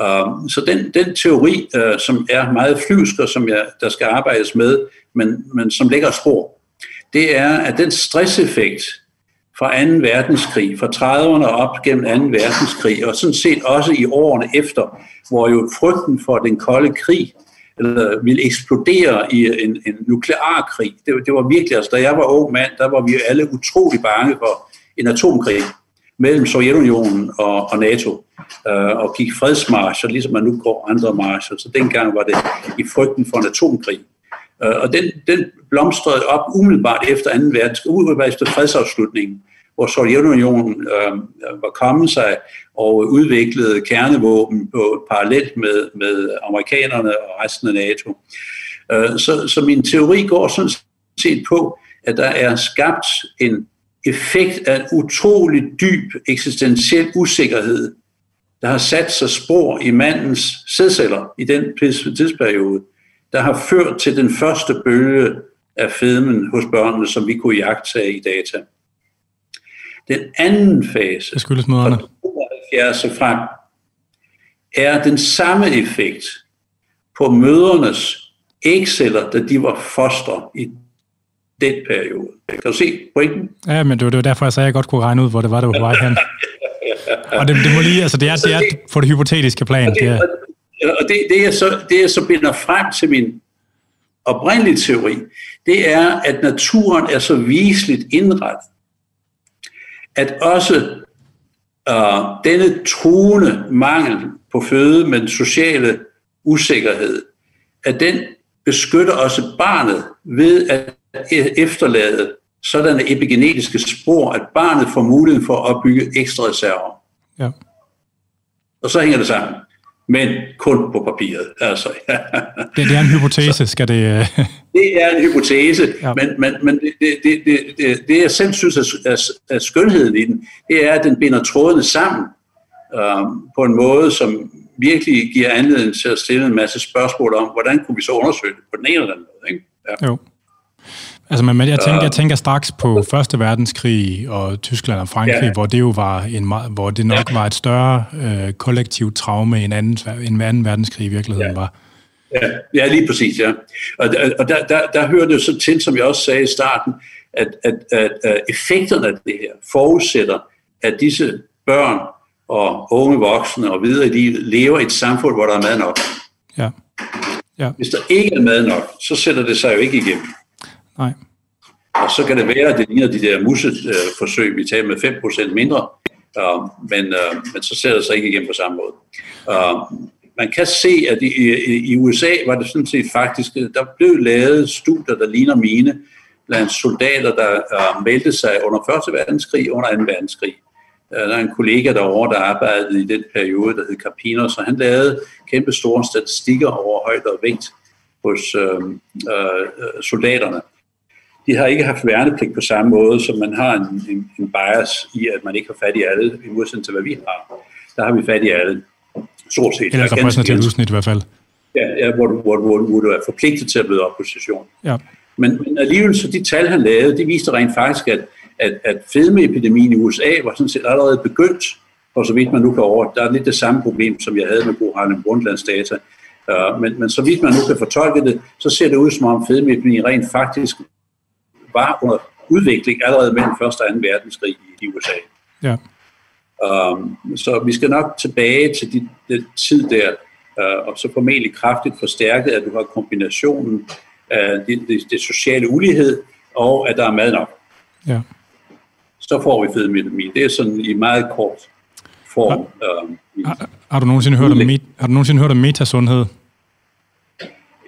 Uh, så den, den teori, uh, som er meget flyvsk, og som jeg, der skal arbejdes med, men, men som lægger spor, det er, at den stresseffekt, fra 2. verdenskrig, fra 30'erne op gennem 2. verdenskrig, og sådan set også i årene efter, hvor jo frygten for den kolde krig eller ville eksplodere i en, en nuklear krig. Det, det var virkelig, altså da jeg var ung mand, der var vi alle utrolig bange for en atomkrig mellem Sovjetunionen og, og NATO, øh, og gik fredsmarscher, ligesom man nu går andre marscher. Så dengang var det i frygten for en atomkrig. Øh, og den, den blomstrede op umiddelbart efter 2. verdenskrig, umiddelbart efter fredsafslutningen hvor Sovjetunionen øhm, øh, var kommet sig og udviklede kernevåben på parallelt med, med amerikanerne og resten af NATO. Øh, så, så min teori går sådan set på, at der er skabt en effekt af en utrolig dyb eksistentiel usikkerhed, der har sat sig spor i mandens sædceller i den tidsperiode, der har ført til den første bølge af fedmen hos børnene, som vi kunne jagtage i data. Den anden fase, det skyldes møderne. fra frem, er den samme effekt på mødernes ægceller, da de var foster i den periode. Kan du se pointen? Ja, men det var, det var derfor, jeg sagde, at jeg godt kunne regne ud, hvor det var, der var på vej hen. Og det, det må lige, altså det er, det er på det hypotetiske plan. Og det, det, er. og det, det, jeg så, det jeg så binder frem til min oprindelige teori, det er, at naturen er så visligt indrettet, at også uh, denne truende mangel på føde med den sociale usikkerhed, at den beskytter også barnet ved at efterlade sådanne epigenetiske spor, at barnet får mulighed for at opbygge ekstra reserver. Ja. Og så hænger det sammen. Men kun på papiret. Altså, ja. det, det er en hypotese, skal det... Øh? det er en hypotese, ja. men, men, men det, det, det, det, det, jeg selv synes er, er, er skønheden i den, det er, at den binder trådene sammen um, på en måde, som virkelig giver anledning til at stille en masse spørgsmål om, hvordan kunne vi så undersøge det på den ene eller anden måde. Ikke? Ja. Jo. Altså, men jeg tænker, jeg tænker straks på Første Verdenskrig og Tyskland og Frankrig, ja. hvor det jo var en hvor det nok ja. var et større øh, kollektivt traume end anden, end anden verdenskrig i virkeligheden ja. var. Ja, ja, lige præcis, ja. Og, og der, der, der hører det så til, som jeg også sagde i starten, at, at, at, at effekterne af det her forudsætter, at disse børn og unge voksne og videre de lever i et samfund, hvor der er mad nok. Ja. ja. Hvis der ikke er mad nok, så sætter det sig jo ikke igennem. Nej. Og så kan det være, at det ligner de der musseforsøg, vi tager med 5% mindre, øh, men, øh, men så ser det sig ikke igen på samme måde. Øh, man kan se, at i, i, i USA var det sådan set faktisk, der blev lavet studier, der ligner mine, blandt soldater, der øh, meldte sig under 1. verdenskrig og under 2. verdenskrig. Øh, der er en kollega derovre, der arbejdede i den periode, der hed Carpino, så han lavede kæmpe store statistikker over højde og vægt hos øh, øh, øh soldaterne de har ikke haft værnepligt på samme måde, som man har en, en, en bias i, at man ikke har fat i alle, i modsætning til hvad vi har. Der har vi fat i alle, stort set. Eller repræsentativt udsnit i hvert fald. Ja, ja hvor, du, hvor, hvor, hvor du er forpligtet til at blive opposition. Ja. Men, men alligevel, så de tal, han lavede, de viste rent faktisk, at, at, at fedmeepidemien i USA var sådan set allerede begyndt, og så vidt man nu kan over. Der er lidt det samme problem, som jeg havde med Bo Harlem Brundtlands data. Uh, men, men så vidt man nu kan fortolke det, så ser det ud som om fedmeepidemien rent faktisk var under udvikling allerede mellem 1. og 2. verdenskrig i USA. Ja. Um, så vi skal nok tilbage til de, den tid der, uh, og så formentlig kraftigt forstærket, at du har kombinationen af det, det, det sociale ulighed, og at der er mad nok. Ja. Så får vi fedmetamine. Det er sådan i meget kort form. Har, um, har, har, du nogensinde hørt om, har du nogensinde hørt om metasundhed?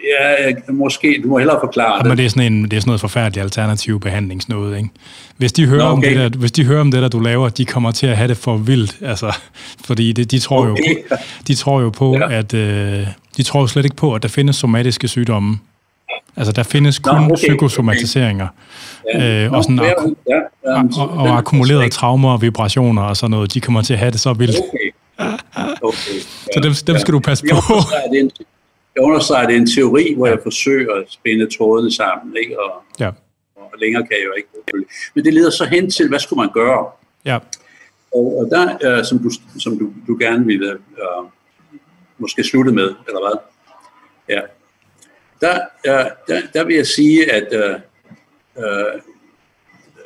Ja, måske. Du må hellere forklare det. Men det er sådan, en, det er sådan noget forfærdeligt alternativ behandlingsnode, ikke? Hvis de, hører Nå, okay. om det der, hvis de hører om det der, du laver, de kommer til at have det for vildt, altså, fordi det, de, tror okay. jo, de tror jo på, ja. at øh, de tror jo slet ikke på, at der findes somatiske sygdomme. Altså, der findes kun Nå, okay. psykosomatiseringer. Okay. Ja. Øh, og, sådan, ja, ja, og, og akkumulerede traumer og vibrationer og sådan noget, de kommer til at have det så vildt. Okay. Okay. Ja. Så dem, dem skal du passe på. Det er en, jeg understreger, at det er en teori, hvor jeg forsøger at spænde trådene sammen, ikke? Og, ja. og længere kan jeg jo ikke. Men det leder så hen til, hvad skulle man gøre? Ja. Og, og der, uh, som, du, som du, du gerne ville uh, måske slutte med, eller hvad? Ja. Der, uh, der, der vil jeg sige, at uh, uh,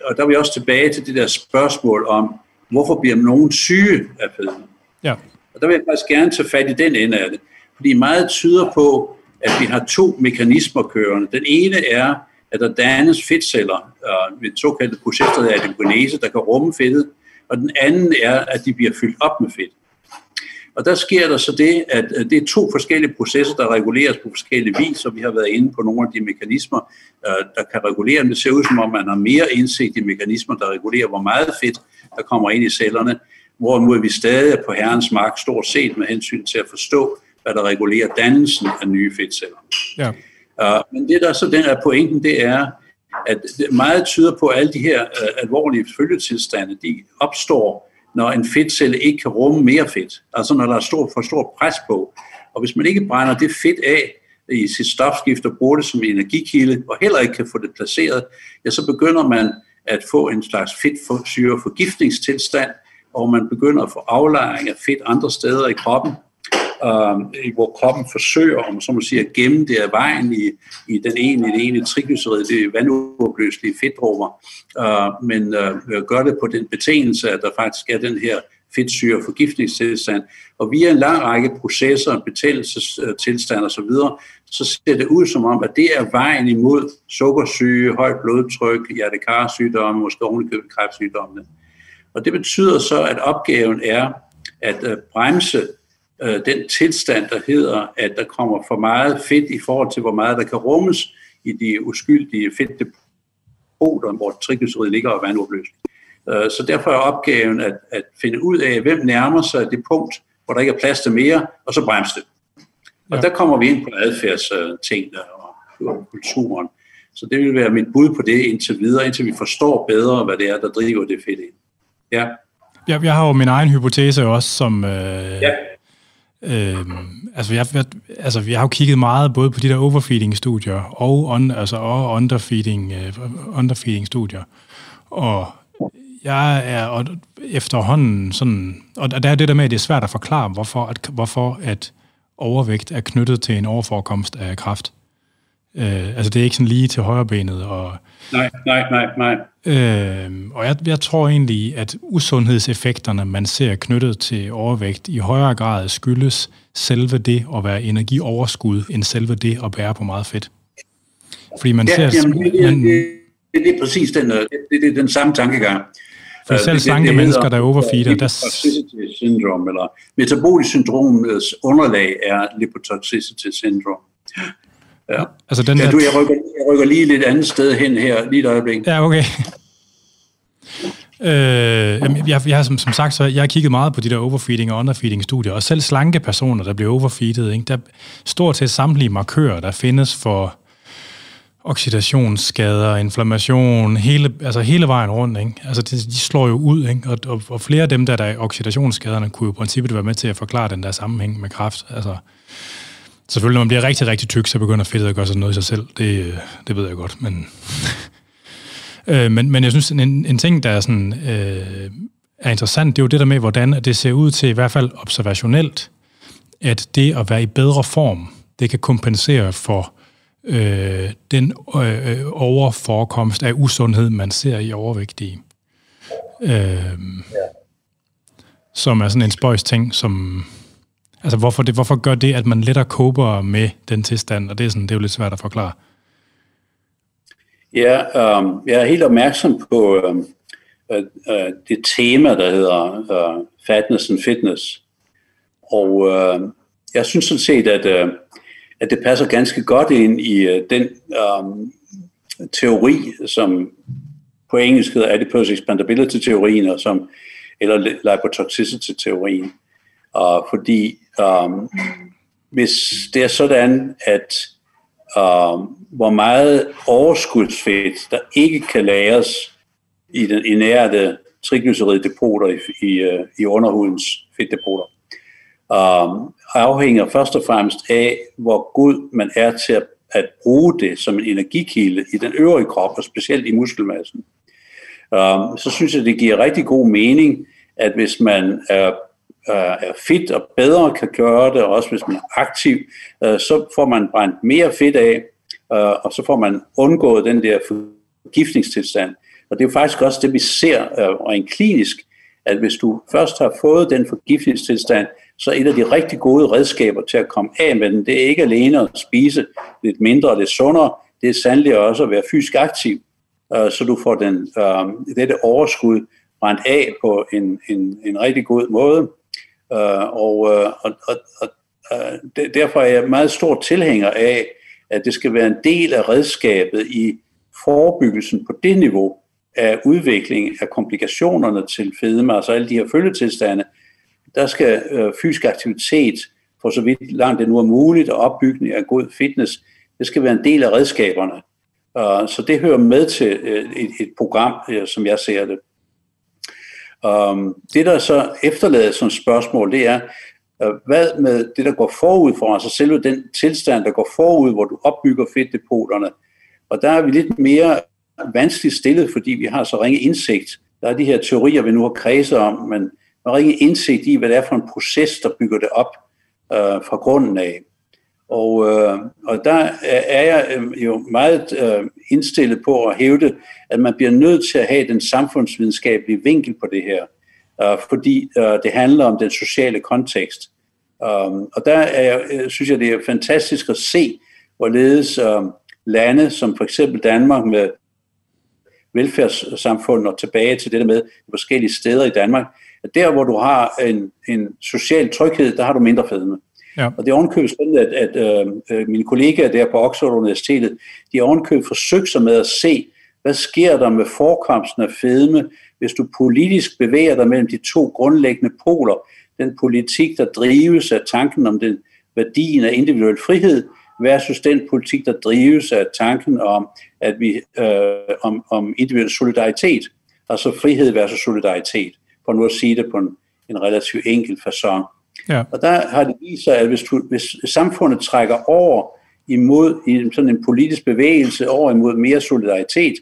og der vil jeg også tilbage til det der spørgsmål om, hvorfor bliver nogen syge af fedme? Ja. Og der vil jeg faktisk gerne tage fat i den ende af det. Fordi meget tyder på, at vi har to mekanismer kørende. Den ene er, at der dannes fedtceller øh, ved såkaldte processer af adiponese, der kan rumme fedtet, og den anden er, at de bliver fyldt op med fedt. Og der sker der så det, at det er to forskellige processer, der reguleres på forskellige vis, og vi har været inde på nogle af de mekanismer, øh, der kan regulere dem. Det ser ud som om, man har mere indsigt i mekanismer, der regulerer, hvor meget fedt, der kommer ind i cellerne, hvorimod vi stadig er på herrens mark stort set med hensyn til at forstå, hvad der regulerer dannelsen af nye fedtceller. Ja. Uh, men det der så den er pointen, det er, at meget tyder på, at alle de her uh, alvorlige følgetilstande, de opstår, når en fedtcelle ikke kan rumme mere fedt. Altså når der er stor, for stor pres på. Og hvis man ikke brænder det fedt af i sit stofskift og bruger det som energikilde, og heller ikke kan få det placeret, ja, så begynder man at få en slags fedtsyreforgiftningstilstand, og man begynder at få aflejring af fedt andre steder i kroppen, øh, hvor kroppen forsøger, om så man siger, at gemme det af vejen i, i den ene, det ene triglycerid, det er vanduopløselige fedtdrupper, øh, men øh, øh, gør det på den betingelse, at der faktisk er den her fedtsyre forgiftningstilstand. Og via en lang række processer, betændelsestilstand osv., så ser det ud som om, at det er vejen imod sukkersyge, højt blodtryk, hjertekarsygdomme, måske ovenikøbet kræftsygdommene. Og det betyder så, at opgaven er at øh, bremse øh, den tilstand, der hedder, at der kommer for meget fedt i forhold til, hvor meget der kan rummes i de uskyldige fedtdepoter, hvor triglycerid ligger og vandopløsning. Øh, så derfor er opgaven at, at finde ud af, hvem nærmer sig det punkt, hvor der ikke er plads til mere, og så bremse det. Og ja. der kommer vi ind på adfærdsting og kulturen. Så det vil være mit bud på det indtil videre, indtil vi forstår bedre, hvad det er, der driver det fedt ind. Ja. Jeg, jeg har jo min egen hypotese også, som... Øh, ja. Øh, altså, jeg, jeg, altså, jeg har jo kigget meget både på de der overfeeding-studier og, on, altså, og underfeeding, uh, underfeeding-studier. Og jeg er og efterhånden sådan... Og der er det der med, at det er svært at forklare, hvorfor at, hvorfor at overvægt er knyttet til en overforekomst af kraft. Øh, altså, det er ikke sådan lige til højrebenet. Og, nej, nej, nej, nej. Øh, og jeg, jeg tror egentlig, at usundhedseffekterne, man ser knyttet til overvægt, i højere grad skyldes selve det at være energioverskud, end selve det at bære på meget fedt. Fordi man ja, ser... Jamen, det, man, det, det, det er præcis den, det, det, det er den samme tankegang. For selv øh, slanke mennesker, der overfeeder, der... Lipotoxicity syndrom, eller metabolisk syndromets underlag er lipotoxicity syndrom. Ja. Altså den ja, du, jeg, rykker, jeg rykker lige lidt andet sted hen her, lige et øjeblik. Ja, okay. Øh, jeg, jeg har som, som sagt, så jeg har kigget meget på de der overfeeding og underfeeding studier, og selv slanke personer, der bliver overfeedet, ikke, der stort set samtlige markører, der findes for oxidationsskader, inflammation, hele, altså hele vejen rundt. Ikke? Altså de, de slår jo ud, ikke? Og, og, og flere af dem, der, der er oxidationsskaderne, kunne jo i princippet være med til at forklare den der sammenhæng med kræft. Altså, selvfølgelig, når man bliver rigtig, rigtig tyk, så begynder fedtet at gøre sig noget i sig selv. Det, det ved jeg godt, men... øh, men, men jeg synes, en, en ting, der er, sådan, øh, er interessant, det er jo det der med, hvordan det ser ud til, i hvert fald observationelt, at det at være i bedre form, det kan kompensere for øh, den øh, overforekomst af usundhed, man ser i overvægtige. Øh, ja. Som er sådan en spøjs ting, som... Altså, hvorfor, det, hvorfor gør det, at man lettere kober med den tilstand? Og det er, sådan, det er jo lidt svært at forklare. Ja, øh, jeg er helt opmærksom på øh, øh, det tema, der hedder øh, fatness and fitness. Og øh, jeg synes sådan set, at øh, at det passer ganske godt ind i øh, den øh, teori, som på engelsk hedder adipose expandability-teorien, og som, eller lipotoxicity-teorien. Uh, fordi um, hvis det er sådan, at um, hvor meget overskudsfedt, der ikke kan lagres i den inerte triglyceriddepoter i, i, i underhudens fedtdepoter, um, afhænger først og fremmest af, hvor god man er til at, at bruge det som en energikilde i den øvrige krop, og specielt i muskelmassen. Um, så synes jeg, det giver rigtig god mening, at hvis man er, Øh, er fedt og bedre kan gøre det, og også hvis man er aktiv, øh, så får man brændt mere fedt af, øh, og så får man undgået den der forgiftningstilstand. Og det er jo faktisk også det, vi ser øh, rent klinisk, at hvis du først har fået den forgiftningstilstand, så et af de rigtig gode redskaber til at komme af med den, det er ikke alene at spise lidt mindre og lidt sundere, det er sandelig også at være fysisk aktiv, øh, så du får den, øh, dette overskud brændt af på en, en, en rigtig god måde. Øh, øh, og, og, og, øh, og derfor er jeg meget stor tilhænger af, at det skal være en del af redskabet i forebyggelsen på det niveau af udvikling af komplikationerne til fedme, altså alle de her følgetilstande, der skal øh, fysisk aktivitet, for så vidt langt det nu er muligt, og opbygning af god fitness, det skal være en del af redskaberne. Uh, så det hører med til et, et program, som jeg ser det. Um, det, der så efterlades som spørgsmål, det er, uh, hvad med det, der går forud for, altså selve den tilstand, der går forud, hvor du opbygger fedtdepoterne. Og der er vi lidt mere vanskeligt stillet, fordi vi har så ringe indsigt. Der er de her teorier, vi nu har kredset om, men man har ringe indsigt i, hvad det er for en proces, der bygger det op øh, fra grunden af. Og, øh, og der er jeg øh, jo meget øh, indstillet på at hævde, at man bliver nødt til at have den samfundsvidenskabelige vinkel på det her, øh, fordi øh, det handler om den sociale kontekst. Um, og der er jeg, øh, synes jeg, det er fantastisk at se, hvorledes øh, lande som for eksempel Danmark med velfærdssamfund og tilbage til det der med forskellige steder i Danmark, at der hvor du har en, en social tryghed, der har du mindre fedme. Ja. Og det er ovenkøbet sådan, at, at øh, øh, mine kollegaer der på Oxford Universitetet, de har ovenkøbet forsøgt sig med at se, hvad sker der med forekomsten af fedme, hvis du politisk bevæger dig mellem de to grundlæggende poler. Den politik, der drives af tanken om den værdien af individuel frihed, versus den politik, der drives af tanken om, at vi, øh, om, om individuel solidaritet, altså frihed versus solidaritet, for nu at sige det på en, en relativt enkel façon. Ja. Og der har det vist sig, at hvis, du, hvis samfundet trækker over imod i sådan en politisk bevægelse, over imod mere solidaritet,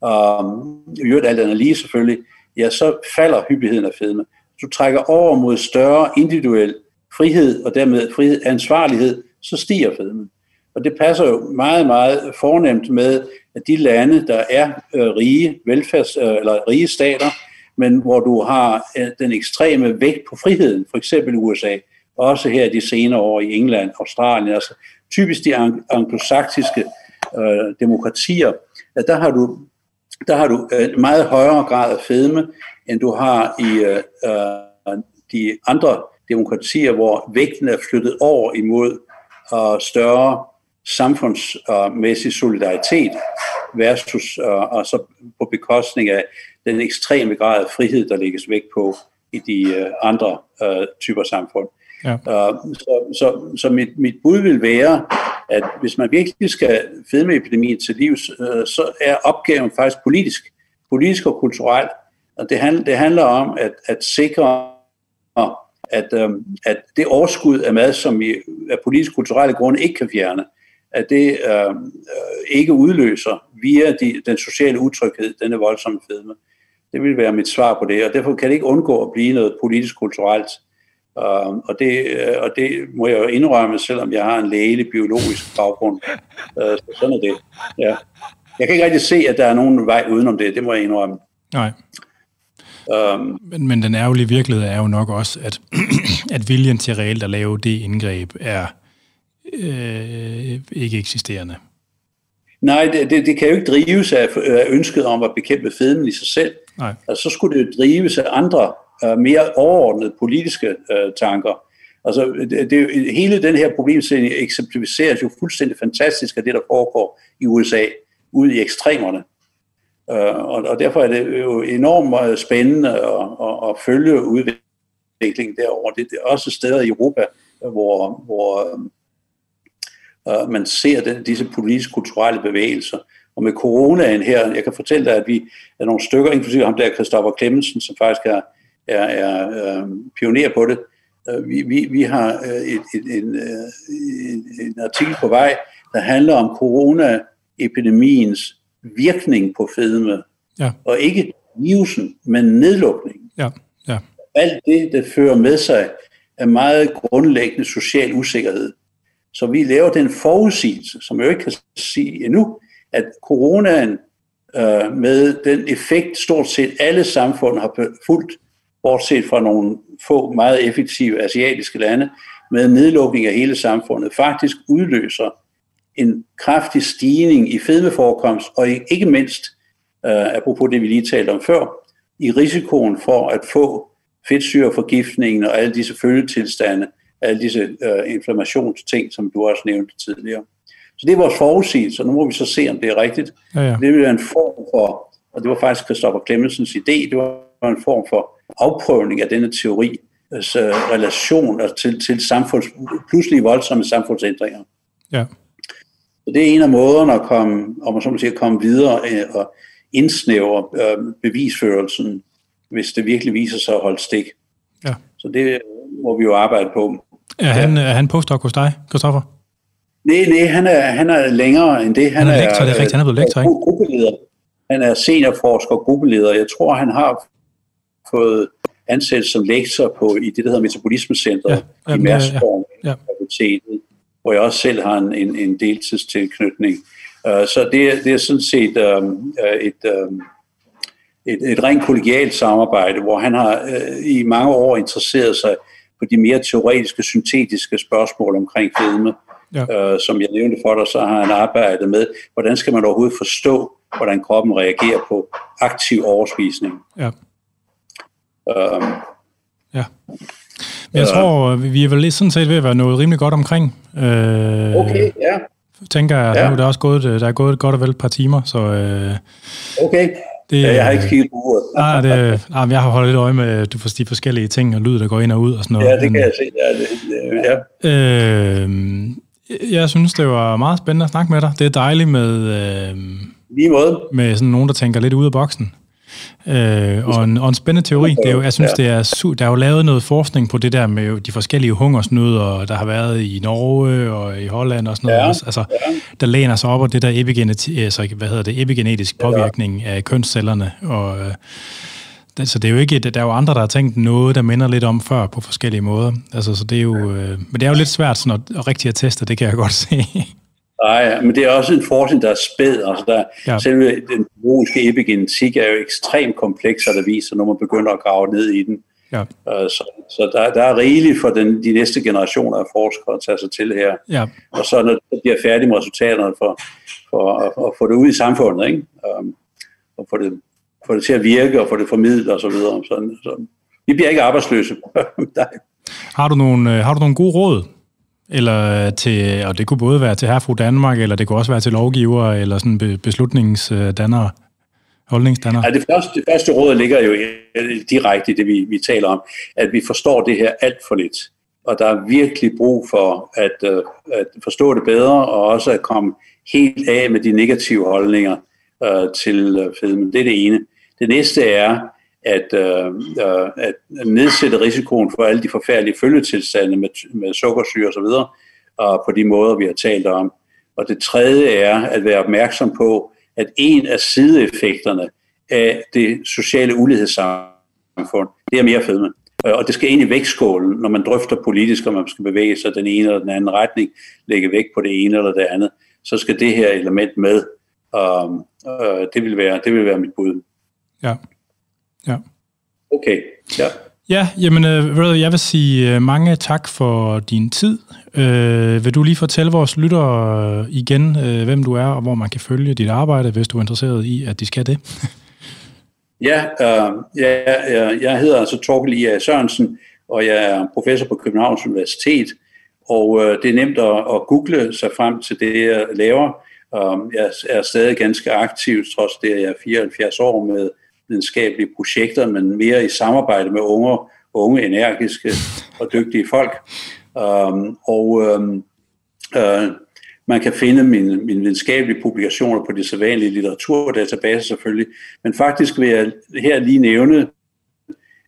og i øvrigt alt andet lige selvfølgelig, ja, så falder hyppigheden af fedme. Du trækker over mod større individuel frihed, og dermed frihed, ansvarlighed, så stiger fedmen. Og det passer jo meget, meget fornemt med, at de lande, der er øh, rige, velfærds, øh, eller rige stater, men hvor du har øh, den ekstreme vægt på friheden, for eksempel USA, også her de senere år i England, Australien, altså typisk de anglosaksiske øh, demokratier, at der har du der har du øh, en meget højere grad af fedme, end du har i øh, øh de andre demokratier, hvor vægten er flyttet over imod øh, større samfundsmæssig solidaritet versus øh, og så på bekostning af den ekstreme grad af frihed, der lægges væk på i de øh, andre øh, typer samfund. Ja. Uh, så så, så mit, mit bud vil være, at hvis man virkelig skal fedmeepidemien til livs, uh, så er opgaven faktisk politisk, politisk og kulturel. Og det, handler, det handler om at, at sikre, at, um, at det overskud af mad, som vi af politisk kulturelle grunde ikke kan fjerne, at det uh, ikke udløser via de, den sociale utryghed, denne voldsomme fedme. Det vil være mit svar på det, og derfor kan det ikke undgå at blive noget politisk-kulturelt. Uh, og, det, uh, og det må jeg jo indrømme, selvom jeg har en lægelig biologisk baggrund. Uh, så sådan er det. Ja. Jeg kan ikke rigtig se, at der er nogen vej udenom det. Det må jeg indrømme. Nej. Um, men, men den ærgerlige virkelighed er jo nok også, at, at viljen til reelt at lave det indgreb er øh, ikke eksisterende. Nej, det, det, det kan jo ikke drives af, af ønsket om at bekæmpe fedmen i sig selv. Nej. Altså, så skulle det drives af andre, uh, mere overordnede politiske uh, tanker. Altså, det, det, hele den her problemstilling eksemplificeres jo fuldstændig fantastisk af det, der foregår i USA, ude i ekstremerne. Uh, og, og derfor er det jo enormt spændende at, at, at følge udviklingen derovre. Det, det er også steder i Europa, hvor, hvor uh, man ser den, disse politisk-kulturelle bevægelser. Og med coronaen her, jeg kan fortælle dig, at vi er nogle stykker, inklusive ham der, Christoffer Clemmensen, som faktisk er, er, er uh, pioner på det. Uh, vi, vi, vi har uh, et, et, en, uh, en, en artikel på vej, der handler om coronaepidemiens virkning på fedme. Ja. Og ikke virusen, men nedlukningen. Ja. Ja. Alt det, der fører med sig, er meget grundlæggende social usikkerhed. Så vi laver den forudsigelse, som jeg ikke kan sige endnu, at coronaen øh, med den effekt stort set alle samfund har fulgt, bortset fra nogle få meget effektive asiatiske lande, med nedlukning af hele samfundet, faktisk udløser en kraftig stigning i fedmeforekomst, og ikke mindst, øh, apropos det vi lige talte om før, i risikoen for at få fedtsyreforgiftningen og alle disse følgetilstande, alle disse øh, inflammationsting, som du også nævnte tidligere. Så det er vores forudsigelse, og nu må vi så se, om det er rigtigt. Ja, ja. Det vil være en form for, og det var faktisk Christopher Clemmensens idé, det var en form for afprøvning af denne teori, altså relation til, til samfunds, pludselig voldsomme samfundsændringer. Ja. Så det er en af måderne at komme, om man så må sige, at komme videre øh, og indsnævre øh, bevisførelsen, hvis det virkelig viser sig at holde stik. Ja. Så det må vi jo arbejde på. Er han, ja. er han postdoc hos dig, Christoffer? Nej, nej, han er, han er længere end det. Han, han er lektor, det er rigtigt, han er blevet lektor, ikke? Gruppeleder. Han er seniorforsker og gruppeleder. Jeg tror, han har fået ansat som lektor på, i det, der hedder Metabolismecentret ja, i Mærskborg ja, ja. hvor jeg også selv har en, en, en deltidstilknytning. Uh, så det, det er sådan set um, et, um, et, et rent kollegialt samarbejde, hvor han har uh, i mange år interesseret sig på de mere teoretiske, syntetiske spørgsmål omkring fedme. Ja. Uh, som jeg nævnte for dig, så har han arbejdet med, hvordan skal man overhovedet forstå, hvordan kroppen reagerer på aktiv overspisning. Ja. Um, ja. Jeg tror, vi er vel lidt sådan set ved at være noget rimelig godt omkring. Øh, okay, ja. Tænker jeg, ja. nu er der også gået, der er gået godt og vel et par timer, så... Øh, okay. Det, ja, jeg har ikke kigget på uret. Nej, det, nej, jeg har holdt lidt øje med du får de forskellige ting og lyd, der går ind og ud og sådan noget. Ja, det kan men, jeg se. Ja, det, ja. Øh, jeg synes, det var meget spændende at snakke med dig. Det er dejligt med... Øh, Lige måde. Med sådan nogen, der tænker lidt ud af boksen. Øh, og, en, og en spændende teori, det er jo, jeg synes, det er, su- der er jo lavet noget forskning på det der med de forskellige hungersnødder, der har været i Norge og i Holland og sådan noget. Ja, altså, ja. Der læner sig op af det der epigeneti- altså, hvad hedder det, epigenetisk påvirkning ja. af kønscellerne. Og, øh, det, så det er jo ikke, der er jo andre, der har tænkt noget, der minder lidt om før på forskellige måder. Altså, så det er jo, øh, men det er jo lidt svært sådan at, at rigtig at teste, det kan jeg godt se. Nej, men det er også en forskning, der er spæd. Altså der, ja. Selve den biologiske epigenetik er jo ekstremt kompleks, der viser, når man begynder at grave ned i den. Ja. Uh, så så der, der er rigeligt for den, de næste generationer af forskere at tage sig til her. Ja. Og så når de bliver færdige med resultaterne for, for at, at få det ud i samfundet, ikke? Um, og få det, få det til at virke og få det formidlet osv. Så videre. så, så, vi bliver ikke arbejdsløse. har, du nogle, øh, har du nogle gode råd eller til, og det kunne både være til herfru Danmark, eller det kunne også være til lovgiver, eller sådan beslutningsdannere, øh, holdningsdannere. Ja, det, første, det første råd ligger jo direkte i det, vi, vi taler om, at vi forstår det her alt for lidt. Og der er virkelig brug for at, øh, at forstå det bedre, og også at komme helt af med de negative holdninger uh, til uh, fedmen. Det er det ene. Det næste er, at, øh, øh, at nedsætte risikoen for alle de forfærdelige følgetilstande med, med sukkersyre osv., og på de måder, vi har talt om. Og det tredje er at være opmærksom på, at en af sideeffekterne af det sociale ulighedssamfund, det er mere fedme. Øh, og det skal ind i vægtskålen, når man drøfter politisk, om man skal bevæge sig den ene eller den anden retning, lægge vægt på det ene eller det andet, så skal det her element med. Og, øh, det, vil være, det vil være mit bud. Ja. Ja. Okay, ja. Ja, jamen, øh, jeg vil sige øh, mange tak for din tid. Øh, vil du lige fortælle vores lyttere igen, øh, hvem du er, og hvor man kan følge dit arbejde, hvis du er interesseret i, at de skal det? ja, øh, ja, jeg hedder altså Torkel Ia Sørensen, og jeg er professor på Københavns Universitet, og øh, det er nemt at, at google sig frem til det, jeg laver. Øh, jeg er stadig ganske aktiv, trods det, at jeg er 74 år med videnskabelige projekter, men mere i samarbejde med unge, unge energiske og dygtige folk. Um, og um, uh, man kan finde mine, mine videnskabelige publikationer på de sædvanlige litteraturdatabaser selvfølgelig, men faktisk vil jeg her lige nævne,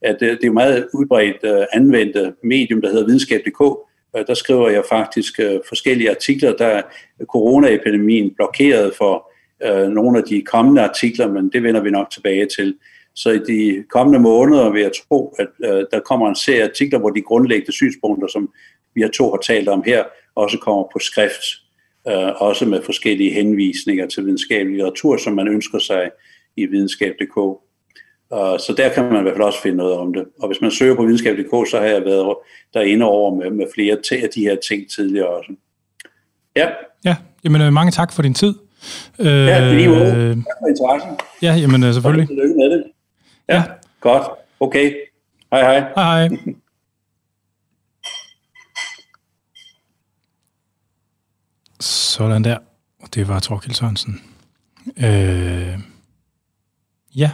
at det, det er meget udbredt øh, uh, anvendte medium, der hedder videnskab.dk. Uh, der skriver jeg faktisk uh, forskellige artikler, der coronaepidemien blokerede for øh, nogle af de kommende artikler, men det vender vi nok tilbage til. Så i de kommende måneder vil jeg tro, at øh, der kommer en serie artikler, hvor de grundlæggende synspunkter, som vi har to har talt om her, også kommer på skrift, øh, også med forskellige henvisninger til videnskabelig litteratur, som man ønsker sig i videnskab.dk. Uh, øh, så der kan man i hvert fald også finde noget om det. Og hvis man søger på videnskab.dk, så har jeg været derinde over med, med flere af de her ting tidligere også. Ja. Ja, jamen øh, mange tak for din tid. Øh, ja, lige måde. Tak for interessen. Ja, jamen øh, selvfølgelig. Tillykke med det. Ja, ja. godt. Okay. Hej hej. Hej hej. Sådan der. Det var Torkild Sørensen. Øh, ja,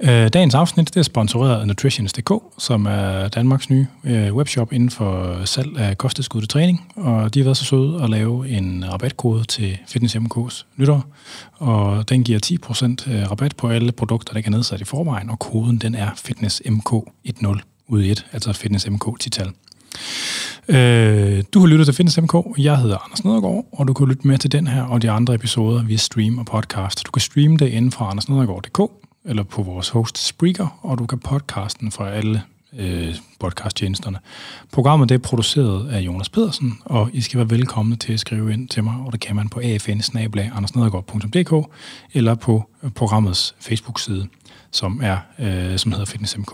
øh, dagens afsnit det er sponsoreret af Nutritions.dk, som er Danmarks nye øh, webshop inden for salg af kosttilskud træning. Og de har været så søde at lave en rabatkode til Fitness MK's nytår. Og den giver 10% øh, rabat på alle produkter, der kan nedsat i forvejen. Og koden den er FitnessMK10 ud i et, altså FitnessMK 10-tal. Øh, du har lyttet til Fitness MK. Jeg hedder Anders Nedergaard, og du kan lytte med til den her og de andre episoder via stream og podcast. Du kan streame det inden fra andersnedergaard.dk eller på vores host Spreaker, og du kan podcasten fra alle øh, podcasttjenesterne. Programmet det er produceret af Jonas Pedersen, og I skal være velkomne til at skrive ind til mig, og det kan man på afn eller på programmets Facebook-side, som, er, øh, som hedder Fitness MK.